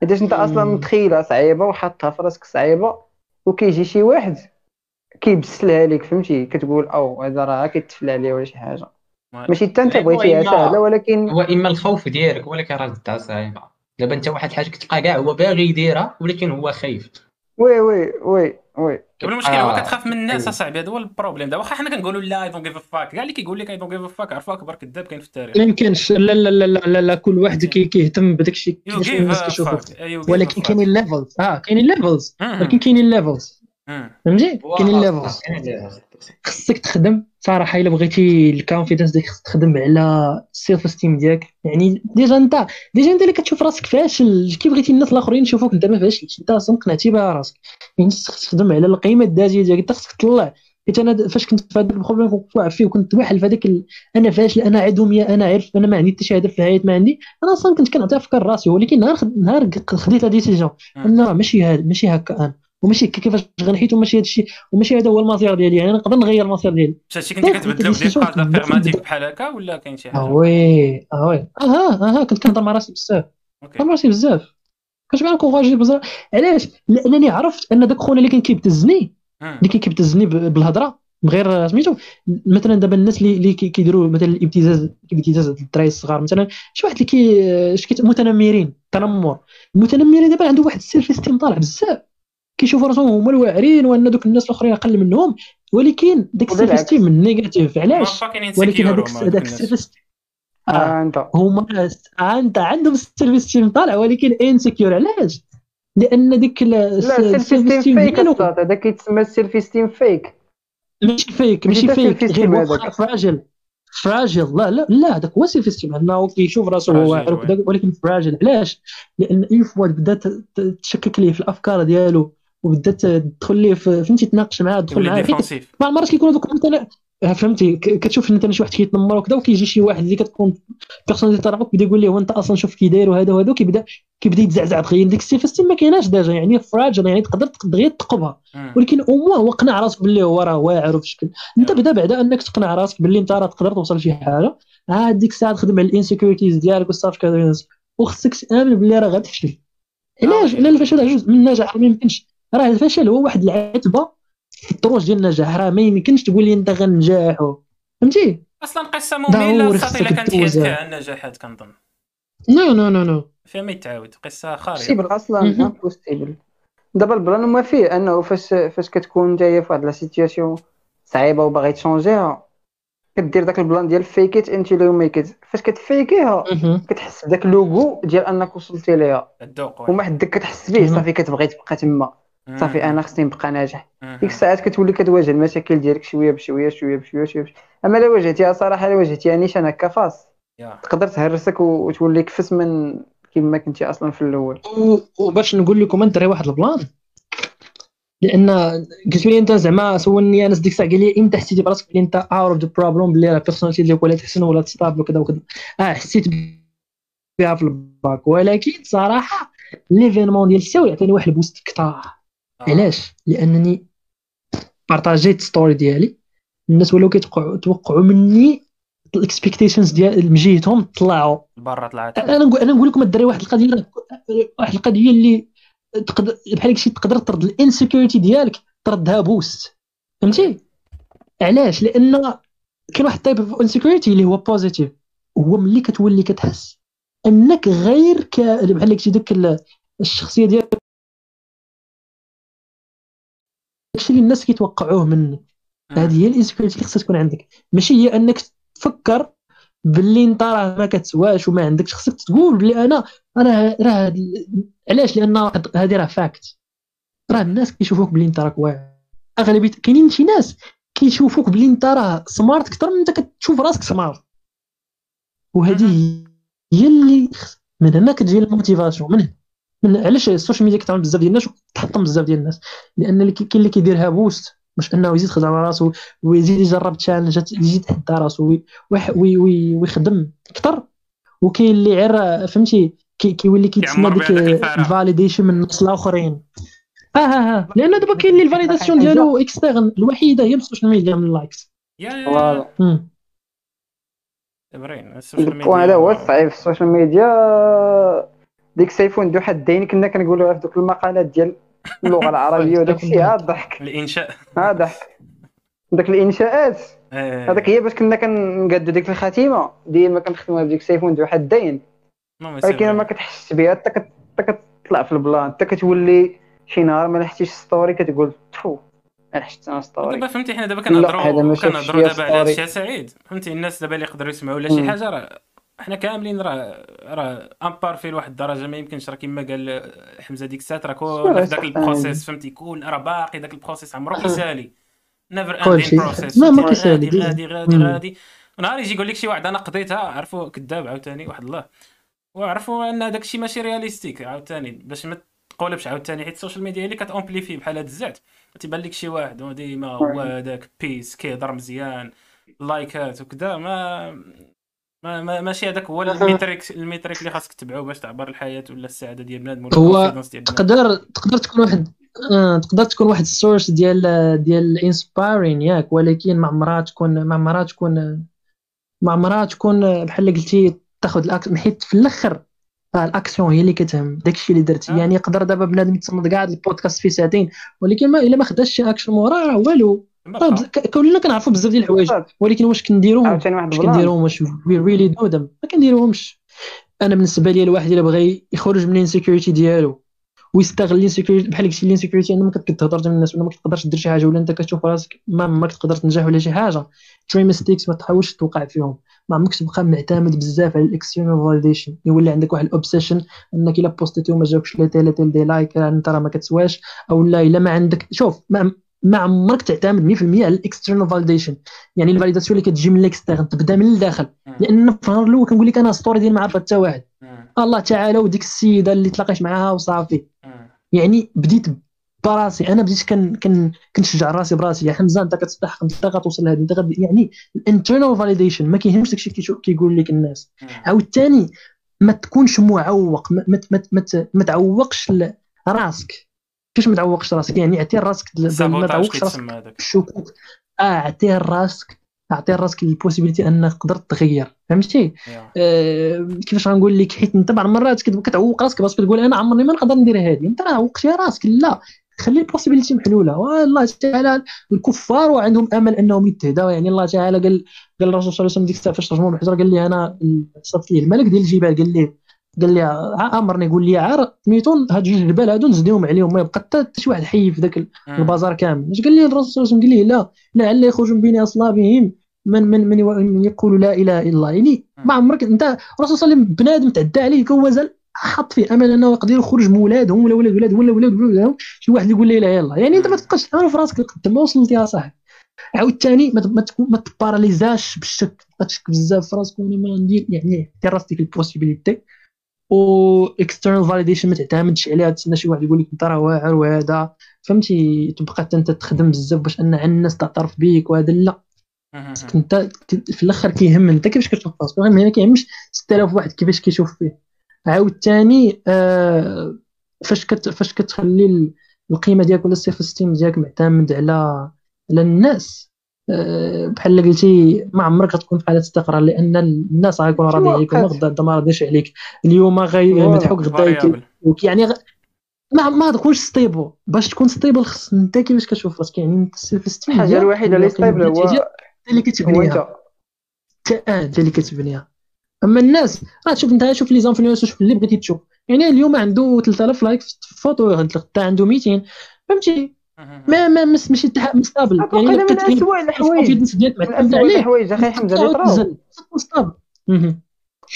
حيتاش أنت أصلا مم. متخيلها صعيبة وحاطها في راسك صعيبة وكيجي شي واحد كيبسطها لك فهمتي؟ كتقول أو هذا راه كيتفل عليه ولا شي حاجة. ماشي حتى أنت بغيتيها سهله ولكن هو إما الخوف ديالك ولكن راه ضدها صعيبة. دابا أنت واحد الحاجة كتلقى كاع هو باغي يديرها ولكن هو خايف. oui oui oui. oui. دابا المشكل هو آه. كتخاف من الناس أيوة. اصاحبي هذا هو ال problème دابا واخا حنا كنقولوا لا I don't give a fuck كاع اللي كيقول لك I don't give a fuck عرفوا اكبر كذاب كاين في التاريخ. ما يمكنش لا لا لا لا لا, لا كل واحد كي- كيهتم بداك الشيء كيفاش الناس كيشوفوا ولكن كاينين levels آه كاينين levels ولكن كاينين levels فهمتي؟ كاينين levels خصك تخدم. صراحة إلا بغيتي ال confidence ديالك خصك تخدم على ال self-esteem ديالك. يعني déjà أنت déjà أنت اللي كتشوف راسك فاشل كي بغيتي الناس الآخرين يشوفوك انت ما فاشلش أنت أصلا قنعتي بها راسك. يعني خصك تخدم على القيمة الذاتية ديالك. أنت خصك تطلع. حيت أنا فاش كنت في هذاك ال problème كنت واقع فيه وكنت واحد في هذاك ال... أنا فاشل أنا عدمي أنا عارف أنا ما عندي حتى شي هدف في الحياة ما عندي. أنا أصلا كنت كنعطي أفكار راسي ولكن نهار خد... نهار خديت la décision لا ماشي هذا ماشي هكا أنا. وماشي كيفاش غنحيد وماشي هذا الشيء وماشي هذا هو المصير ديالي. يعني أنا نقدر نغير المصير ديالي. ماشي كنتي كتبدلو ب des بحال affirmatives بحال هكا ولا كاين شي حاجة؟ oui آه oui. أها أها كنت كنهضر مع راسي بزاف. كنهضر مع راسي بزاف. كنت معاك كنفاجي بزاف. علاش؟ لأنني عرفت أن داك خونا اللي كان كيبتزني. اللي كان كيبتزني بالهضرة من غير سميتو مثلا دابا الناس اللي اللي كي- كيديروا مثلا الابتزاز الابتزاز الدراري الصغار مثلا شي واحد اللي كي متنمرين تنمر. المتنمرين دابا عندهم واحد ال self-esteem طالع بزاف. كيشوفوا راسهم هما الواعرين وان دوك الناس الاخرين أقل منهم ولكن داك. esteem ال négatif علاش؟ ولكن هذاك insecure هذاك ال self-esteem آه. آه أنت. هما انت عندهم ال self-esteem طالع ولكن insecure علاش؟ لأن ديك ال- لا الس- ال self ال self-esteem esteem fake هذا كيتسمى ال self-esteem fake ماشي fake ماشي fake غير fragile fragile لا لا لا هذاك هو self-esteem أنه كيشوف راسو هو واعر ولكن fragile علاش؟ لأن اي فوا بدا تشكك ليه في الأفكار ديالو. وبدا ت- تدخل ليه فهمتي تناقش معاه تدخل معاه. حيت بعض المرات كيكونوا دوك مثلا فهمتي ك- كتشوف مثلا شي واحد كيتنمر وكذا وكيجي شي واحد اللي كتكون personality طرفك بدا يقول ليه وانت أصلا شوف كي داير وهذا وهذا وكيبدا كيبدا يتزعزع دغيا ديك ال self-esteem ما كايناش déjà يعني fragile يعني تقدر دغيا تقبها. ولكن au moins هو قنع راسك باللي هو راه واعر وبشكل. أنت بدا بعدا أنك تقنع راسك باللي أنت راه تقدر توصل لشي حاجة. عاد ديك الساعة تخدم على ال insecurities ديالك وصافي كذا وخصك تأمن باللي راه غتفشل علاش؟ آه. لأن الفشل جزء من النجاح ما يمكنش. راه الفشل هو واحد العتبة في الدروج ديال النجاح راه ما يمكنش تقول لي انت غنجاح فهمتي؟ أصلا قصة مملة الا كانت. حياتك النجاحات كنظن. نو نو نو نو. فيها ما يتعاود قصة خارقة. بوسيبل أصلا مهم. امبوسيبل دابا البلان ما فيه أنه فاش فاش كتكون نتايا في واحد لا سيتياسيون صعيبة وباغي تشونجيها كدير داك البلان ديال فيك ات انت لو ميك ات فاش كتفيكيها. كتحس بداك اللوغو ديال أنك وصلتي ليها. الذوق وما حدك كتحس به. صافي كتبغي تبقى تما. صافي أنا خصني نبقى ناجح. ديك الساعات كتولي كتواجه المشاكل ديالك شوية بشوية شوية بشوية شوية بشوية. أما الا واجهتيها صراحة الا واجهتيها نيشان هكا فاس. تقدر تهرسك وتولي كفس من كما كنتي أصلا في الأول. وباش نقول لكم ندري واحد البلان. لأن قلت لي أنت زعما سولني أنا ديك الساعة قال لي إمتى حسيتي براسك بلي أنت اوت اوف ذا بروبلم بلي راه البيرسوناليتي ديالك ولا تحسن ولا تستابل وكذا وكذا. آه حسيت بها في الباك. ولكن صراحة ليفينمون ديال الساول عطاني واحد البوست كثار. علاش؟ لأنني بارطاجيت story ديالي. الناس ولاو كيتوقعوا توقعوا مني ال expectations ديال من جهتهم طلعوا. برا طلعت. أنا نقول أنا نقول لكم الدراري واحد القضية واحد القضية اللي تقدر بحال هادشي تقدر ترد ال insecurity ديالك تردها boost فهمتي؟ علاش؟ لأن كاين واحد ال type of insecurity اللي هو positive هو ملي كتولي كتحس إنك غير ك بحال ال- الشخصية ديالك داكشي اللي الناس كيتوقعوه منك؟ هذه هي ال insecurity اللي خصها تكون عندك. ماشي هي أنك تفكر باللي أنت راه ما كتسواش وما عندكش. خصك تقول بلي أنا راه راه علاش؟ لأن هذه راه fact راه الناس كيشوفوك بلي أنت راك واعر. اغلبيه كاينين شي ناس كيشوفوك بلي أنت راه smart أكثر من أنت كتشوف راسك smart وهذه هي اللي من هنا كتجي ال motivation من هنا. من علاش ال social media كتعمل بزاف ديال الناس وتحطم بزاف ديال الناس؟ لأن اللي كاين اللي كيديرها boost باش أنه يزيد يخدم على راسو ويزيد يجرب challenge ات يزيد يتحدى راسو وي- ويح- وي- وي- ويخدم أكثر وكاين اللي غير فهمتي؟ كي- كيولي كيتسنى ديك. ال validation من الناس الآخرين. آه آه آه لأن دابا كاين اللي ال validation ديالو externe الوحيدة هي ال social media من ال likes voilà ال social وهذا هو ميديا الصعيب. في ال social media ديك سيف ذو حدين كنا كنقولوها في دوك المقالات ديال اللغة العربية وداك الشيء ها ضحك. الإنشاء. ها ضحك. داك الإنشاءات. آه، هذاك هي باش كنا كنقادو ديك الخاتمة. ديما كنخدموها بديك سيفون ذو حدين ولكن ما. كتحسش بها حتى كت- حتى كتطلع في ال plan حتى كتولي شي نهار ما لحتيش story كتقول تفو لحقت أنا story دابا فهمتي حنا دابا كنهضروا كنهضروا دابا على. هادشي سعيد. فهمتي الناس دابا اللي يقدروا يسمعوا ولا شي. حاجة راه حنا كاملين راه راه imparfaits لواحد الدرجة ما يمكنش راه كما قال حمزة ديك الساعة راه في ذاك صح. ال process فهمتي؟ كل راه باقي ذاك ال process عمرو كيسالي never ending. process ما- ما كيسالي. غادي غادي غادي نهار يجي يقول لك شي واحد أنا قضيتها عرفوا كذاب عاوتاني واحد الله. وعرفوا أن داك الشيء ماشي réaliste عاوتاني. باش ما تقولبش عاوتاني. حيت ال social media هي اللي كت amplifier بحال هاد الزعط. تيبان لك شي واحد ديما هو هذاك bis كيهضر مزيان likes ات وكذا. ما ما ما- ماشي هذاك هو ال métrique ال métrique اللي خاصك تتبعو باش تعبر الحياة ولا السعادة ديال بنادم ولا هو. تقدر تقدر تكون واحد آه، تقدر تكون واحد ال source ديال ديال inspiring ياك ولكن ما عمرها تكون ما عمرها تكون ما عمرها تكون بحال اللي قلتي تاخذ الاكشن حيت في الأخر آه، الأكسيون هي اللي كتهم داكشي اللي درتي آه. يعني يقدر دابا بنادم يتصنت كاع البودكاست فيه ساعتين ولكن ما إلا ما خداش شي اكشن موراه راه والو كلنا كنعرفوا بزاف ديال الحوايج. ولكن واش كنديروهم واش كنديروهم واش we really do them ما كنديروهمش أنا بالنسبة لي الواحد الا بغى يخرج من ال insecurity ديالو ويستغل ال insecurity بحال قلتي ال insecurity انك كتهضر مع الناس ولا ما كتقدرش دير شي حاجة ولا انت كتشوف راسك ما عمرك تقدر تنجح ولا شي حاجة three mistakes ما تحاولش توقع فيهم ما عمركش تبقى معتمد بزاف على ال external validation يولي عندك واحد ال obsession انك الا posté تي وما جاوكش la telle telle des likes انت راه ما كتسواش أو لا الا ما عندك شوف ما ما عمرك تعتمد 100% على ال external validation يعني ال validation اللي كتجي من ال externe تبدا من الداخل. لأن في النهار الأول كنقول لك أنا story ديال ما عرفها حتى واحد. الله تعالى وديك السيدة اللي تلاقيت معاها وصافي. يعني بديت براسي. أنا بديت كن كن كنشجع راسي براسي. يا حمزة أنت كتستحق أنت غتوصل لهذه. انت. يعني ال internal validation ما كيهمش داكشي كيشو- كيقول لك الناس. عاوتاني ما تكونش معوق ما, ما, ما, ما, تعوقش راسك. كيفاش ما تعوقش راسك؟ يعني اعطي راسك ما تعوقش راسك الشكوك. آه اعطي راسك اعطي راسك ال possibility أنك تقدر تغير. فهمتي؟ yeah. آه، كيفاش غنقول لك حيت أنت بعض المرات كت- كتعوق راسك باش كتقول أنا عمرني ما نقدر ندير هذه أنت راه عوقتي راسك. لا. خلي ال possibility محلولة. والله تعالى الكفار وعندهم أمل أنهم يتهداوا يعني الله تعالى قال قال الرسول صلى الله عليه وسلم ديك الساعة فاش ترجموا بالحجره قال لي أنا صفت لي الملك ديال الجبال قال لي قال لي أمرني قول لي عار سميتو هاد جوج الجبال هادو نزديهم عليهم ما يبقى حتى شي واحد حي في ذاك. البازار كامل. اش قال لي الرسول صلى الله عليه وسلم؟ قال لي لا لعل يخرج من بين أصلابهم من من من, من يقول لا إله إلا الله. يعني ما عمرك أنت الرسول صلى الله عليه وسلم بنادم تعدى عليه هو زال حط فيه أمل أنه يقدر يخرج من ولادهم ولا ولاد ولادهم ولا ولاد ولادهم شي واحد يقول لا إله إلا الله. يعني أنت ما تبقاش تعمل في راسك لقدام ما وصلتي يا صاحبي عاوتاني ما ما ما t paralyse اش بالشك. تبقى تشك بزاف في راسك وأنا ما ندير يعني دير راسك ال possibility و external validation ما تعتمدش عليها تسنى شي واحد يقول لك أنت راه واعر وهذا. فهمتي؟ تبقى حتى أنت تخدم بزاف باش أن الناس تعترف بيك وهذا لا. أنت في الأخر كيهم أنت كيفاش كتشوف راسك؟ المهم ما كيهمش 6000 واحد كيفاش كيشوف فيه. عاوتاني آه فاش كت فاش كتخلي ال- القيمة ديالك ولا ال self-esteem ديالك معتمد على على الناس. بحال اللي قلتي ما عمرك غتكون في حالة استقرار لأن الناس غيكونوا راضيين عليك مؤقت. غدا ما راضيش عليك اليوم غي voilà. مدحوك غدا يعني غ... ما ما تكونش stable باش تكون stable خص انت كيفاش كتشوف راسك؟ يعني انت ال self-esteem الحاجة الوحيدة اللي stable هو اللي هو كتبنيها انت انت انت اللي كتبنيها. أما الناس راه تشوف انت شوف les influenceurs شوف اللي بغيتي تشوف. يعني اليوم عنده 3000 likes في فوتو غدا عنده 200 فهمتي؟ ما ما مس- ماشي م stable. يعني من اسوء الحوايج من اسوء الحوايج أخي حمزة اللي طراو.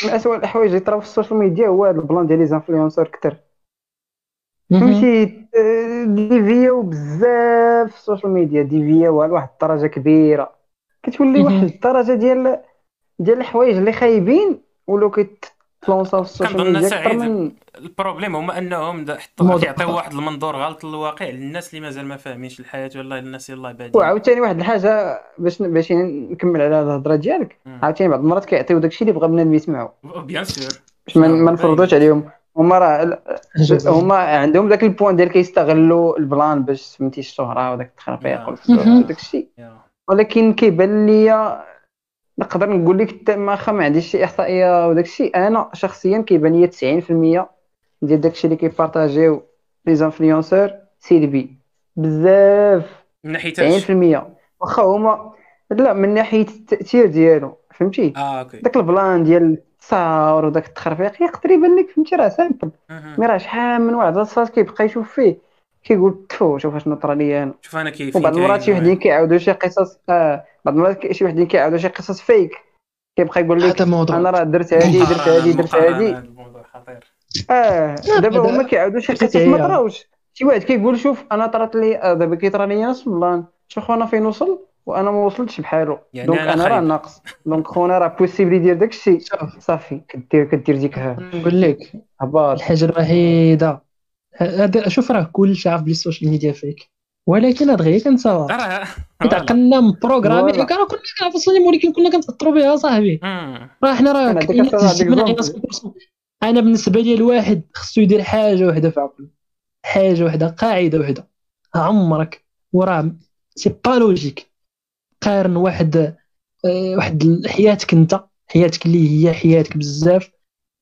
من اسوء الحوايج اللي طراو في ال social media هو هذا ال plan ديال les influenceurs كثر. فهمتي؟ dévier او بزاف في ال social media. dévier او على واحد الدرجة كبيرة. كتولي. واحد الدرجة ديال ديال الحوايج اللي خايبين ولاو كيت lancer او في ال social كنظن ميديا أكثر سعيد. من ال problème هما انهم دا- حطوا كيعطيو. واحد المنظور غلط للواقع للناس اللي مازال ما فاهمينش الحياة والله الناس يلاه بادين وعاوتاني واحد الحاجة باش باش نكمل على الهضرة ديالك. عاوتاني بعض المرات كيعطيو داكشي اللي بغا بنادم يسمعو. bien sûr. باش ما نفرضوش عليهم. هما راه هما عندهم ذاك ال point ديال كيستغلوا ال plan باش فهمتي الشهرة وداك التخربيق. وداك الشيء ولكن كيبان ليا نقدر نقول لك حتى ما خا ما عنديش شي إحصائية وداك الشيء. أنا شخصيا كيبان لي 90% ديال داك الشيء اللي كي partager و les influenceurs سلبي بزاف. من ناحية 90% واخا هما لا من ناحية التأثير ديالو فهمتي؟ آه okay. داك ال plan ديال التصاور وداك التخربيق يقدر يبان لك فهمتي راه simple. mais راه شحال من واحد الصاص كيبقى يشوف فيه. كيقول تفو شوف اشنو طرا ليا أنا. شوف أنا كيف وبعض المرات شي وحدين كيعاودوا شي قصص آه بعض المرات شي وحدين كيعاودوا شي قصص فيك كيبقى يقول لك أنا راه درت هادي درت هادي درت هادي. آه دابا هما كيعاودوا شي قصص. ما طراوش. شي واحد كيقول شوف أنا طرات لي آه، دابا كيطرا لي ناس فلان شوف خونا فين وصل وأنا ما وصلتش بحالو. يعني donc أنا أنا راه. ناقص. donc خونا راه possible يدير داك الشيء شوف. صافي كدير كدير ديك ها. نقول لك الحاجة الوحيدة هذا شوف راه كلشي عارف بلي ال social media fake. ولكن هاد غير راه حيت عقلنا م programmé. كنا كنا كنعرفوا ولكن كنا كنتأثروا بها صاحبي. راه حنا راه أنا بالنسبة لي الواحد خصو يدير حاجة وحدة في عقله. حاجة وحدة قاعدة وحدة. عمرك. وراه c'est pas logique. قارن واحد آه، واحد حياتك أنت حياتك اللي هي حياتك بزاف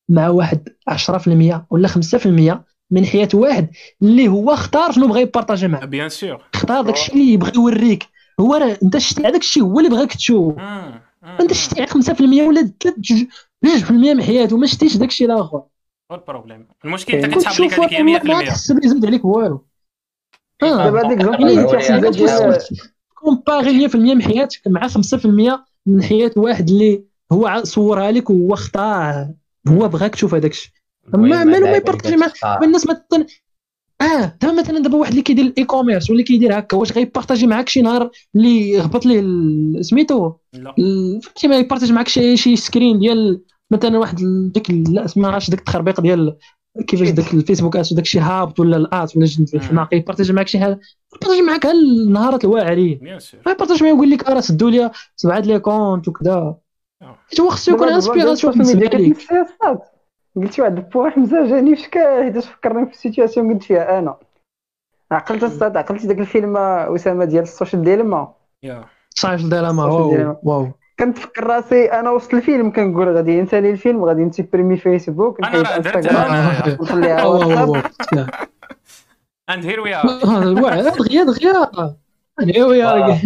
مع واحد 10% ولا 5% من حياة واحد اللي هو اختار شنو بغى ي partager معك bien sûr. اختار داكشي اللي يبغي يوريك. هو راه انت شتي هذاك الشيء هو اللي بغاك تشوف. انت شتي على 5% ولا 3 2% من حياته ما شتيش داك الشيء الآخر. هو ال problème المشكل انت كتسحب لك هذيك ما ما 100% تحس بلي زاد عليك والو. آه. دابا هذيك زوج comparer 100% من حياتك مع 5% من حياة واحد اللي هو صورها لك وهو اختارها هو بغاك تشوف هذاك الشيء. ما مالو ما يبارطاجي مع مع الناس مثلا آه دابا مثلا دابا واحد اللي كيدير ال e-commerce ولا كيدير هكا واش غيبارطاجي معاك شي نهار اللي هبط ليه سميتو لا فهمتي ما يبارطاج معاك شي شي screen ديال مثلا واحد ديك لا ما عرفتش داك التخربيق ديال كيفاش داك الفيسبوك داك الشي هابط ولا الات ولا جد في الحماق يبارطاج معاك شي حاجة يبارطاج معاك ها النهارات الواعرين bien sûr ما يبارطاج معايا يقول لك راه سدوا لي سبعه les comptes وكذا آه. حيت هو خصو يكون inspiration بالنسبة ليك قلت واحد ال point حمزه جاني في شكا حيت فكرني في ال situation قلت فيها أنا. عقلت أستاذ عقلتي داك الفيلم أسامة ديال ال Social Dilemma يا. صايف ديلاما الصوت wow. wow. كنتفكر راسي أنا وسط الفيلم كنقول غادي نسالي الفيلم غادي نسيبريمي فيسبوك أنا نحيد راه درت انستغرام أنا. نخليها wow wow واتساب واو. اند هير وي ار دغيا دغيا أنا ويا و-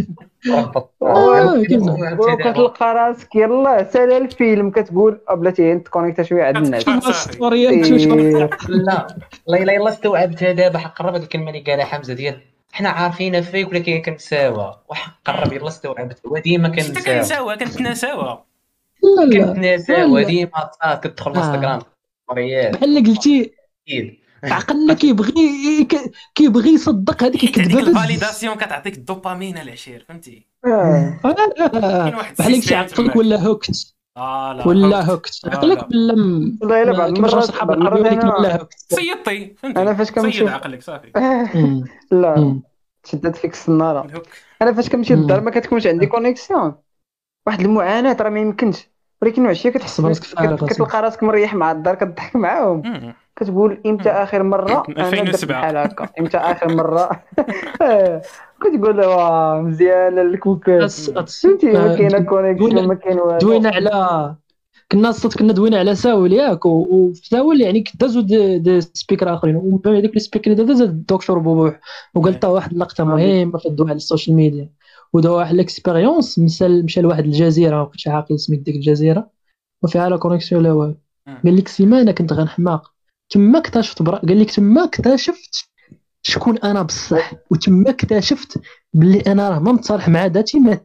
كيما. وكتلقى راسك يلا سالي الفيلم كتقول "أه بلاتي تكونيكتا شوية عند الناس. إيه. لا لا لا يلا استوعبتها دابا حق قرب هاد الكلمة اللي قالها حمزة ديال حنا عارفين فيك ولكن كنتساوى وحق قرب يلا استوعبت وديما حتى كنتساوى كنساوى كنتناساوى كنتناساوى ديما كتدخل آه. انستغرام ستوريات بحال قلتي أكيد. عقلنا كيبغي كيبغي يصدق هذيك هذيك الكذبة ال validation كتعطيك الدوبامين العشير فهمتي آه. كاين واحد بحال ال système عقلك. ولا hooked آه لا ولا hooked. آه، عقلك لا. ولا والله إلا بعض المرات نصحاب بعض العربي ولا أنا hooked صيدتي فهمتي أنا فاش صيد كنمشي- عقلك صافي. لا. شدت فيك السناره أنا فاش كنمشي. للدار ما كتكونش عندي connexion واحد المعاناة راه ما يمكنش ولكن العشيه كتحس تحس براسك فارغ كت- كتلقى راسك مريح مع الدار كتضحك معاهم. كتقول إمتى آخر مرة؟ أنا درت 2007. بحال هكا. إمتى آخر مرة؟ آه، كتقول واه مزيانه الكوكات فهمتي؟ ما آه، كاينة دوينا- كونيكسيون ما كاين والو. دوينا على كنا الصوت كنا دوينا على ساول ياك وفي ساول يعني دازو دي, دي سبيكر آخرين. ومن بين هذوك لي سبيكر اللي دازو الدكتور بوبوح وقال حتى واحد اللقطه مهمة في الضوء على السوشيال ميديا. ودوا واحد ال expérience مشى مشى لواحد الجزيرة ما بقيتش عاقل سميت ديك الجزيرة وفيها لا connexion لا والو. قال لك سيمانة كنت غنحماق. تما اكتشفت برا قال لك تما اكتشفت شكون أنا بصح وتما اكتشفت بلي أنا راه ما متصالح مع ذاتي ما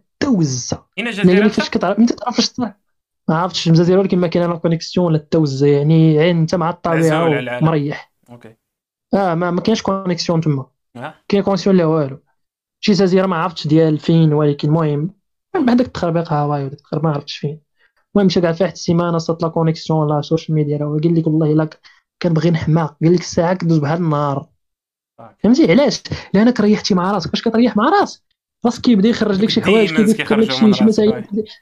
هنا يعني جزيره فاش كتعرف؟ أنت تعرف فاش تصالح؟ ما عرفتش مزازيرو ولكن ما كاين لا connexion ولا التوزه يعني عين أنت مع الطبيعة. ومريح. okay. آه ما, ما كاينش connexion تما. آه. كاين connexion لا والو. شي جزيرة ما عرفتش ديال فين ولكن المهم بعد داك التخربيق هاواي وداك التخربيق ما عرفتش فين. المهم مشى كاع في واحد السيمانة صات لا connexion لا ال social media راه قال لك والله إلا كنبغي نحماق. قال لك الساعة كدوز بحال النهار. فهمتي؟ علاش؟ لانك ريحتي مع راسك. فاش كتريح مع راسك؟ راسك كيبدا يخرج لك شي حوايج يفكر لك شي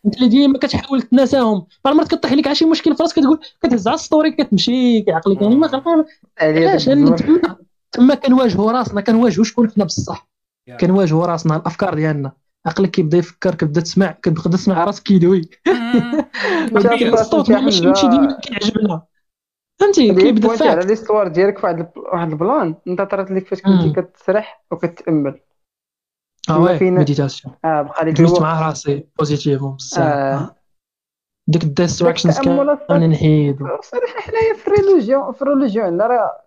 أنت اللي ديما كتحاول تنساهم. بعض المرات كطيح لك على شي مشكل في راسك كتقول كتهز على ال story كتمشي كيعقلك. يعني ما علاش؟ تما تما كنواجهوا راسنا كنواجهوا شكون حنا بصح. كنواجهوا راسنا الأفكار ديالنا. عقلك كيبدا يفكر كتبدا تسمع كتبدا تسمع راسك كيدوي. الصوت ماشي ديما كيعجبنا. فهمتي؟ كيبدا بوينتي على فاك l'histoire ديالك في واحد الب- واحد ال plan. انت طرات لك فاش. كنتي كتسرح وكتأمل. آه oui méditation آه بقى لك دوزت مع راسي positivement بزاف. آه. آه. ديك ال distractions كان نحيدو صراحة حنايا في ال religion في ال religion. راه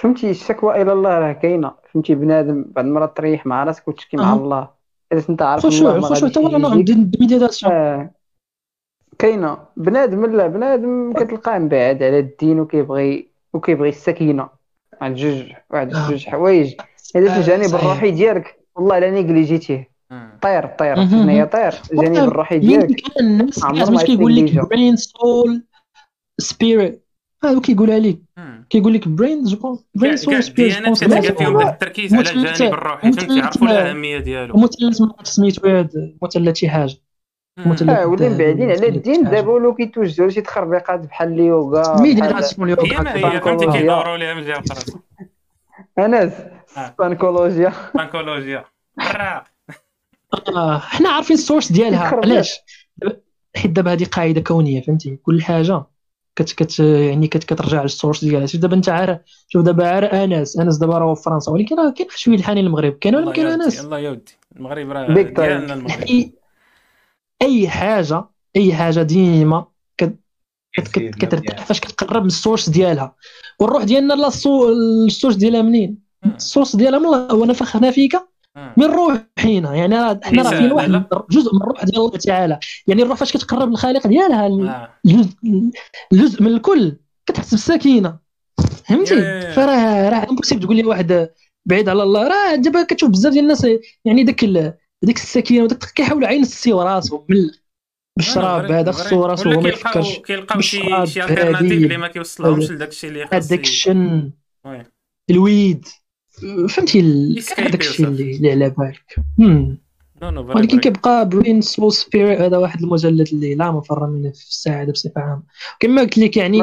فهمتي الشكوى إلى الله راه كاينة. فهمتي بنادم بعد المرات تريح مع راسك وتشكي مع. الله. إذا أنت عارف الله خشوع. ما خشوع نوع يجيك. ديال ال méditation آه. كاينة. بنادم لا بنادم كتلقاه مبعد على الدين وكيبغي وكيبغي السكينة. واحد جوج واحد آه. جوج حوايج. هذا في آه، الجانب. الروحي ديالك. والله لا négligé تيه. طير طير. هي طير. الجانب الروحي ديالك. الناس عمر ما كيقول لك. brain soul spirit هذا كيقولها لك كيقول لك brain brain soul spirit الديانات كتلقى فيهم داك التركيز على الجانب الروحي فهمتي يعرفوا الاهميه ديالو ومثلث ما سميتو هاد مثلث شي حاجة مثلث آه ولا مبعدين على مثلث الدين. دابا ولاو كيتوجهوا لشي تخربيقات بحال اليوغا بحال méditation اليوم هي ما هي فهمتي كيدوروا ليها من جهه أخرى انس آه. بانكولوجيا آه، حنا عارفين ال source ديالها. علاش حيت دابا هذه قاعدة كونيه فهمتي كل حاجة كت كت يعني كت كترجع للسورس ديالها. شوف دابا انت عارف شوف دابا عارف أنس. أنس دابا راه في فرنسا. ولكن راه كاين شوية الحنين المغرب كاين ولا كاين يا ودي أنس؟ الله يا ودي المغرب راه. ديالنا المغرب. اي أي حاجة أي حاجة ديما كت- كت- كت- كترتاح فاش كتقرب من ال source ديالها. والروح ديالنا لا ال sou- ال source ديالها منين. ال source ديالها من الله. هو نفخنا فيك. من روحنا يعني راه حنا راه فينا واحد. جزء من الروح ديال الله تعالى يعني الروح فاش كتقرب من الخالق ديالها. الجزء الجزء من الكل كتحس بالسكينه فهمتي. فراه راه impossible تقول لي واحد بعيد على الله راه دابا كتشوف بزاف ديال الناس يعني داك ديك السكينه وداك كيحاولوا عين السيو راسهم من بالشراب هذا. خصو راسو ما يفكرش كيلقاو شي شي alternative. اللي ما كيوصلهمش لداك الشيء اللي خاص addiction oui. ال weed فهمتي داك الشيء. اللي على بالك. no ولكن كيبقى brain soul spirit هذا واحد المجلد اللي لا مفر منه في السعاده بصفة عامة. كما قلت لك يعني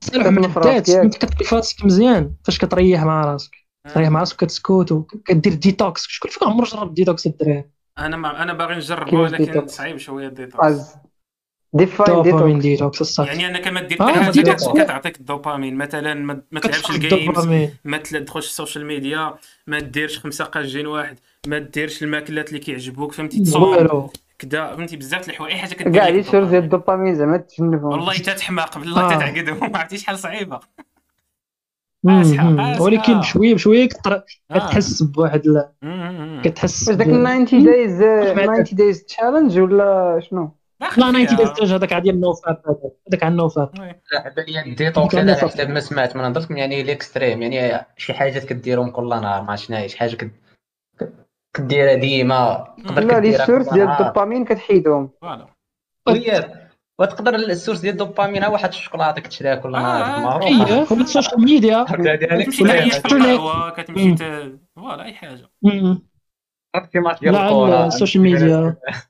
صالح من الذات راسك. انت كتكيف راسك مزيان. فاش كتريح مع راسك؟ تريح مع راسك كتسكوت وكدير ديتوكس شكون فيكم عمره جرب ديتوكس الدراري؟ أنا ما أنا باغي نجربه كيفاش ولكن ديتوكس؟ صعيب شوية ال detox define dopamine detox الصح يعني انك ما دير آه، حتى حاجة كتعطيك الدوبامين. مثلا ما تلعبش ال games ما تدخلش ال social media ما ديرش خمسه قاجين واحد ما ديرش الماكلات اللي كيعجبوك فهمتي؟ والو. كدا فهمتي؟ بزاف الحوايج. أي حاجة كدير كاع لي شهور ديال الدوبامين. زعما تجنبهم. والله حتى تحماق بالله آه. تتعقدهم. ما عرفتي شحال صعيبة. ولكن بشويه بشوية كتر- آه. كتحس بواحد مم. كتحس واش داك ب- 90 days سمعت. 90 days challenge ولا شنو؟ لا لا خليها. 90 days هذاك عاد ال nofap هذاك عن ال nofap. لا بالي الديتوكس صافي. حسب ما سمعت من نظركم يعني l'extrême يعني شي حاجات كديرهم كل نهار ما عرفتش شي حاجة كد- كديرها ديما تقدر لا les sources كل ديال نهار. الدوبامين كتحيدهم voilà وتقدر ال source ديال الدوبامين هو واحد الشوكولاتة كتشريها كل نهار آه، معروفه اييه ولا ال social media كتمشي في. القهوه كتمشي voilà أي حاجة. عرفتي ماتش ديال. ال social media آه، oui، قرا. آه.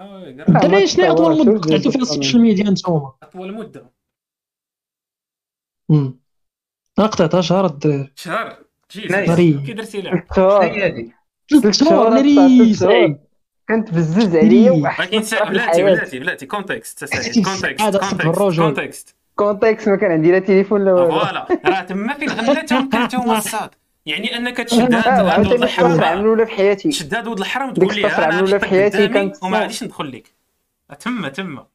الدراري شنو أطول مدة؟ قعدتوا فيها. ال social media نتوما أطول مدة. مم. أنا قطعتها شهر. الدراري شهر. ناري. كي درتي هذه ثلاث شهور ناري كنت بزز عليا ولكن بلاتي. بلاتي بلاتي كونتكست كونتكست كونتكست. كونتكست كونتكست ما كان عندي لا تليفون لا والو فوالا. راه تما فين غنيتهم كنتهم الصاد يعني أنك تشد ود السطر الحرام عملولا في حياتي. تشد هاد ود الحرام ديك وتقول لي أنا عملوها غادي في حياتي كانت وما غاديش ندخل لك. تما تما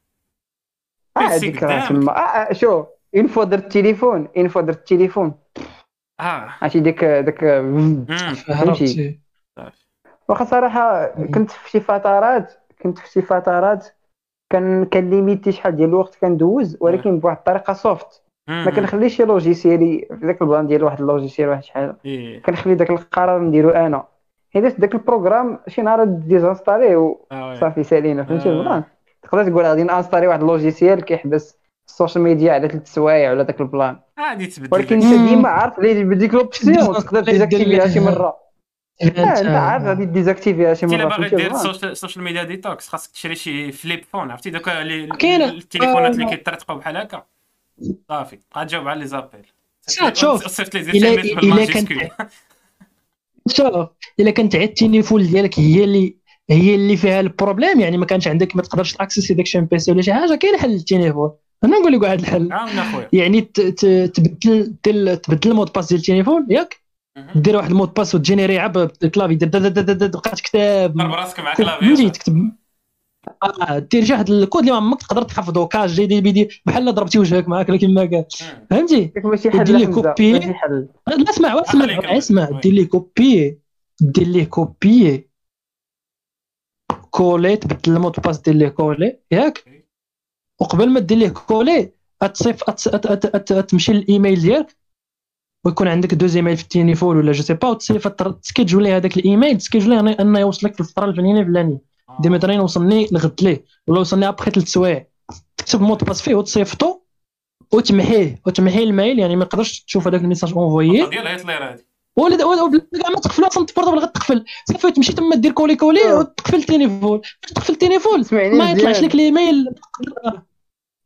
آه هذيك راه. تما. آه شو؟ اون فوا درت التليفون اون فوا درت التليفون آه. عرفتي ديك داك مم. هربتي واخا صراحة. كنت في شي فترات كنت في شي فترات كان كان limité شحال ديال الوقت كندوز ولكن بواحد الطريقة soft ما كنخليش شي logiciel في ذاك ال plan ديال واحد ال logiciel واحد شحال. إيه. كنخلي داك القرار نديرو أنا. حيت داك ال programme شي نهار désinstaller آه، oui. وصافي سالينا فهمتي آه. ال plan؟ تقدر تقول غادي ن installer واحد ال logiciel كيحبس ال social media على ثلاث سوايع ولا داك ال plan. عادي تبدل. ولكن لك. انت. ديما عارف لي بديك l'option تقدر désactiver ها شي مرة. انت عارف غادي désactiver ها شي الا مرة. باغي دير ال social- media detox خاصك تشري شي flip phone عرفتي؟ دوك. التليفونات اللي آه. كيطرطقوا بحال هكا. صافي. بقى تجاوب على les appels شوف،. صيفط لي زي إلا بال majuscule شوف إلا كانت عاد التليفون ديالك هي اللي هي اللي فيها ال problème. يعني ما كانش عندك ما تقدرش ت accéder داك الشي إم بي سي ولا شي حاجة كاين حل للتليفون أنا نقول لك واحد الحل. يعني تبدل تبدل المود باس ديال التليفون ياك. دير واحد المود باس وتجينيري عب دد- بقات كتاب. ضرب راسك مع كلافي تكتب آه دير شي واحد الكود اللي ما عمرك تقدر تحفظه. كاش جي دي بي دي. بحال ضربتي وجهك معاك لكن ما قال. فهمتي؟ ماشي حل ليه كوبي. حل لا اسمع اسمع. اسمع. دير ليه كوبي دير ليه كوبي coller تبدل ال mot de passe دير ليه coller ياك؟ وقبل ما دير ليه coller أت- تمشي للإيميل ديالك. ويكون عندك deux email في التليفون ولا جو سي با وتصيف تسكيدجولي هذاك الإيميل تسكيدجولي انه انه يوصلك في الفترة الفلانيه الفلانيه دي مثلا يوصلني لغد ليه ولا وصلني أبخي ثلاث سوايع. تكتب mot de passe فيه وتصيفطو وتمحيه وتمحيه ال mail يعني ما يقدرش تشوف هذاك ال message envoyé. هتلر ولا كاع ما تقفل أصلا ال portable غتقفل؟ صافي تمشي تما دير coller coller. وتقفل التليفون فاش تقفل التليفون ما يطلعش لك الايميل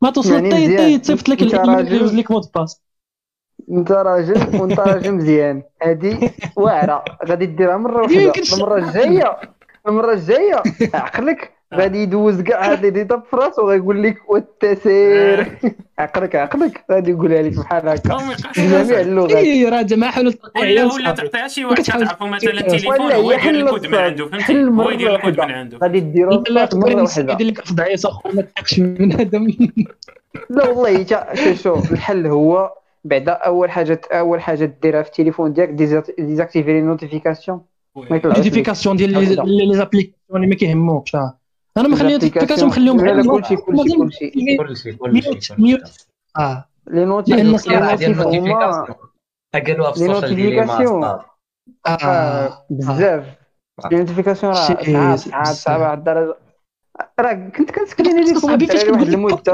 ما توصل مزيان. حتى تصيفط لك الايميل لك مود باس انت راجل وانت راجل مزيان. هادي واعرة. غادي ديرها مرة واحدة. المرة الجاية المره الجايه عقلك غادي يدوز كاع هاد لي في راسو وغيقول لك والتسير عقلك عقلك غادي يقولها لك بحال هكا. بجميع اللغات. اي راه جماعة حلول ولا تعطيها شي واحد تعرفوا مثلا. التليفون ولا هو يدير الكود من. عنده فهمتي؟ حل هو يدير الكود. من عنده. غادي ديرو مرة واحدة. يدير لك رفض عيسى اخر ما تاكش من هذا. لا والله تا شوف شوف الحل هو بعدا أول حاجة أول حاجة ديرها في التليفون ديالك ديزاكتيفي لي نوتيفيكاسيون. نوتيفيكاسيون ديال لي- زابليكاسيون اللي ما كيهموكش. أنا ما خليت notifications بحال كلشي كلشي كلشي كلشي كلشي ميوت آه لي نوتي لأن لي الصراحه ديال نوتيف هما النوتيفيكاسيون قالوها في لي السوشيال نوتيفيكاسيون. أصاحبي. آه بزاف لي نوتيفيكاسيون راه صعاب صعاب على الدرجه راه كنت كنسكريني ليكم صاحبي فاش واحد المده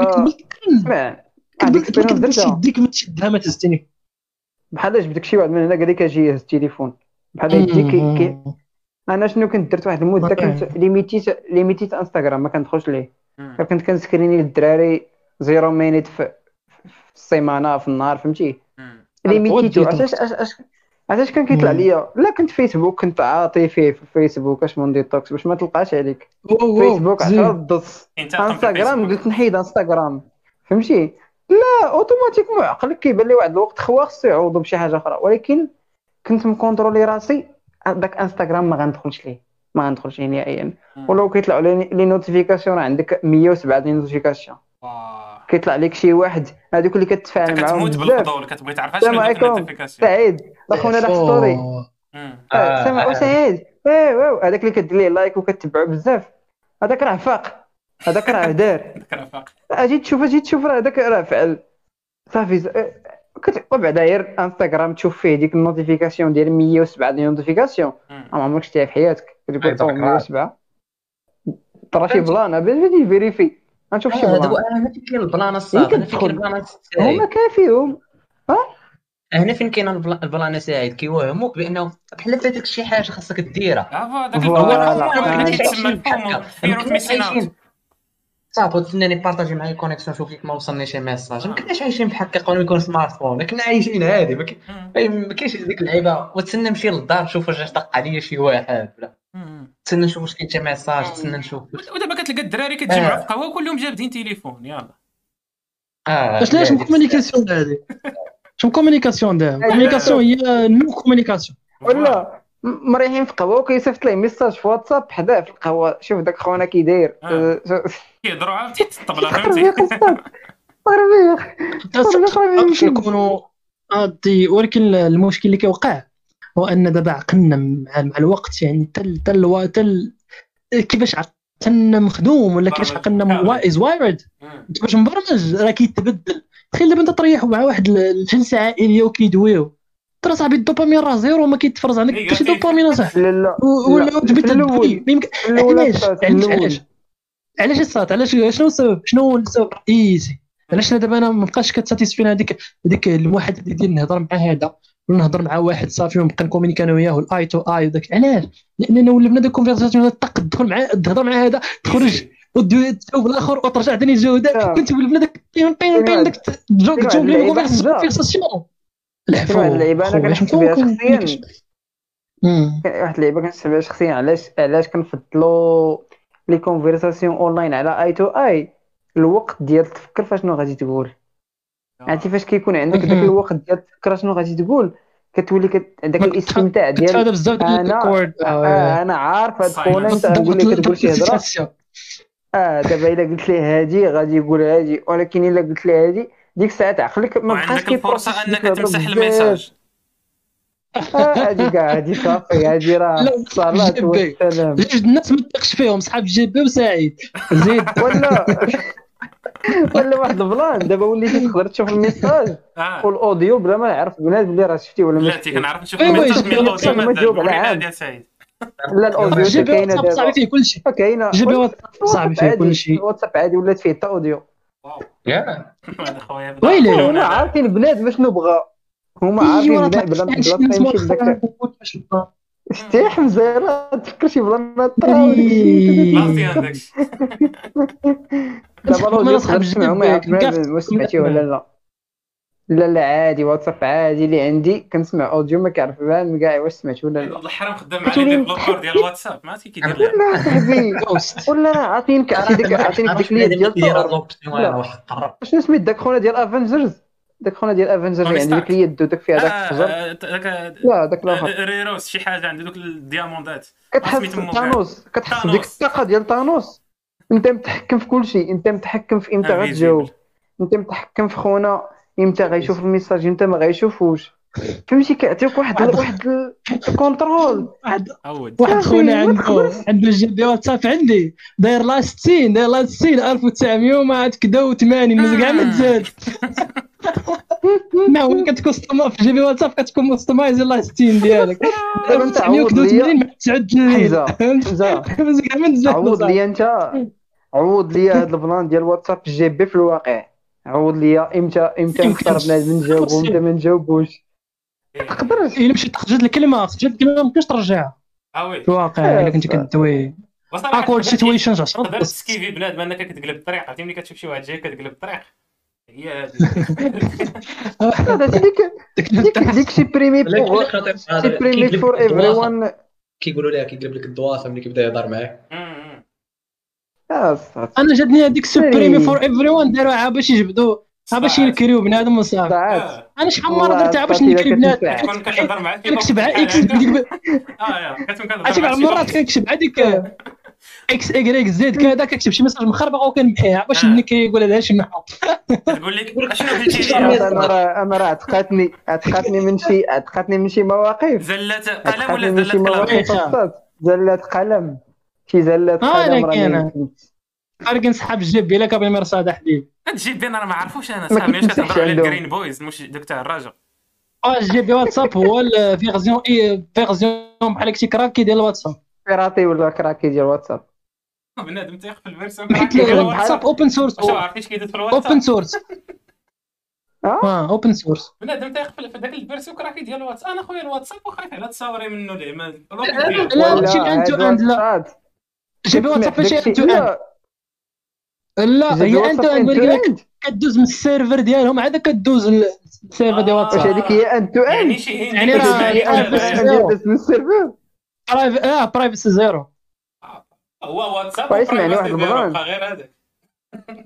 اسمع تشدك ما تشدها ما تهزتني بحال جبتك شي واحد من هنا قال لك أجي يهز التليفون بحال يجي كي كي أنا شنو كنت درت واحد المده كنت ليميتيت ليميتيت انستغرام ما كندخلش ليه. غير كنت كنسكريني للدراري zéro minute في في السيمانة في النهار فهمتي؟ ليميتيتو. علاش علاش علاش- كان كيطلع. ليا؟ لا كنت فيسبوك كنت عاطي فيه في فيسبوك اش من détox؟ باش ما تلقاش عليك. فيسبوك 10 الضص انستغرام قلت نحيد انستغرام. فهمتي؟ لا automatiquement عقلك كيبان لي واحد الوقت خوا خصو يعوض بشي حاجة أخرى. ولكن كنت مكونترولي راسي داك انستغرام ما غندخلش ليه ما غندخلش ليه نهائيا. ولو كيطلعوا لي les notifications راه عندك 107 des notifications كيطلع لك شي واحد هذوك اللي كتفاعل معاهم كتموت بالفضول كتبغي تعرف اش. ال notification سعيد. أخونا راه story آه، سامع آه. سعيد؟ واه هذاك اللي كدير ليه like وكتبعو بزاف. هذاك راه فاق. هذاك راه دار. ذكر رفاق أجي تشوف أجي تشوف راه هذاك راه فعل. صافي ز- آه، كت... وبعدا غير انستغرام تشوف فيه ديك ال notification ديال 107 ديال ال notification. ما عمرك شفتيها في حياتك كتقول أي أو طبعاً. 107 ترى شي. plan بدي vérifier غنشوف شي plan أنا فين كاين ال plan الصاط أنا فين. كاين ال plan هما كافيهم هنا فين كاين البلا- ال plan سعيد كيوهموك بانه بحال فاتك شي حاجة خاصك ديرها آه داك voilà. ال FOMO آه. صافي تسناني بارطاجي معايا ال connexion شوف ليك ما وصلني شي message ما كناش عايشين بحال كيقولوا يكون smartphone كنا عايشين عادي ما كاينش ديك اللعيبه وتسنى نمشي للدار نشوف واش طق عليا شي واحد ولا تسنى نشوف واش كاين شي message تسنى نشوف ودابا كتلقى الدراري كتجمعوا آه. في قهوه كلهم جابدين تليفون يلا آه باش لاش هذيك كومونيكاسيون هذه شنو كومونيكاسيون دابا كومونيكاسيون هي نو كومونيكاسيون ولا مريحين في قهوه وكيصيفط ليه message في واتساب حداه في القهوة. شوف داك خونا كي داير آه. كيهضروا تحت الطبله فهمتي ولكن المشكل اللي كيوقع هو أن دابا عقلنا مع مع الوقت يعني تل تل تل كيفاش عقلنا مخدوم ولا كيفاش عقلنا is wired كيفاش مبرمج؟ راه كيتبدل. تخيل دابا أنت تريح مع واحد الجلسة عائلية وكيدويو. ترى صاحبي الدوبامين راه زيرو ما كيتفرز عندك حتى شي دوبامين صاحبي لا لا ولا الأول علاش؟ علاش. علاش؟ الصاط علاش شنو السبب؟ شنو السبب؟ الرئيسي علاش أنا دابا أنا ما بقاش كتساتيسفينا هذيك هذيك الواحد اللي ديال نهضر مع هذا؟ ولا نهضر مع واحد صافي ونبقى نكومينيكا أنا وياه ال eye to eye وداك. علاش؟ لاننا ولا بنادم conversation طق تدخل مع تهضر مع هذا تخرج ودوي تجاوب الآخر وترجع ثاني تجاوب آه. ذاك كنت ولا بنادم بين بين بين داك كاين تجاوب واحد لي اللعيبة حمزة. كونفرساسيون واحد اللعيبة أنا كنحس بها شخصياً. واحد اللعيبة كنحس بها شخصيا. علاش علاش كنفضلوا les conversations online على eye to eye الوقت ديال تفكر فاشنو غادي تقول؟ عرفتي فاش كيكون عندك داك. الوقت ديال تفكر شنو غادي تقول؟ كتولي كت... داك الاستمتاع ديال هذا بزاف ديال أنا- ال awkward آه أنا عارف هاد. خونا انت نقول لك كتقول شي هضرة. آه دابا إلا قلت ليه هادي غادي يقول هادي ولكن إلا قلت ليه هادي ديك الساعات عقلك ما بقاش كي process إنك تمسح. ال message. آه هادي كاع هادي صافي هادي راه الصلاه بي. والسلام. جوج الناس ما تثقش فيهم صحاب GB وسعيد. زيد. ولا ولا واحد ال plan دابا وليتي تقدر تشوف ال message. آه. وال audio بلا ما يعرف بنادم بلي راه شفتي ولا ما لا كنعرف نشوف أيوة، ال message من ال audio ما تجاوب على عام. لا ال audio كاينة واتساب صاحبي دابا. فيه كل شيء كاينة GB واتساب صاحبي واتساب فيه عادي كل شيء الواتساب عادي ولات فيه حتى audio يا. ويلي. هما عارفين بنادم شنو بغى هما عارفين بنادم بلا بلا ما يمشي لذاك شتي حمزه راه تفكر شي بلان لاسي عندك دابا ما ما سمعتي ولا لا. لا لا عادي واتساب عادي اللي عندي. كنسمع أوديو ما كنعرف بان كاع واش سمعت ولا لا. الحرام خدام على ديفلوبر ديال الواتساب ما كيدير لا صاحبي. ولا عاطينك ديك عاطينك ديك ليا ديال شنو سميت داك خونا ديال افنجرز داك خونا ديال افنجرز اللي عندك ستارك. اليد وداك فيها داك الحجر آه، لا داك الآخر. آه، ريروس شي حاجة عنده دوك الدياموندات. كتحس تانوس كتحس. بديك الطاقة ديال تانوس. انت متحكم في كل شيء. انت متحكم في إمتى. غتجاوب انت متحكم في خونا. إمتى غيشوف الميساج؟ إمتى ما غيشوفوش؟ فهمتي كيعطيوك واحد واحد- واحد ال- الكونترول. واحد واحد خونا ما عنده. عنده الجيب ديال واتساب عندي. داير لا 60 داير لا 60 1900 وما عاد كدا و80 مازال كاع ما تزاد. نعم كتكستم في جيبي واتساب كتكون مستمايز لا 60 ديالك. دابا أنت 1900 عوض وكدا ليا. و80 ما تعد حمزة. حمزة. كاع ما تزاد. عوض ليا أنت. عوض ليا هاد البلان ديال واتساب جي بي في الواقع. عوض ليا إمتى إمتى. نختار بنادم نجاوبو إمتى ما نجاوبوش. تقدرش إلا مشيت خرجت الكلمة خرجت الكلمة ما يمكنش ترجعها عويد في الواقع إلا كنت كدوي اكورد سيتويشنز عشان تقدر تسكيفي بنادم أنك كتقلب الطريق. عرفتي ملي كتشوف شي واحد جاي كتقلب الطريق؟ هي ديك ديك supprimer pour supprimer for everyone كيقولوا لها كيقلب لك الدواسه ملي كيبدا يهضر معاك. أنا جاتني هذيك supprimer. for everyone داروها باش يجبدوا باش ينكريو بنادم وصافي. آه. أنا شحال مرة درتها باش نكري بنادم؟ كتهضر معاك كنكتب على X آه عرفتي بعض المرات. كنكتب هذيك X ايكغيك Z كذا كنكتب شي message مخربق وكنمحيها باش آه. نكري يقول هذا شي محط تقول لك شنو قلتي أنا راه أنا راه عتقاتني عتقاتني من شي عتقاتني من شي مواقف. زلات قلم ولا زلات مواقف. إيه. زلات قلم. شي زلات آه،. ما يمكنش. فرق نسحب الجيب ديالها كابي مرصاد حبيبي هاد الجيب ديالنا راه ما عرفوش أنا ما صاحبي اش كيتمسحش كتهضروا على. الجرين بويز مش دوك تاع الرجل. آه الجيب ديال واتساب هو الفيرزيون إي فيرزيون بحال هكا كراكي ديال الواتساب بيراتي ولا كراكي ديال واتساب؟ بنادم تيخ في الفيرسيون حيت الواتساب اوبن سورس واش عارفين اش كيدير في اوبن الواتساب سورس آه؟ آه اوبن سورس بنادم تيخ في داك الفيرسيون كراكي ديال الواتساب أنا خويا الواتساب وخايف على تصاوري منه الاعمال لا، ولا ماشي الآن تو أند لا. جيبي واتساب ماشي داكشي- ان تو اند لا، هي ان تو واتساب اند. كدوز من السيرفر ديالهم عاد كدوز السيرفر ديال آه. واش واتساب. هذيك هي ان تو يعني اند شي هندي يعني راه- آه، عندي من السيرفر؟ آه برايفسي زيرو هو واتساب طيب، اسمعني واحد. بقى غير هذاك.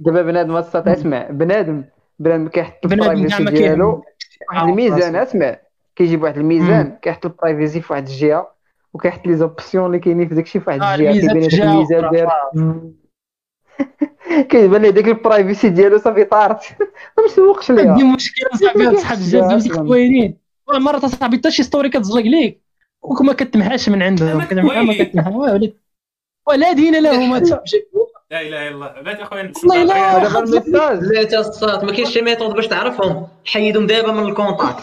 دابا بنادم واتساب اسمع بنادم بنادم كيحط البرايفسي ديالو واحد آه، الميزان راسي. اسمع. كيجيب واحد الميزان كيحط البرايفسي في واحد الجهة. وكيحط لي زوبسيون اللي كاينين في داكشي في واحد آه، الجهة كيبان الميزان أخرى. داير كيبان لي داك البرايفسي ديالو صافي طارت. ما مسوقش عندي ليها مشكلة صاحبي صحاب الجاب ديال أصلاً. خوينين. مرة صاحبي حتى شي ستوري كتزلق ليك. وما كتمحاش من عندهم. ما ما وليد ولا دين لهم لا. لا إله إلا الله. بلاتي اخويا والله لا. هذا هو الميساج لا تا الصات ما كاينش شي ميثود باش تعرفهم. حيدهم دابا من الكونتاكت.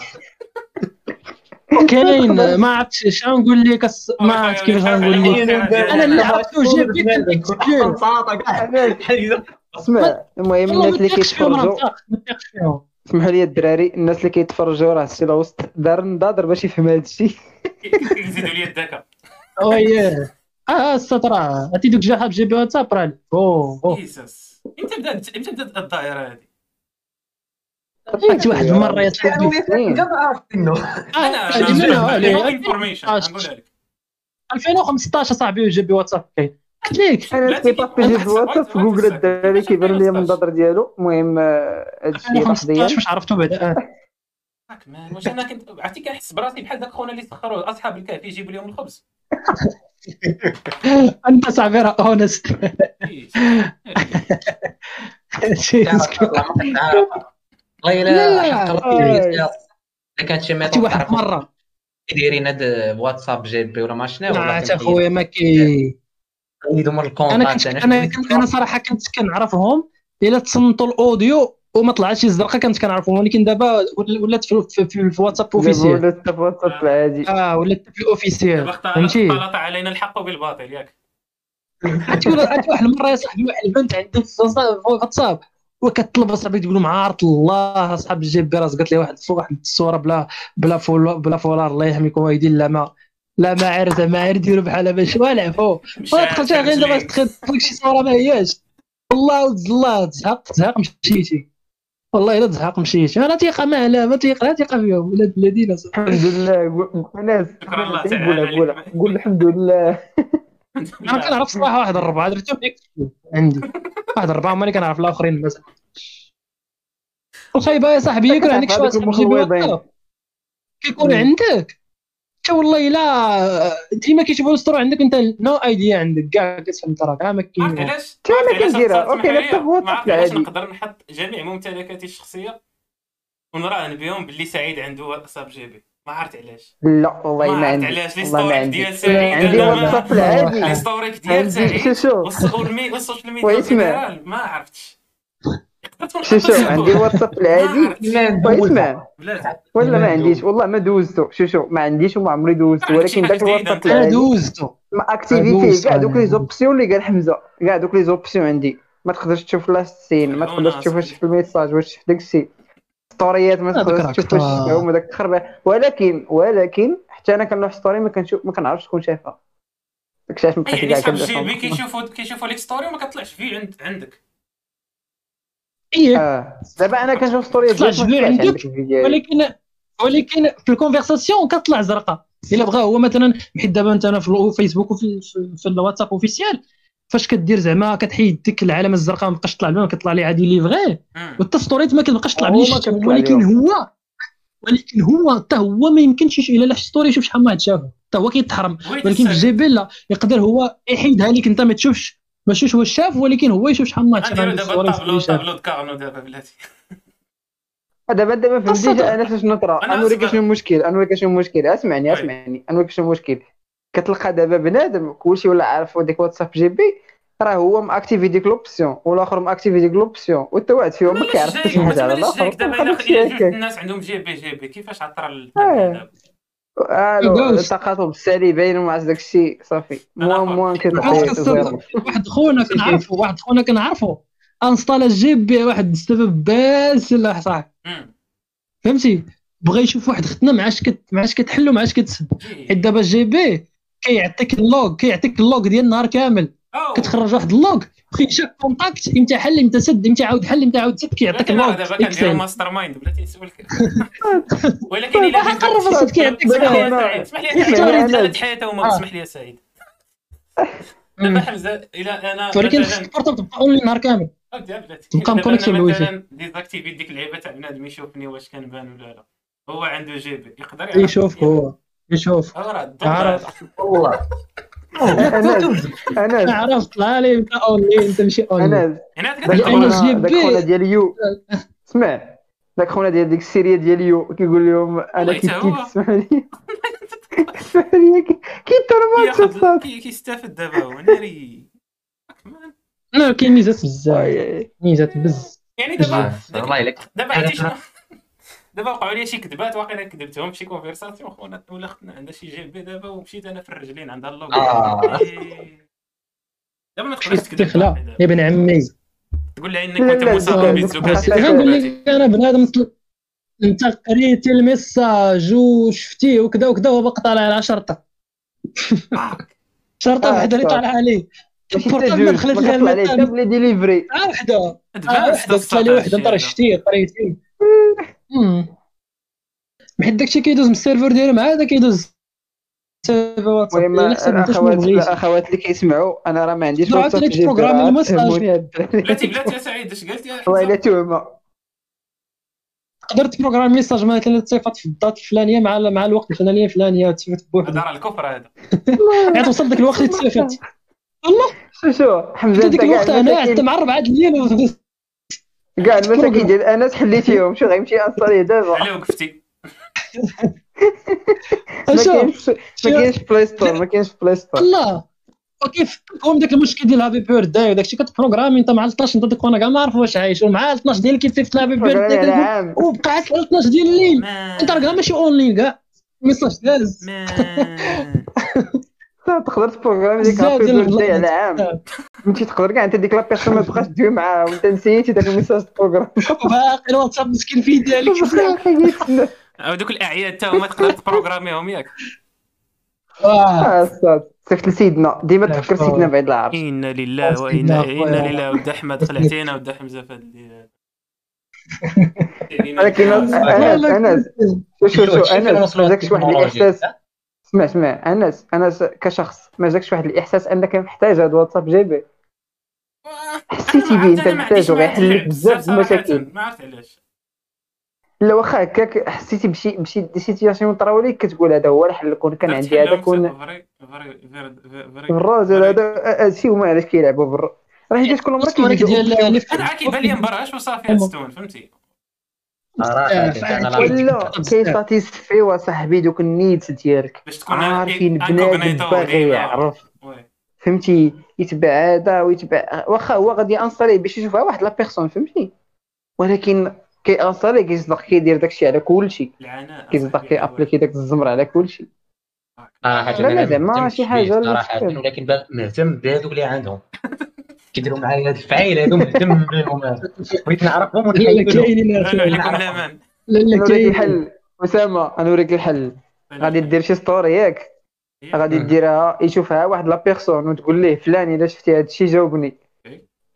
كاين ما عرفتش اش غنقول لك ما عرفت كيفاش غنقول لك. أنا اللي عرفتو بيك التسجيل. اسمع المهم الناس ما اللي تيقش فيهم راه كيتفرجوا متاخ- ما تيقش فيهم اسمحوا لي الدراري الناس اللي كيتفرجوا راه السي الوسط دار نضاضر باش يفهم هذا الشيء. كيزيدوا لي الذكاء آه الصوت راه. عرفتي دوك جا حاب جيبي واتساب راه. اوه اوه يسوس إمتى بدات إمتى بدأت الدائرة هذه؟ عرفتي واحد المره يا صاحبي أنا آه، لك 2015 صاحبي جيبي واتساب كاين قلت ليك أنا بلاتي كيبارطاجي في الواتساب في جوجل الدراري كيبان لي المنتظر ديالو المهم آه، هذا الشيء لحظيا 2015 واش عرفتو بعدا آه. واش أنا كنت عرفتي كنحس براسي بحال داك خونا اللي سخروا اصحاب الكهف يجيبوا لهم الخبز انت صاحبي راه اونست. والله لا، الا لا. حق. الله كانت شي عرفتي ميثود واحد المره دايرين هاد واتساب جي بي ولا ما شنو لا ولا حتى خويا ما كي. من أنا الكونتاكت. كنت أنا كنت أنا صراحة كنت كنعرفهم إلا تصنتوا الأوديو وما طلعش شي زرقاء كنت كنعرفهم. ولكن دابا ول- ولات في, في, في, في واتساب اوفيسيال ولا حتى في واتساب عادي آه ولات في الاوفيسيال فهمتي؟ اختلط علينا الحق بالباطل ياك. عرفتي واحد المره يا صاحبي واحد البنت عندي واتساب- في واتساب وكتطلب اصاحبي تقول لهم عارت الله أصحاب الجيب براس قالت لي واحد فوق واحد الصورة بلا بلا فول بلا فولار الله يحميكم والدين لا ما لا ما عرفت ما عرفت ديروا بحال باش والع فوق ودخلت غير دابا تدخل شي صورة ما هياش. والله ود الله تزهق تزهق مشيتي والله إلا تزحق مشيت أنا تيقه ما لا ما تيقه لا تيقه فيهم ولاد الذين الحمد لله. قول- ناس شكرا الله قول تعالى. قول الحمد لله. أنا كنعرف صراحة واحد الربعه درتهم عندي. واحد الربعه هما اللي كنعرف الآخرين مثلا الخايبه يا صاحبي يكون عندك واحد صاحبي كيكون. عندك؟ حتى والله لا ديما كيشوفوا السطور عندك أنت نو ايديا عندك. كاع كتفهم ترى كاع ما كاين علاش؟ عرفت علاش كنديرها؟ ما عرفت علاش. نقدر نحط جميع ممتلكاتي الشخصية. ونراهن بهم باللي سعيد عنده واتساب جيبي. ما عرفت علاش. لا والله ما عرفت عندي. علاش. لي والله ما ستوريك عندي. ديال سعيد. عندي واتساب العادي. لي ستوريك ديال سعيد. والسوشيال ميديا. جينيرال ما عرفتش. شو شو؟ عندي واتساب العادي. واسمع بلاتي ولا ما عنديش. والله ما دوزته شو شو؟ ما عنديش وما عمري شي ولكن داك الواتساب العادي. دوزتو. ما اكتيفي دوز فيه كاع دوك لي. زوبسيون اللي قال حمزة. كاع دوك لي زوبسيون عندي. ما تقدرش تشوف لا السين ما تقدرش تشوف واش في الميساج واش في داك الشيء ستوريات ما هذاك تقدرش راه تشوف واش كتا- هما داك الخربه ولكن ولكن حتى أنا كنلوح ستوري ما كنشوف ما كنعرفش شكون شافها. داكشي علاش ما بقيتش يعني كاع جيبي كيشوفوا كيشوفوا ليك ستوري وما كطلعش في عند عندك. إيه. آه. دابا أنا كنشوف جبلو تطلعش عندك، ولكن ولكن في الكونفرساسيون كتطلع زرقاء. إلا بغى هو مثلا حيت دابا أنت أنا في الفيسبوك وفي في, في الواتساب اوفيسيال فاش كدير زعما كتحيد ديك العلامه الزرقاء ما بقاش تطلع لنا كتطلع لي عادي ليفغي. مم. وحتى ستوريت ما كتبقاش تطلع كتطلع ولكن. هو ولكن هو حتى هو ما يمكنش يش- إلا لاح ستوري يشوف شحال من واحد شافه حتى هو كيتحرم. ولكن في بي لا يقدر هو يحيدها لك انت ما تشوفش. ما تشوفش واش شاف ولكن هو يشوف شحال من واحد شاف دابا طابلو كارنو دابا بلاتي. دابا دابا فهمتي. أنا فاش نطرا أنا نوريك. شنو المشكل نوريك شنو المشكل. أسمعني وي. أسمعني. نوريك شنو المشكل. كتلقى دابا بنادم كلشي ولا عارف ديك واتساب جي بي راه هو ماكتيفي ديك لوبسيون والآخر ماكتيفي ديك لوبسيون وانت واحد فيهم ما كيعرف حتى شي حاجة على الآخر دابا. الناس عندهم جي بي جي بي كيفاش عطر آه. ألو يدوز. التقاطب السالبين ومع داك الشيء صافي. موان موان كتعطي عرفت واحد خونا كنعرفو واحد خونا كنعرفو. انستالا جي بي واحد السبب باس لا صاحبي. فهمتي؟ بغى يشوف واحد ختنا ما عادش كت ما عادش كتحل وما عادش كتسد حيت دابا الجي بي كيعطيك اللوغ كيعطيك اللوغ ديال النهار كامل. كتخرج واحد اللوغ بغى شاف كونتاكت إمتى حل إمتى سد إمتى عاود حل إمتى عاود سد كيعطيك اللوغ. دابا كنديرو اكسل ماستر مايند بلاتي نسولك. ولكن إلا قرب الصوت كيعطيك اسمح لي يا أنا- سعيد اسمح لي سعيد حياته وما. اسمح لي سعيد. دابا حمزة إلى أنا ولكن البورتال تبقى اونلي النهار كامل. تبقى أنا بالويفي. مثلا ديزاكتيفي ديك اللعيبة تاع بنادم يشوفني واش كنبان ولا لا. هو عنده جي بي يقدر يشوف هو. يشوف هو راه الضوء عرف. هذا. والله. أنس. عرفت طلع لي أنت اونلي أنت ماشي اونلي هذا داك خونا ديال يو. اسمع. داك خونا ديال ديك السيريه ديال يو كيقول لهم أنا كيف. اسمح لي اسمح لي كي- كي- كيستافد دابا هو ناري. لا كاين ميزات بزاف. ميزات بز يعني دابا دابا عرفتي شنو دابا وقعوا لي شي كذبات واقيلا كذبتهم في شي conversation خونا ولا اختنا عندها شي GB دابا ومشيت أنا في الرجلين عندها اللوغو آه. دابا ما تقدرش تكذب. يا ابن عمي. تقول لها إنك كنت لا، مصاب لا، غنقول لك أنا بنادم أنت قريتي ال message وشفتيه وكذا وكذا وباقي طالع على شرطة. شرطة آه، وحده اللي. طالعة عليه. حتى ما دخلت لها المكان. délivré آه، وحدة. آه، وحدة وحدة. أنت راه شتيه قريتيه. حيت داكشي كيدوز من ال serveur ديالو مع هذا كيدوز المهم الاخوات الأخوات اللي كيسمعوا أنا راه ما عنديش GB، ت programmer راه ال message. فهموني هاد الدراري. بلاتي بلاتي يا سعيد اش قلت يا حمزه توهمه تقدر تبروغرامي ميساج مثلا تصيفط في الدات الفلانية مع مع الوقت الفلانية الفلانية تصيفط هذا بوحدك راه الكفر هذا. يعني توصل داك الوقت اللي تصيفط شو شو؟ حمزة ديك الوقت أنا حتى مع 4 الليل كاع المساكين ديال أنس حليتيهم. شو غيمشي انصاري دابا علاه وقفتي ما شوف كاينش ما كاينش في بلاي ستور ما كاينش في بلاي ستور وكيف كون داك المشكل ديال happy birthday وداك الشيء كت programmer أنت مع 12 أنت ديك وأنا كاع ما عارف واش عايش. ومع 12 ديال كيتصيفط happy birthday عام وبقى عاد 12 ديال الليل. أنت راه كاع ماشي اونلاين كاع message داز. تقدر ت programmer ديك بزاف happy ديال birthday ال plan. على عام. انت تقدر كاع أنت ديك la personne ما تبقاش تدوي معاها وأنت نسيتي داك ال message ت programmer باقي الواتساب مسكين فيه ديالك أو دوك الأعياد تا هما تقدر ت programmer هم ياك. أستاذ صيفط لسيدنا. ديما تفكر سيدنا بعيد العرش إنا لله وإنا. إنا لله. ودي أحمد خلعتينا ودي حمزه في هاد ولكن انس انس شو شو شو انس ما جاكش واحد الاحساس اسمع اسمع. انس انس كشخص ما جاكش واحد الإحساس أنك محتاج هذا الواتساب GB حسيتي به أنت محتاج وغيحل لك بزاف المشاكل. ما عرفت علاش. لا واخا هكاك حسيتي بشي بشي دي سيتياسيون طراو لك كتقول هذا هو الحل كون كان عندي هذا كون الراجل هذا هادشي هما علاش كيلعبوا بالر راه حيت كل مرة ديال أنا كيبان لي مبرهاش وصافي ستون فهمتي؟ صراحة ولا كيستاتيسفيو صاحبي دوك النيدز ديالك. باش تكون عارفين بنادم باغي. يعرف. فهمتي؟ يتبع هذا ويتبع واخا هو غادي انصالي باش يشوفها واحد لا بيرسون فهمتي؟ ولكن كي installer كيصدق كيدير داكشي على كلشي. كيصدق كي appliquer داك الزمر على كلشي. صراحة لا، لا، أنا زعما شي لا صراحة. ولكن مهتم بهذوك اللي عندهم. كيديروا معايا هاد الفعايل هادو مهتم بهم. بغيت نعرفهم ونحيدهم كاينين لا لا كاينين. الحل. أسامة نوريك الحل. غادي دير شي story ياك. غادي مم. ديرها يشوفها واحد la personne وتقول ليه فلان إلا شفتي هذا الشيء جاوبني. إيه.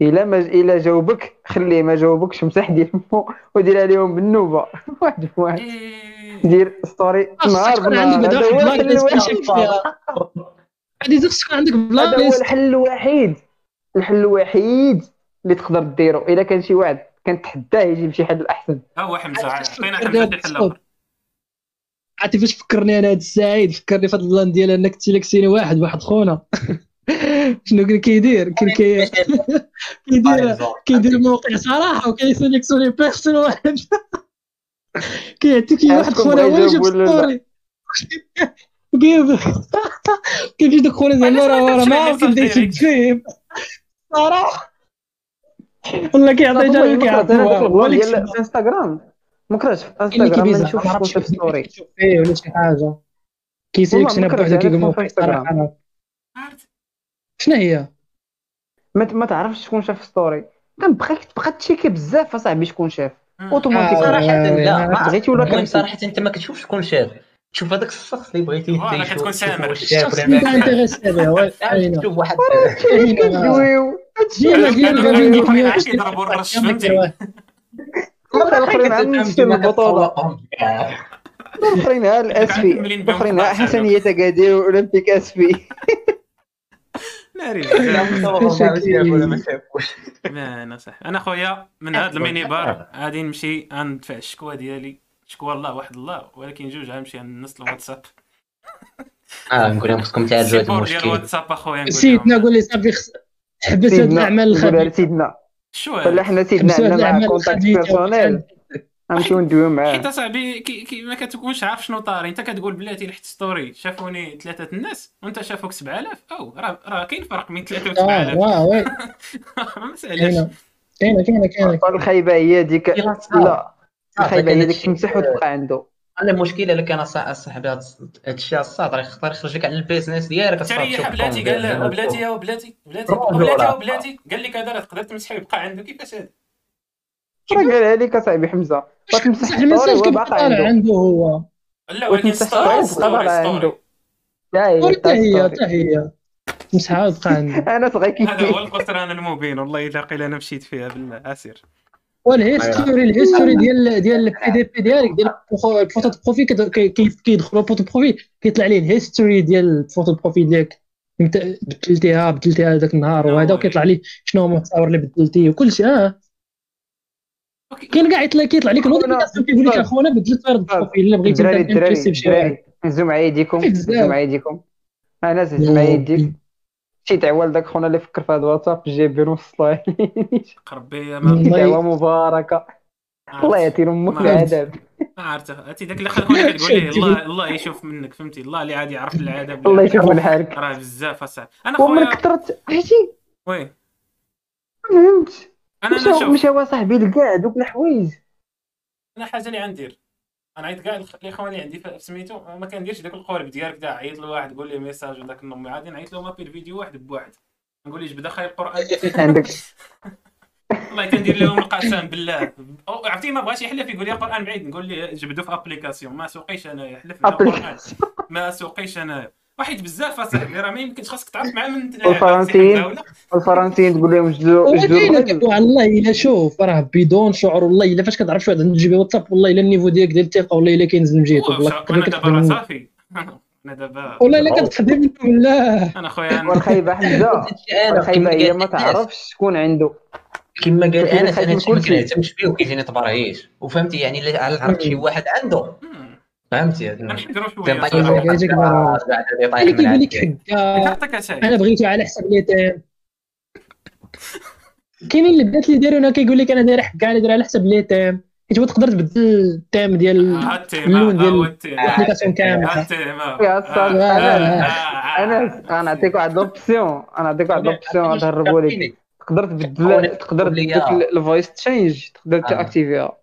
الا ما الا جاوبك خليه ما جاوبكش مسح ديال مو ودير عليهم بالنوبة. واحد بواحد إيه. دير story نهار خاصك تكون عندك بنهار بعدا هذا واحد هو الحل الوحيد. غادي خاصك تكون عندك plan هذا هو الحل الوحيد. الحل الوحيد اللي تقدر ديرو الا كان شي واحد كنتحداه يجيب شي حل أحسن. ها هو حمزة عطينا حمزة؟ الحل. عرفتي فاش فكرني أنا هاد السعيد فكرني في هاد ال plan ديال أنك ت sélectionner واحد واحد خونا. شنو كان كيدير كان كي- كيدير كيدير موقع صراحة وكيسيليكسيوني بيرسون واحد كيعطيك واحد خونا واجب؟ ستوري كيف دوك خونا زعما راه ما راه ما على عارف يبدا الدايركت؟ يشد فيه صراحة. والله كيعطي والله جا ما كيعطي ديال في انستغرام ما كرهتش في اللي انستغرام ما شكون عرفتش شاف ستوري ولا شي حاجة. كي sélectionner بوحدو كيقول في موقع انستغرام. صراحة. عرفت. شنو هي؟ ما ما تعرفش شكون شاف story كنبغيك تبقى ت checker بزاف أصاحبي شكون شاف. اوتوماتيك آه. صراحة لا ما بغيتي ولا كرهتي؟ صراحة أنت ما كتشوفش شكون شاف. تشوف هذاك الشخص اللي بغيتي تشوف- كتكون تشوف سامر. الشخص اللي intéressé به. تشوف واحد. كندويو ديما ديما كانوا غادي ندير عاد كيضربوا الرش، فهمتي؟ الآخرين عاد للبطولة كاع. الآخرين ها الأسفي. الآخرين ها 11 حسنية تقادير أولمبيك أسفي. ما ما أنا صح. أنا خويا من هذا الميني بار غادي نمشي غندفع الشكوى ديالي. شكوى الله واحد الله. ولكن جوج غنمشي نص الواتساب. آه نقول لهم خصكم تعالجوا هذا المشكل. الواتساب أخويا نقول سيدنا قول لي صافي حبس هاد سيدنا الأعمال الخبيثة. لسيدنا شو حنا سيدنا عندنا contact personnel غنمشيو ندويو معاه حيت أصاحبي كي كي ما كتكونش عارف شنو طاري. أنت كتقول بلاتي لحت story شافوني ثلاثة الناس وأنت شافوك 7000 أو راه راه كاين فرق بين ثلاثة و آه 7000 واه oui. ما مسالاش كاينة. كاينة كاينة الخايبة هي ديك لا. لا الخايبة هي ديك تمسح وتبقى عنده. أنا المشكلة الا كان صاح- صاحبي. هاد الشيء الساطر يختار يخرج لك على ال business ديالك تريح بلاتي قال له بلاتي يا بلاتي بلاتي. بلاتي بلاتي. قال لك هذا راه تقدر تمسحي ويبقى عنده. كيفاش هذا؟ راه قالها لك أصاحبي حمزة. وتمسح صح ال message وباقي طالع عنده. هو. لا ولكن وتمسح story story عنده. حتى هي. حتى هي مسحها وتبقى عنده أنا صغير. كيف هذا هو الخسران المبين. والله الا قيل أنا مشيت فيها بالعسير وال history ال history ديال ديال ال PDP ديالك ديال ال photo profil كيدخلوا ال photo profil كيطلع عليه ال historique ديال ال photo profil ديالك. انت بدلتيها بدلتيها ذاك النهار. وهذا. وكيطلع ليه شنو هما التصاور اللي بدلتيه. وكل شيء. آه. كاين كاع يطلع كيطلع لك notification كيقول لك أخونا. بدلت ال profil الا بغيتي الدراري الدراري هزوا مع يديكم. هزوا مع يديكم أنا هزوا مع يديك شي دعوة لذاك خونا اللي فكر في هذا الواتساب جايب بين وصلها قرب بيا ما مباركة. الله يعطي أمك العذاب ما عرفت. هاتي داك اللي خلاني كتقول لي الله الله يشوف منك فهمتي؟ الله اللي عاد يعرف العذاب الله يشوف من حالك راه بزاف اصاحبي أنا ومن خويا كثرت عرفتي وي. ما فهمت أنا أنا شوف. مشى هو صاحبي لكاع دوك الحوايج. أنا حاجة اللي غندير أنا عيط كاع الاخوان اللي عندي في سميتو ما كنديرش داك القوالب ديالك تاع عيط لواحد قول ليه ميساج وداك النمي عادي نعيط له مابي الفيديو واحد بواحد. نقول ليه جبد خاي القرآن؟ عندك. والله كندير لهم القسم بالله. عرفتي ما بغاش يحلف يقول لي قران بعيد. نقول ليه جبدو في application ما سوقيش أنايا حلف القرآن. ما سوقيش أنايا. واحد بزاف اصاحبي راه ما يمكنش خاصك تعرف مع من والفرنسيين الفرنسيين تقول لهم جدوا جدوا ولكن الرجل على الله إلا شوف راه بدون شعور والله إلا فاش كتعرف شي واحد عنده GB واتساب والله إلا ال niveau ديالك ديال الثقة والله إلا كينزل من جهته والله أنا دابا راه صافي. أنا دابا والله إلا كتخدم لا. أنا خويا أنا- والخايبة حمزة. أنا والخايبة كما هي ما تعرفش شكون عنده. كما قال انس أنا من هادشي ما. كنهتمش به وكيجيني تبرهيش وفهمتي يعني إلا عرفت شي واحد عنده. فهمتي غنحضروا شوية كيقول لك حكا أنا بغيتو على حساب ليتام كاينين البنات اللي دايرونها كيقول لك أنا داير حكا أنا داير على حساب ليتام حيت هو تقدر تبدل ال thème ديال ال thème اللون ديال ال application كامله ال thème ها. يا. أنا غنعطيك واحد l'option أنا نعطيك واحد l'option غنهربوا لك تقدر تبدل تقدر تبدل ال voice change تقدر ت activer ها.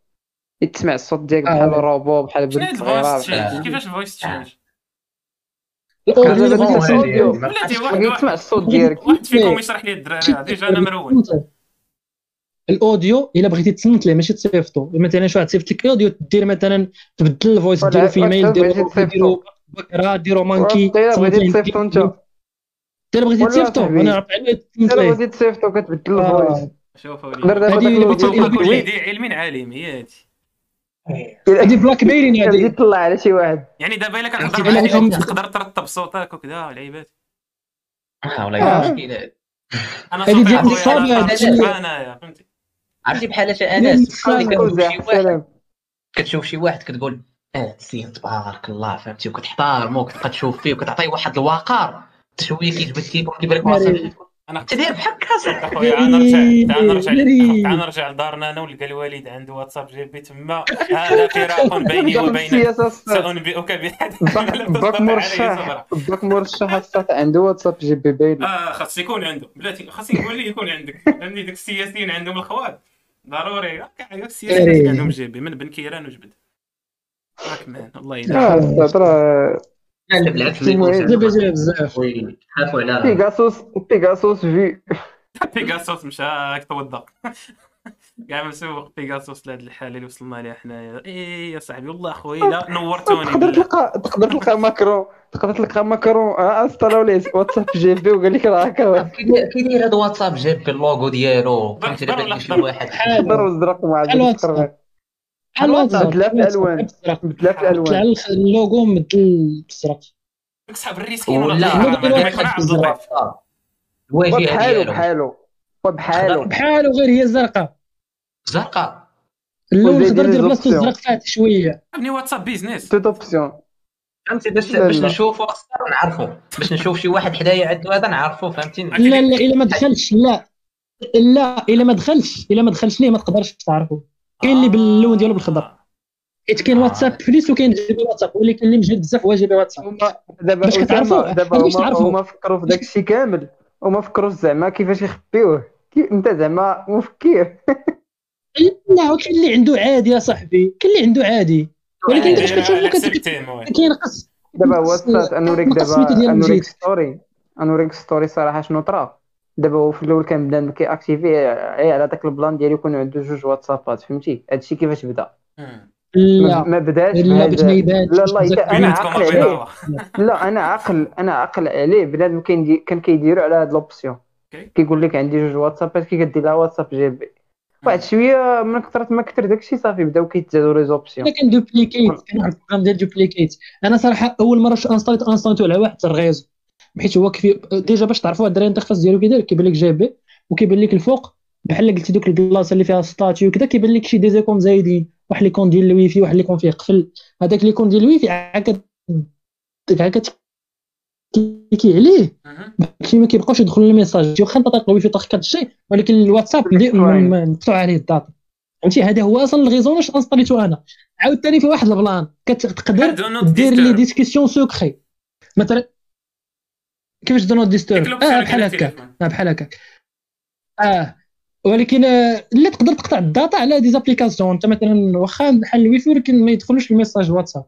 تسمع الصوت ديالك آه. بحال روبو بحال هاد صغيرة ال voice بحال change كيفاش ال voice change واحد كيتسمع الصوت ديالك. واحد فيكم يشرح لي الدراري هذه déjà أنا مرون الأوديو إلا بغيتي تصنت ليه ماشي تصيفطو مثلا شي واحد صيفط لك الأوديو دير مثلا تبدل الفويس ديرو في ايميل ديرو بكرة ديرو مانكي بغيتي. تصيفطو أنت؟ إلا بغيتي تصيفطو. أنا إلا ليه. بغيتي تصيفطو كتبدل. الفويس شوفوا تقدر لي. دابا هذه داك اللي الأوديو بغيتي- كل كتبدل. يدي علم عالم هي هادي. هذه بلاك ميلين كتبدي هذه تطلع على شي واحد يعني دابا الا كنهضر تقدر ترتب صوتك وكذا والعيبات آه والله آه. إلا مشكلة. أنا صوتي ديال أنا انايا فهمتي. عرفتي بحال اش ديال أنس. كتشوف شي واحد سلام كتشوف شي واحد كتقول آه السيد تبارك الله فهمتي؟ وكتحتارمو وكتبقى تشوف فيه وكتعطيه واحد الوقار. شوية كيجبد فيك وكيبان لك واصل. أنا تدير بحال كاسر اخويا أنا نرجع تعال نرجع. تعال نرجع لدارنا أنا ولقى الوالد عنده واتساب GB تما. هذا فراق بيني وبينك. سأنبئك بحد باك مرشح. باك مرشح. عنده واتساب جي بي باين آه خاص يكون عنده. بلاتي خاص يقول لي يكون عندك. فهمتي ديك السياسيين عندهم الخوات. ضروري. كاع السياسيين. عندهم جيبي. من بن كيران وجبد. راك مان. الله آه بزاف وي خافوا على بيغاسوس بيغاسوس في بيغاسوس مشى توضق كاع مسوق بيغاسوس لهاد الحالة اللي وصلنا ليها حنايا. اي يا صاحبي والله خويا لا نورتوني تقدر تلقى تقدر تلقى ماكرون تقدر تلقى ماكرون آه installaw ليه واتساب GB وقال لك راه هكا كيدير كيدير هذا واتساب جاب باللوغو ديالو. فهمتي دابا؟ واحد. بحال خضر وازرق مع بحال واتساب. بحال واتساب بدلات الألوان. بدلات طلع الالوان اللوغو مبدل بالزرق ديك صحاب الريسكين لا، ديالو. بحالو وبحالو بحالو غير هي الزرقاء. زرقاء. اللون لي دير بلاصتو. الزرق فاتح شوية. أبني واتساب بيزنس. toute option. فهمتي باش لا، باش لا. نشوفو أصلا نعرفو باش نشوف شي واحد حدايا عنده هذا نعرفو فهمتي؟ لا لا إلا ما دخلش لا. لا إلا ما دخلش إلا ما دخلش ليه ما تقدرش تعرفو كاين اللي باللون ديالو بالخضر. حيت كاين آه. واتساب فليس وكاين GB واتساب ولكن اللي مجهد بزاف هو GB واتساب. دابا باش كتعرفوا؟ دابا باش هما تعرفوا؟ هما فكروا في داك الشيء كامل. هما فكروا زعما كيفاش يخبيوه. انت زعما مفكر لا كاين اللي عنده عادي يا صاحبي. كاين اللي عنده عادي. ولكن انت باش كتشوفو كت- كاين قص دابا هو الصاد أنوريك دابا أنوريك. story أنوريك story صراحة شنو طرا. دابا هو في الأول كان بدا كي activer غير على داك ال plan ديالو يكون عنده جوج واتسابات فهمتي؟ هادشي كيفاش بدا. لا ما بداش لا لا لا أنا عاقل عليه. لا أنا عاقل أنا عاقل عليه. بنادم كان دي كان كيديرو على هاد l'option. كيقول لك عندي جوج واتسابات كي كدير لها واتساب GB. واحد شوية من كثرت ما كثر داكشي صافي بداو كيتزادوا les options. أنا كان duplicate كان واحد ال programme ديال duplicate. أنا صراحة أول مرة شو installit installitou على واحد ال raison حيت هو كيف déjà باش تعرفوا الدراري ال interface ديالو كيدير كيبان لك GB وكيبان لك الفوق بحال قلتي دوك البلاصة اللي فيها statut وكذا كيبان لك شي des icônes زايدين واحد l'icône ديال الويفي واحد l'icône فيه قفل. هذاك l'icône ديال الويفي عاد كتكليكي عليه. شي ما كيبقاوش يدخلوا الميساج واخا انت طريق الويفي طاق كتشي ولكن الواتساب مقطوع عليه الداتا. فهمتي؟ هذا هو أصلا الغيزون واش انستاليتو أنا. عاوتاني في واحد البلان. كتقدر دير لي ديسكسيون سوكري مثلا كيفاش دو نوت ديستورب آه بحال هكا. آه بحال هكا آه ولكن آه، لا تقدر تقطع الداتا على دي زابليكاسيون انت مثلا واخا بحال الويفي ولكن ما يدخلوش الميساج واتساب.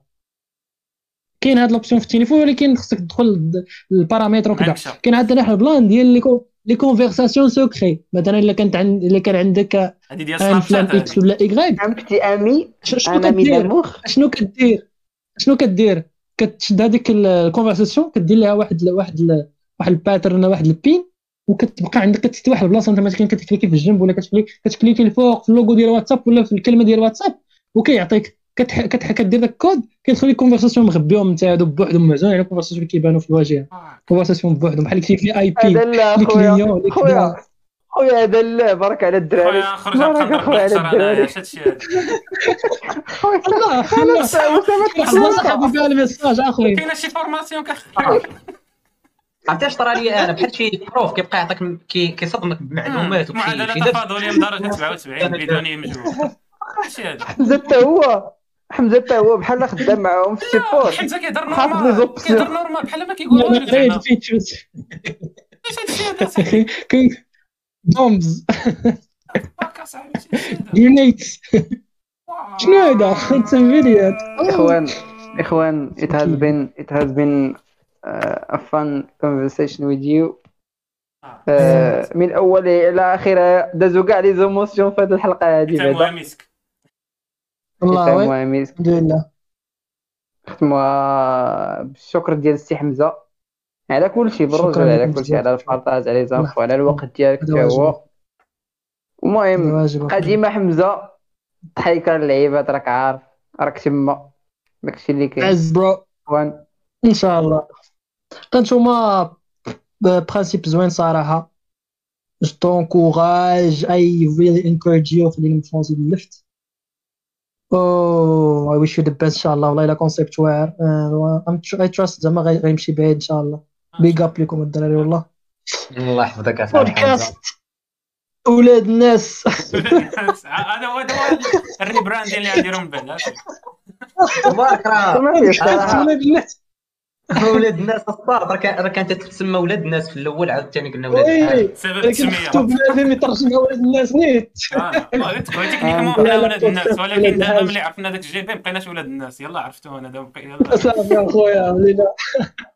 كاين هاد l'option في التليفون ولكن خصك تدخل البارامتر وكذا. كاين عندنا واحد ال plan ديال les les conversations secrètes مثلا إلا كانت عند إلا كان عندك هذه ديال un snap فلان شات إكس ولا ايكغيك عمتي أمي ش- شنو كدير؟ شنو كدير؟ شنو كدير؟ كتشد هذيك ال conversation كدير لها واحد ال- واحد ال- واحد ال pattern واحد ال PIN وكتبقى عندك كتحط واحد البلاصة انت مثلا كتكليكي في الجنب ولا كتكليكي الفوق في اللوغو ديال واتساب ولا في الكلمة ديال واتساب. وكيعطيك كتح... كتح... كدير داك الكود كيدخل لك كونفرساسيون مخبيهم انت هادو بوحدهم معزول على كونفرساسيون اللي كيبانوا في الواجهة. كونفرساسيون بوحدهم بحال كيف لي اي بي خويا. خويا خويا هذا لا بارك على الدراري خويا خرج بارك نقدر اخويا على الدراري خويا اسامه البلاصه حابب بها الميساج اخويا كاينة شي فورماسيون عرفتي اش طرا لي أنا بحال شي بروف كيبقى يعطيك كيصدمك بمعلومات وبشي معادله تفاضليه من درجه 77 بدون هذا حتى هو حمزه حتى هو بحال خدام معاهم في السيبور حمزه كيهضر نورمال. كيهضر نورمال بحال ما كيقول والو غير زعما فيتشرز اش هادشي هذا صاحبي كاين هذا جرينيتس شنو هذا تسميليات اخوان اخوان it has been it has been uh, a fun conversation with you. آه. uh, من اولها إلى اخرها دازو كاع les émotions في هذه الحلقة هذه بعدا. مسك والله الحمد لله. ختمها بالشكر ديال السي حمزة. على كل شيء بالرجل على كل شيء. على ال partage على les infos على الوقت ديالك حتى هو. المهم قديمة حمزة. ضحيكة اللعيبات راك عارف. راك تما. داكشي اللي كاين. عز bro اخوان إن شاء الله. كنتوما برانسيب زوين صراحة. جو I really encourage you في اللي فرونسي باللفت. Oh, I wish you the best إن شاء الله. والله إلا كونسيبت واعر. tr- I trust زعما غي- غيمشي بعيد إن شاء الله. بيج اب لكم الدراري والله. الله يحفظك حمزه بودكاست أولاد الناس هذا هو هذا الريبراند اللي غنديرو من بعد تبارك راه. ولاد الناس الصاد راه كان- راه كانت تتسمى ولاد الناس في الأول عاوتاني قلنا ولاد الناس سبب ولكن التسميه مكتوب بنادم يترجم أولاد الناس نيت آه، تكنيكمون آه. بلا لا، لا، ولاد الناس ولكن ولاد دابا. ملي عرفنا داك الجي بي مبقيناش ولاد الناس يلا عرفتو أنا دابا يلا. صافي اخويا ولينا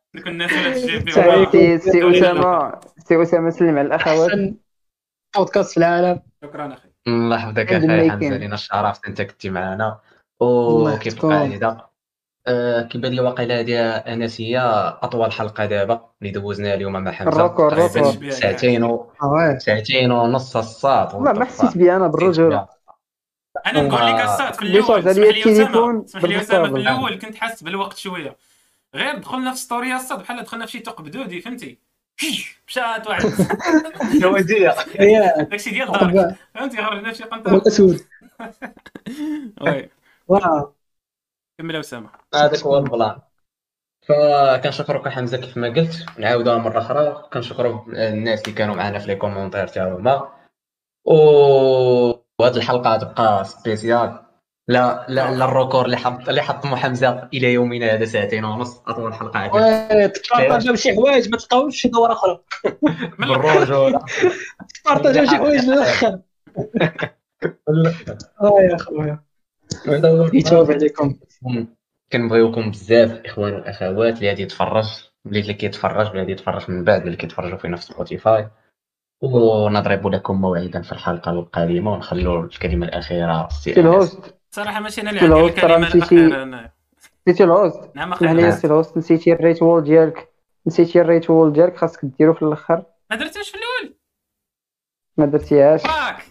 سعيد. سي أسامة. سي أسامة سلم على الاخوات احسن بودكاست في العالم. شكرا أخي. الله يحفظك الميكين. حمزه لينا شرفت أنت كنتي معنا. وكيف. القاعدة؟ آه، كيبان لي واقيلا هذه انس هي أطول حلقة دابا اللي دوزناها اليوم مع حمزة. le record، تقريبا le record. ساعتين و oui ساعتين ونص الصاد ما ما حسيت بي أنا بالرجولة أنا نقول لك آه. الصاد في اللي الأول اسمح لي أسامة. أسامة في. الأول كنت حاسس بالوقت شوية. غير دخلنا في story الصاد بحال دخلنا في شي ثقب دودي فهمتي؟ مشات واحد. يا داكشي ديال Dark فهمتي؟ خرجنا في شي قنطرة. الاسود oui. واو. كمل يا أسامة. هذاك هو البلان. فكنشكرك حمزة كيف ما قلت. نعاودوها مرة أخرى. كنشكروا الناس اللي كانوا معنا في les commentaires تا هما و وهاد الحلقة تبقى spéciale لا لا لا le record اللي حط اللي حط حمزه إلى يومنا هذا ساعتين ونص. أطول حلقه عندنا oui تبارطاجيو شي حوايج ما تلقاوش شي دور أخرى. بالرجوله تبارطاجيو شي حوايج للاخر آه يا خويا يتوب عليكم. كنبغيوكم بزاف الاخوان والأخوات اللي غادي يتفرج اللي اللي كيتفرج واللي غادي يتفرج من بعد اللي كيتفرجوا فينا في Spotify ونضرب لكم موعدا في الحلقة القادمة ونخلوا الكلمة الأخيرة. سي السي ال host. صراحة ماشي أنا اللي عندي الكلمة الاخيره نسيتي ال host نعم أخي. لي سي الهوست نسيتي ال ritual ديالك. نسيتي الريت وول ديالك خاصك ديرو في الأخر. ما درتوش في الأول؟ ما درتيهاش. fuck.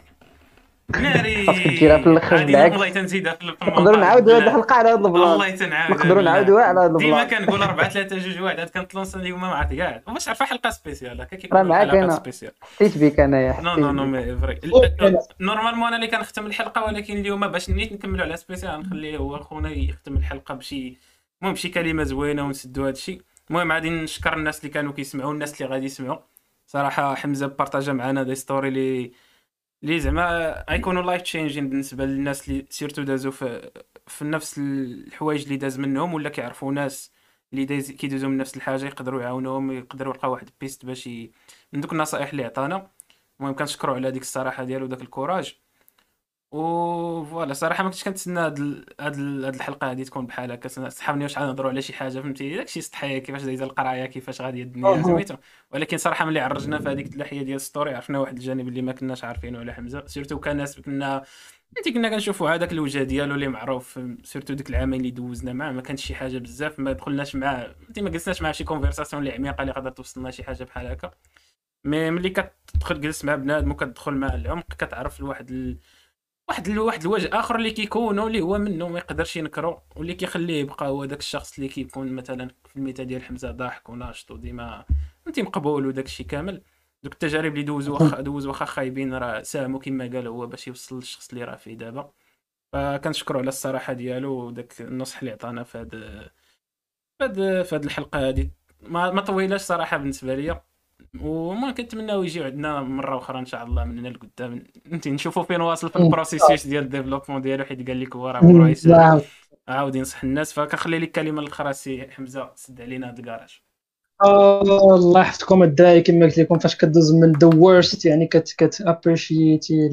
ناري خاصك ديرها في عادي بالعكس. والله تنزيدها في نقدروا. نعاودوا لا. الحلقة على هاد ال plan والله تنعاود نقدروا نعاودوها على ديما ال plan كنقول 4 3 2 1 عاد كنتلونسا اليوم ما عرفت كاع واش عرفها حلقة spéciale هكا كيف راه معاك. spéciale حسيت بك أنايا non non non. mais vrai. normalement أنا اللي كنختم الحلقة ولكن اليوم باش نيت نكملوا على spéciale نخليه هو خونا يختم الحلقة بشي المهم بشي كلمة زوينة ونسدوا هذا الشيء المهم غادي نشكر الناس اللي كانوا كيسمعوا الناس اللي غادي يسمعوا صراحة حمزة بارطاجا معنا des stories اللي اللي زعما غيكونوا life changing بالنسبة للناس اللي surtout دازوا في في نفس الحوايج اللي داز منهم ولا كيعرفوا ناس اللي دايز كيدوزوا من نفس الحاجة يقدروا يعاونوهم يقدروا يلقاو واحد ال piste باش ي... من دوك النصائح اللي عطانا. المهم كنشكروا على ديك الصراحة ديالو وداك ال courage. و voilà صراحة ما كنتش كنتسنى هاد ال- هاد ال- هاد الحلقة هادي تكون بحال هكا صحابني واش غنهضروا على شي حاجة فهمتي؟ داكشي سطحي كيفاش دايزة القراية كيفاش غادي الدنيا أها. سميتو؟ ولكن صراحة ملي عرجنا في هذيك الناحية ديال story عرفنا واحد الجانب اللي ما كناش عارفينه على حمزة surtout كناس كنا فهمتي؟ كنا كنشوفوا هذاك الوجه ديالو اللي معروف surtout ديك العامين اللي دوزنا معاه ما كانش شي حاجة بزاف ما دخلناش معاه فهمتي؟ ما جلسناش معاه شي conversation اللي عميقة اللي قدرت توصلنا شي حاجة بحال هكا. مي ملي كتدخل جلس مع بنادم وكتدخل مع العمق كتعرف لواحد ال... واحد. واحد الوجه آخر اللي كيكونوا اللي هو منه ما يقدرش ينكرو واللي كيخليه يبقى هو داك الشخص اللي كيكون مثلا في المثال ديال حمزة ضاحك وناشط وديما فهمتي مقبول وداك الشيء كامل. دوك التجارب اللي دوزو واخا دوز واخا خايبين راه ساهموا كما قال هو باش يوصل للشخص اللي راه فيه دابا. فكنشكرو على الصراحة ديالو وداك النصح اللي عطانا في هاد في هاد الحلقة هادي. ما ما طويلاش صراحة بالنسبة ليا. وما كنتمناو يجيو عندنا مرة أخرى إن شاء الله من هنا لقدام. أنت نشوفوا فين واصل في ال processus ديال ال développement ديالو حيت قال لك هو راه نعم. عاود ينصح الناس. فكنخلي لك الكلمة الأخيرة سي حمزة سد علينا هاد الكراج آه، الله يحفظكم الدراري كما قلت لكم فاش كدوز من the worst يعني كت كت appreciate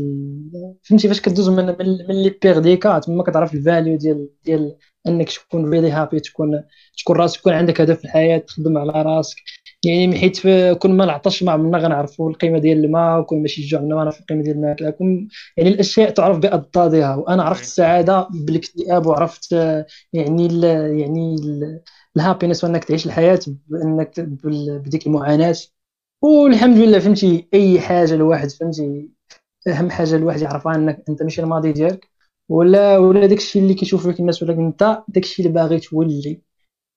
فهمتي؟ فاش كدوز من من, من les pires des cas تما كتعرف ال value ديال ديال إنك تكون really happy تكون تكون راسك يكون عندك هدف في الحياة تخدم على راسك. يعني في- كل ما عطشنا غنعرفوا القيمة ديال الماء وكل ما جعنا غنعرفوا القيمة ديال الماكله كون يعني الأشياء تعرف بأضدادها وأنا عرفت. السعادة بالاكتئاب وعرفت يعني ال يعني ال ال happiness وأنك تعيش الحياة بأنك بديك المعاناة. والحمد لله فهمتي أي حاجة الواحد فهمتي أهم حاجة الواحد يعرفها أنك أنت ماشي الماضي ديالك. ولا ولا داك الشيء اللي كيشوف فيك الناس ولكن أنت داك الشيء اللي باغي تولي.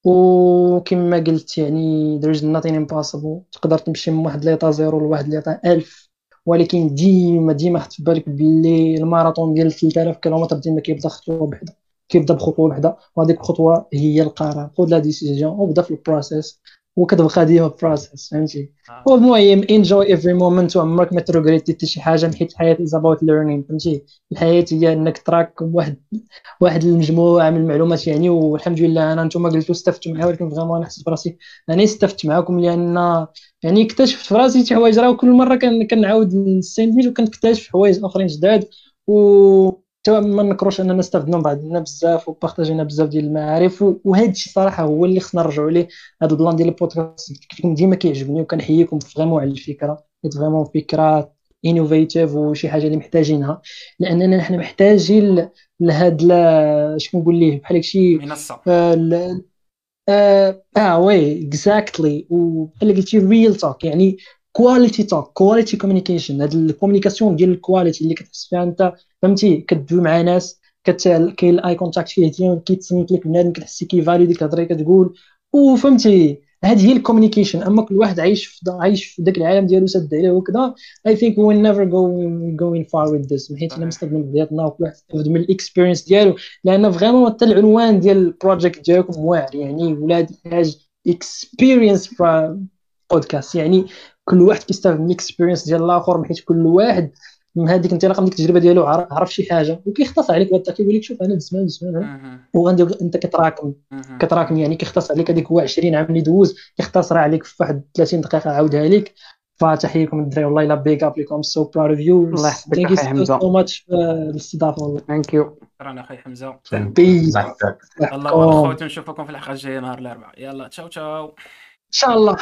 وكما قلت يعني there is nothing impossible. تقدر تمشي من واحد l'état zéro لواحد l'état ألف. ولكن ديما ديما حط في بالك باللي الماراثون ديال 3000 كيلومتر ديما كيبدا خطوة وحدة كيبدا بخطوة وحدة. وهذيك الخطوة هي القرار. خذ la décision وبدا في ال process وكتبقى ديما process فهمتي آه. والمهم enjoy every moment وعمرك ما ت regretti حتى شي حاجة حيت الحياة is about learning فهمتي الحياة هي إنك تراكم واحد واحد المجموعة من المعلومات يعني والحمد لله أنا أنتم قلتوا استفدتوا معايا ولكن vraiment أنا حسيت براسي أنا استفدت معاكم لأن يعني اكتشفت في راسي شي حوايج راه كل مرة كن- كنعاود نسيندمج وكنكتشف حوايج أخرين جداد و حتى ما نكروش أننا استفدنا من بعضنا بزاف و partagينا بزاف ديال المعارف وهذا الشيء صراحة هو اللي خصنا نرجعوا ليه هذا ال plan ديال البودكاست. لكم ديما كيعجبني وكنحييكم vraiment على الفكرة. حيت vraiment فكرة innovative وشي حاجة اللي محتاجينها. لأننا نحن محتاجين ل- لهاد لا- اش كنقول ليه؟ بحال هادشي منصة. آه، آه آه، oui exactly وبحال قلتي real talk يعني quality talk quality communication هاد ال communication ديال ال quality اللي كتحس فيها أنت فهمتي؟ كدوي مع ناس كاين ال eye contact فيه كيتصنت لك بنادم كتحسي كي value ديك الهضره كتقول وفهمتي هذه هي ال communication أما كل واحد عايش في عايش في ذاك العالم ديالو سد عليه وكذا I think we never going going far with this. حيت الا. مستخدم بعضياتنا وكل واحد يستافد من ال experience ديالو. لأن vraiment حتى العنوان ديال ال project ديالكم واعر. يعني ولاد الحاج experience podcast يعني كل واحد كيستافد من ال experience ديال الآخر من حيث كل واحد من هذيك انطلاقه من ديك التجربة ديالو عر- عرف شي حاجة. وكيختص عليك وانت كيقول لك شوف أنا زمان مهم. وغادي أنت كتراكم. كتراكم يعني كيختص عليك هذيك هو 20 عام اللي دوز كيختصر عليك في واحد 30 دقيقة عاودها لك. فتحييكم الدراري. والله إلا big up لكم. so proud of you الله يحفظك thank you أخي حمزة. so much الاستضافة والله. thank you شكرا أخي حمزة. peace الله والخوت نشوفكم في الحلقة الجاية نهار الأربعاء. يلا تشاو تشاو. إن شاء الله.